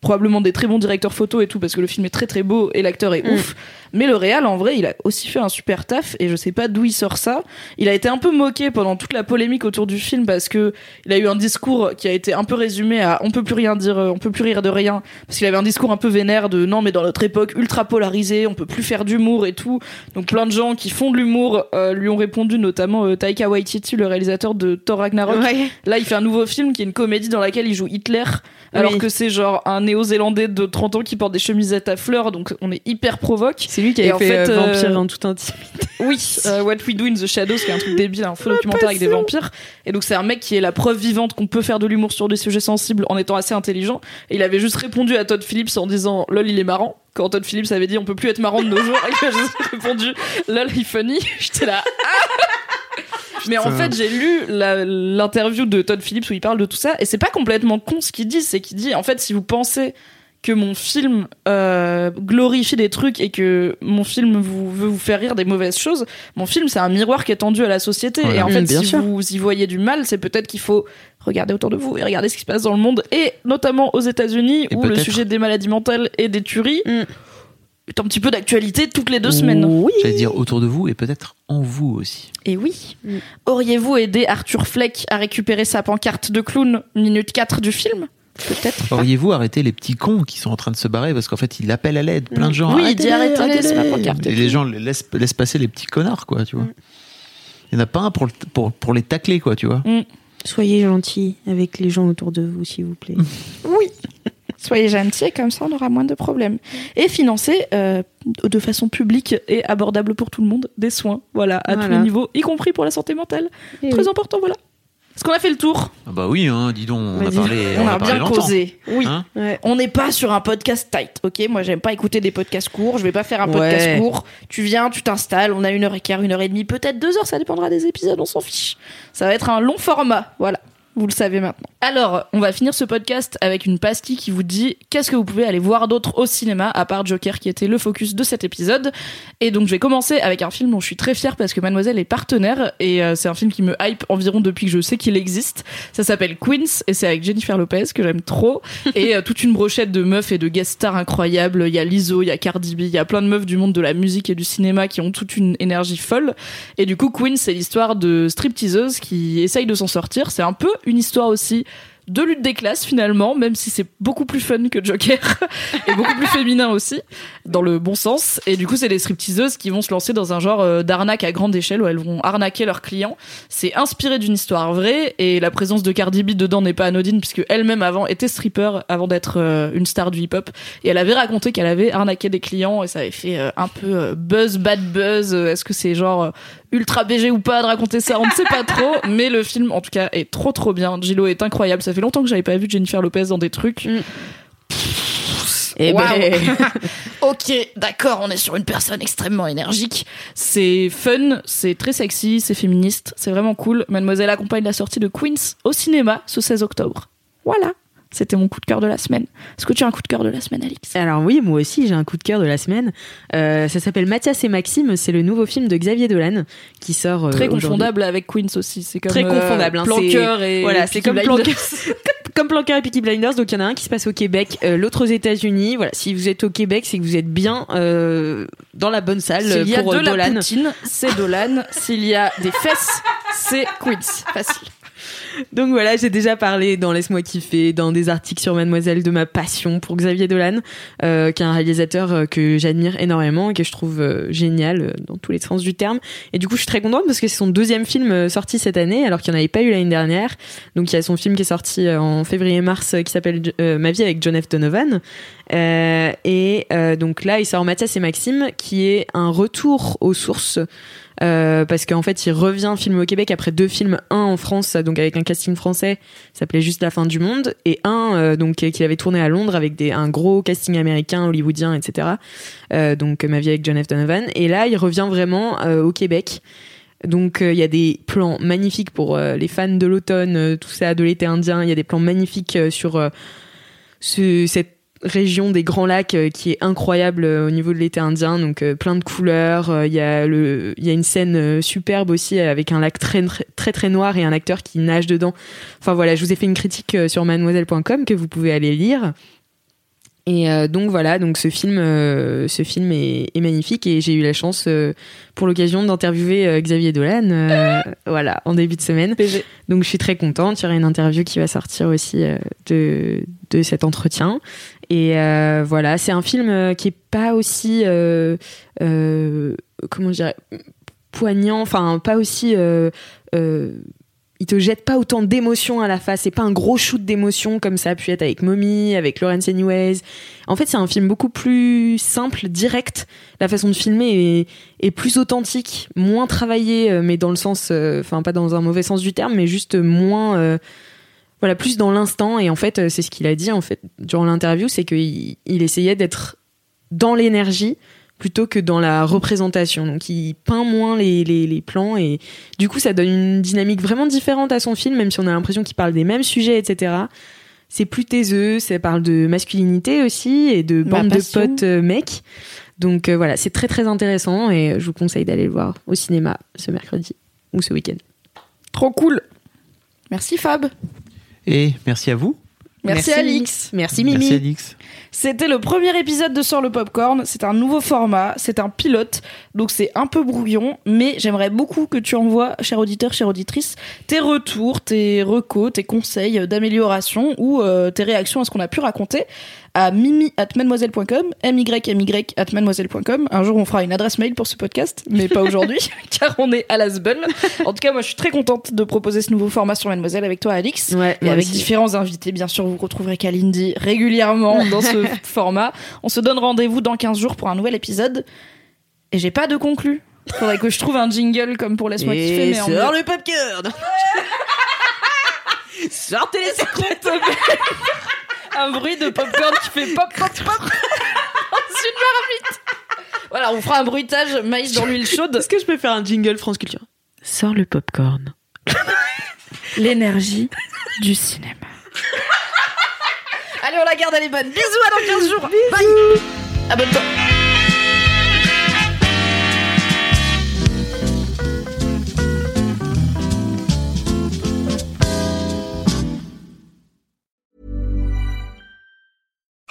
probablement des très bons directeurs photo et tout parce que le film est très très beau et l'acteur est Mm. ouf mais le réal en vrai il a aussi fait un super taf et je sais pas d'où il sort ça il a été un peu moqué pendant toute la polémique autour du film parce que il a eu un discours qui a été un peu résumé à on peut plus rien dire euh, on peut plus rire de rien parce qu'il avait un discours un peu vénère de non mais dans notre époque ultra polarisée on peut plus faire d'humour et tout donc plein de gens qui font de l'humour euh, lui ont répondu notamment euh, Taika Waititi le réalisateur de Thor Ragnarok Ouais. Là, il fait un nouveau film qui est une comédie dans laquelle il joue Hitler, alors Oui. que c'est genre un néo-zélandais de 30 ans qui porte des chemisettes à fleurs, donc on est hyper provoque. C'est lui qui Et avait en fait, fait, euh, euh, Vampire en tout intime. Oui, euh, What We Do in the Shadows, qui est un truc débile, un faux documentaire avec des vampires. Et donc c'est un mec qui est la preuve vivante qu'on peut faire de l'humour sur des sujets sensibles en étant assez intelligent. Et il avait juste répondu à Todd Phillips en disant lol il est marrant. Quand Todd Phillips avait dit on peut plus être marrant de nos jours, il a juste répondu lol il funny. J'étais là. Mais en fait, j'ai lu l'interview de Todd Phillips où il parle de tout ça, et c'est pas complètement con ce qu'il dit, c'est qu'il dit, en fait, si vous pensez que mon film euh, glorifie des trucs et que mon film vous, veut vous faire rire des mauvaises choses, mon film c'est un miroir qui est tendu à la société. Voilà. Et en fait, bien si sûr. vous y voyez du mal, c'est peut-être qu'il faut regarder autour de vous et regarder ce qui se passe dans le monde, et notamment aux États-Unis où le sujet des maladies mentales et des tueries Mm. Est un petit peu d'actualité toutes les deux semaines. Oui. J'allais dire autour de vous et peut-être en vous aussi. Et oui. Mm. Auriez-vous aidé Arthur Fleck à récupérer sa pancarte de clown minute 4 du film? Peut-être. Auriez-vous arrêté les petits cons qui sont en train de se barrer parce qu'en fait il appelle à l'aide plein de gens. Oui, il dit arrêtez, c'est ma pancarte et les gens laissent, laissent passer les petits connards quoi, tu vois. Il y en a pas un pour, pour, pour les tacler quoi, tu vois. Soyez gentils avec les gens autour de vous, s'il vous plaît. Oui. Soyez gentils, comme ça on aura moins de problèmes. Et financer euh, de façon publique et abordable pour tout le monde des soins, voilà, à tous les niveaux, y compris pour la santé mentale. Très important, voilà. Est-ce qu'on a fait le tour? Ah bah oui, hein, dis donc, on a parlé, On, on a, a parlé bien longtemps. causé. Oui. Hein? Ouais. On n'est pas sur un podcast tight, ok? Moi, j'aime pas écouter des podcasts courts. Je vais pas faire un podcast Ouais. court. Tu viens, tu t'installes. On a une heure et quart, une heure et demie, peut-être deux heures. Ça dépendra des épisodes. On s'en fiche. Ça va être un long format. Voilà. Vous le savez maintenant. Alors, on va finir ce podcast avec une pastille qui vous dit qu'est-ce que vous pouvez aller voir d'autre au cinéma à part Joker qui était le focus de cet épisode. Et donc, je vais commencer avec un film dont je suis très fière parce que Mademoiselle est partenaire et euh, c'est un film qui me hype environ depuis que je sais qu'il existe. Ça s'appelle Queens et c'est avec Jennifer Lopez que j'aime trop et euh, toute une brochette de meufs et de guest stars incroyables. Il y a Lizzo, il y a Cardi B, il y a plein de meufs du monde de la musique et du cinéma qui ont toute une énergie folle. Et du coup, Queen, c'est l'histoire de stripteaseuses qui essayent de s'en sortir. C'est un peu une histoire aussi de lutte des classes finalement, même si c'est beaucoup plus fun que Joker et beaucoup plus féminin aussi, dans le bon sens. Et du coup, c'est des stripteaseuses qui vont se lancer dans un genre euh, d'arnaque à grande échelle où elles vont arnaquer leurs clients. C'est inspiré d'une histoire vraie et la présence de Cardi B dedans n'est pas anodine puisque elle-même avant était stripper avant d'être euh, une star du hip-hop et elle avait raconté qu'elle avait arnaqué des clients et ça avait fait euh, un peu buzz, bad buzz. Est-ce que c'est genre ultra BG ou pas de raconter ça On ne sait pas trop, mais le film en tout cas est trop trop bien. Gillo est incroyable. Ça fait longtemps que j'avais pas vu Jennifer Lopez dans des trucs. Mm. Eh Waouh. ben. ok, d'accord, on est sur une personne extrêmement énergique. C'est fun, c'est très sexy, c'est féministe, c'est vraiment cool. Mademoiselle accompagne la sortie de Queens au cinéma ce 16 octobre. Voilà, c'était mon coup de cœur de la semaine. Est-ce que tu as un coup de cœur de la semaine, Alix? Alors oui, moi aussi j'ai un coup de cœur de la semaine. Euh, ça s'appelle Mathias et Maxime. C'est le nouveau film de Xavier Dolan qui sort euh, Très confondable avec Queens aussi. C'est comme Très euh, confondable, hein, Planqueur et Voilà, c'est comme. Planqueur, comme Planqueur et Peaky Blinders. Donc il y en a un qui se passe au Québec, l'autre aux États-Unis. Voilà, si vous êtes au Québec, c'est que vous êtes bien dans la bonne salle S'il y a pour de euh, la Dolan. poutine, c'est Dolan. S'il y a des fesses, c'est Queens. Facile. Donc voilà, j'ai déjà parlé dans Laisse-moi kiffer, dans des articles sur Mademoiselle de ma passion pour Xavier Dolan, euh, qui est un réalisateur euh, que j'admire énormément et que je trouve euh, génial dans tous les sens du terme. Et du coup, je suis très contente parce que c'est son deuxième film sorti cette année, alors qu'il n'y en avait pas eu l'année dernière. Donc il y a son film qui est sorti en février-mars qui s'appelle Ma vie avec John F. Donovan. Euh, et euh, donc là, il sort Mathias et Maxime, qui est un retour aux sources. Euh, parce qu'en fait, il revient filmer au Québec après deux films, un en France, donc avec un casting français, ça s'appelait juste La fin du monde, et un donc qu'il avait tourné à Londres avec un gros casting américain, hollywoodien, etc. Donc Ma vie avec John F. Donovan. Et là, il revient vraiment au Québec. Donc il y a des plans magnifiques pour les fans de l'automne, tout ça, de l'été indien. Il y a des plans magnifiques sur ce- cette région des Grands Lacs euh, qui est incroyable euh, au niveau de l'été indien. Donc euh, plein de couleurs. Il y a le, il y a une scène superbe aussi avec un lac très très très, noir et un acteur qui nage dedans. Enfin voilà, je vous ai fait une critique sur mademoiselle.com que vous pouvez aller lire. Et euh, donc voilà, donc ce film, euh, ce film est, est magnifique et j'ai eu la chance euh, pour l'occasion d'interviewer Xavier Dolan, voilà, en début de semaine. Donc je suis très contente. Il y aura une interview qui va sortir aussi de de cet entretien. Et euh, voilà, c'est un film euh, qui est pas aussi euh, euh, comment je poignant, enfin pas aussi euh, il te jette pas autant d'émotions à la face. C'est pas un gros shoot d'émotions comme ça a pu être avec Mommy, avec Lawrence Anyways. En fait, c'est un film beaucoup plus simple, direct. La façon de filmer est, plus authentique, moins travaillé, euh, mais dans le sens, enfin pas dans un mauvais sens du terme, mais juste moins, voilà, plus dans l'instant. Et en fait, euh, c'est ce qu'il a dit en fait durant l'interview, c'est qu'il il essayait d'être dans l'énergie plutôt que dans la représentation. Donc il peint moins les, les, les plans et du coup ça donne une dynamique vraiment différente à son film, même si on a l'impression qu'il parle des mêmes sujets, etc. C'est plus taiseux, ça parle de masculinité aussi et de bande de potes euh, mecs. Donc euh, voilà, c'est très très intéressant et je vous conseille d'aller le voir au cinéma ce mercredi ou ce week-end. Trop cool. Merci Fab. Et merci à vous. Merci, Alix. Merci Mimi. Merci Alix. C'était le premier épisode de Sur le Popcorn. C'est un nouveau format, c'est un pilote, donc c'est un peu brouillon, mais j'aimerais beaucoup que tu envoies, cher auditeur, chère auditrice, tes retours, tes recos, tes conseils d'amélioration ou euh, tes réactions à ce qu'on a pu raconter à mimi at mademoiselle.com, mymy at mademoiselle.com. Un jour, on fera une adresse mail pour ce podcast, mais pas aujourd'hui, car on est à la sbun. En tout cas, moi, je suis très contente de proposer ce nouveau format sur Mademoiselle avec toi, Alix. Ouais, Et avec aussi. différents invités, bien sûr, vous retrouverez Kalindi régulièrement dans ce format. On se donne rendez-vous dans 15 jours pour un nouvel épisode. Et j'ai pas de conclu. Faudrait que je trouve un jingle comme pour Laisse-moi kiffer, mais en mieux. le popcorn Sortez les un bruit de popcorn qui fait pop, pop, pop dans une marmite. Voilà, on fera un bruitage maïs dans l'huile chaude. Est-ce que je peux faire un jingle France Culture? Sors le popcorn. L'énergie du cinéma. Allez, on la garde, elle est bonne. Bisous, à dans 15 jours. Bye. Abonne-toi.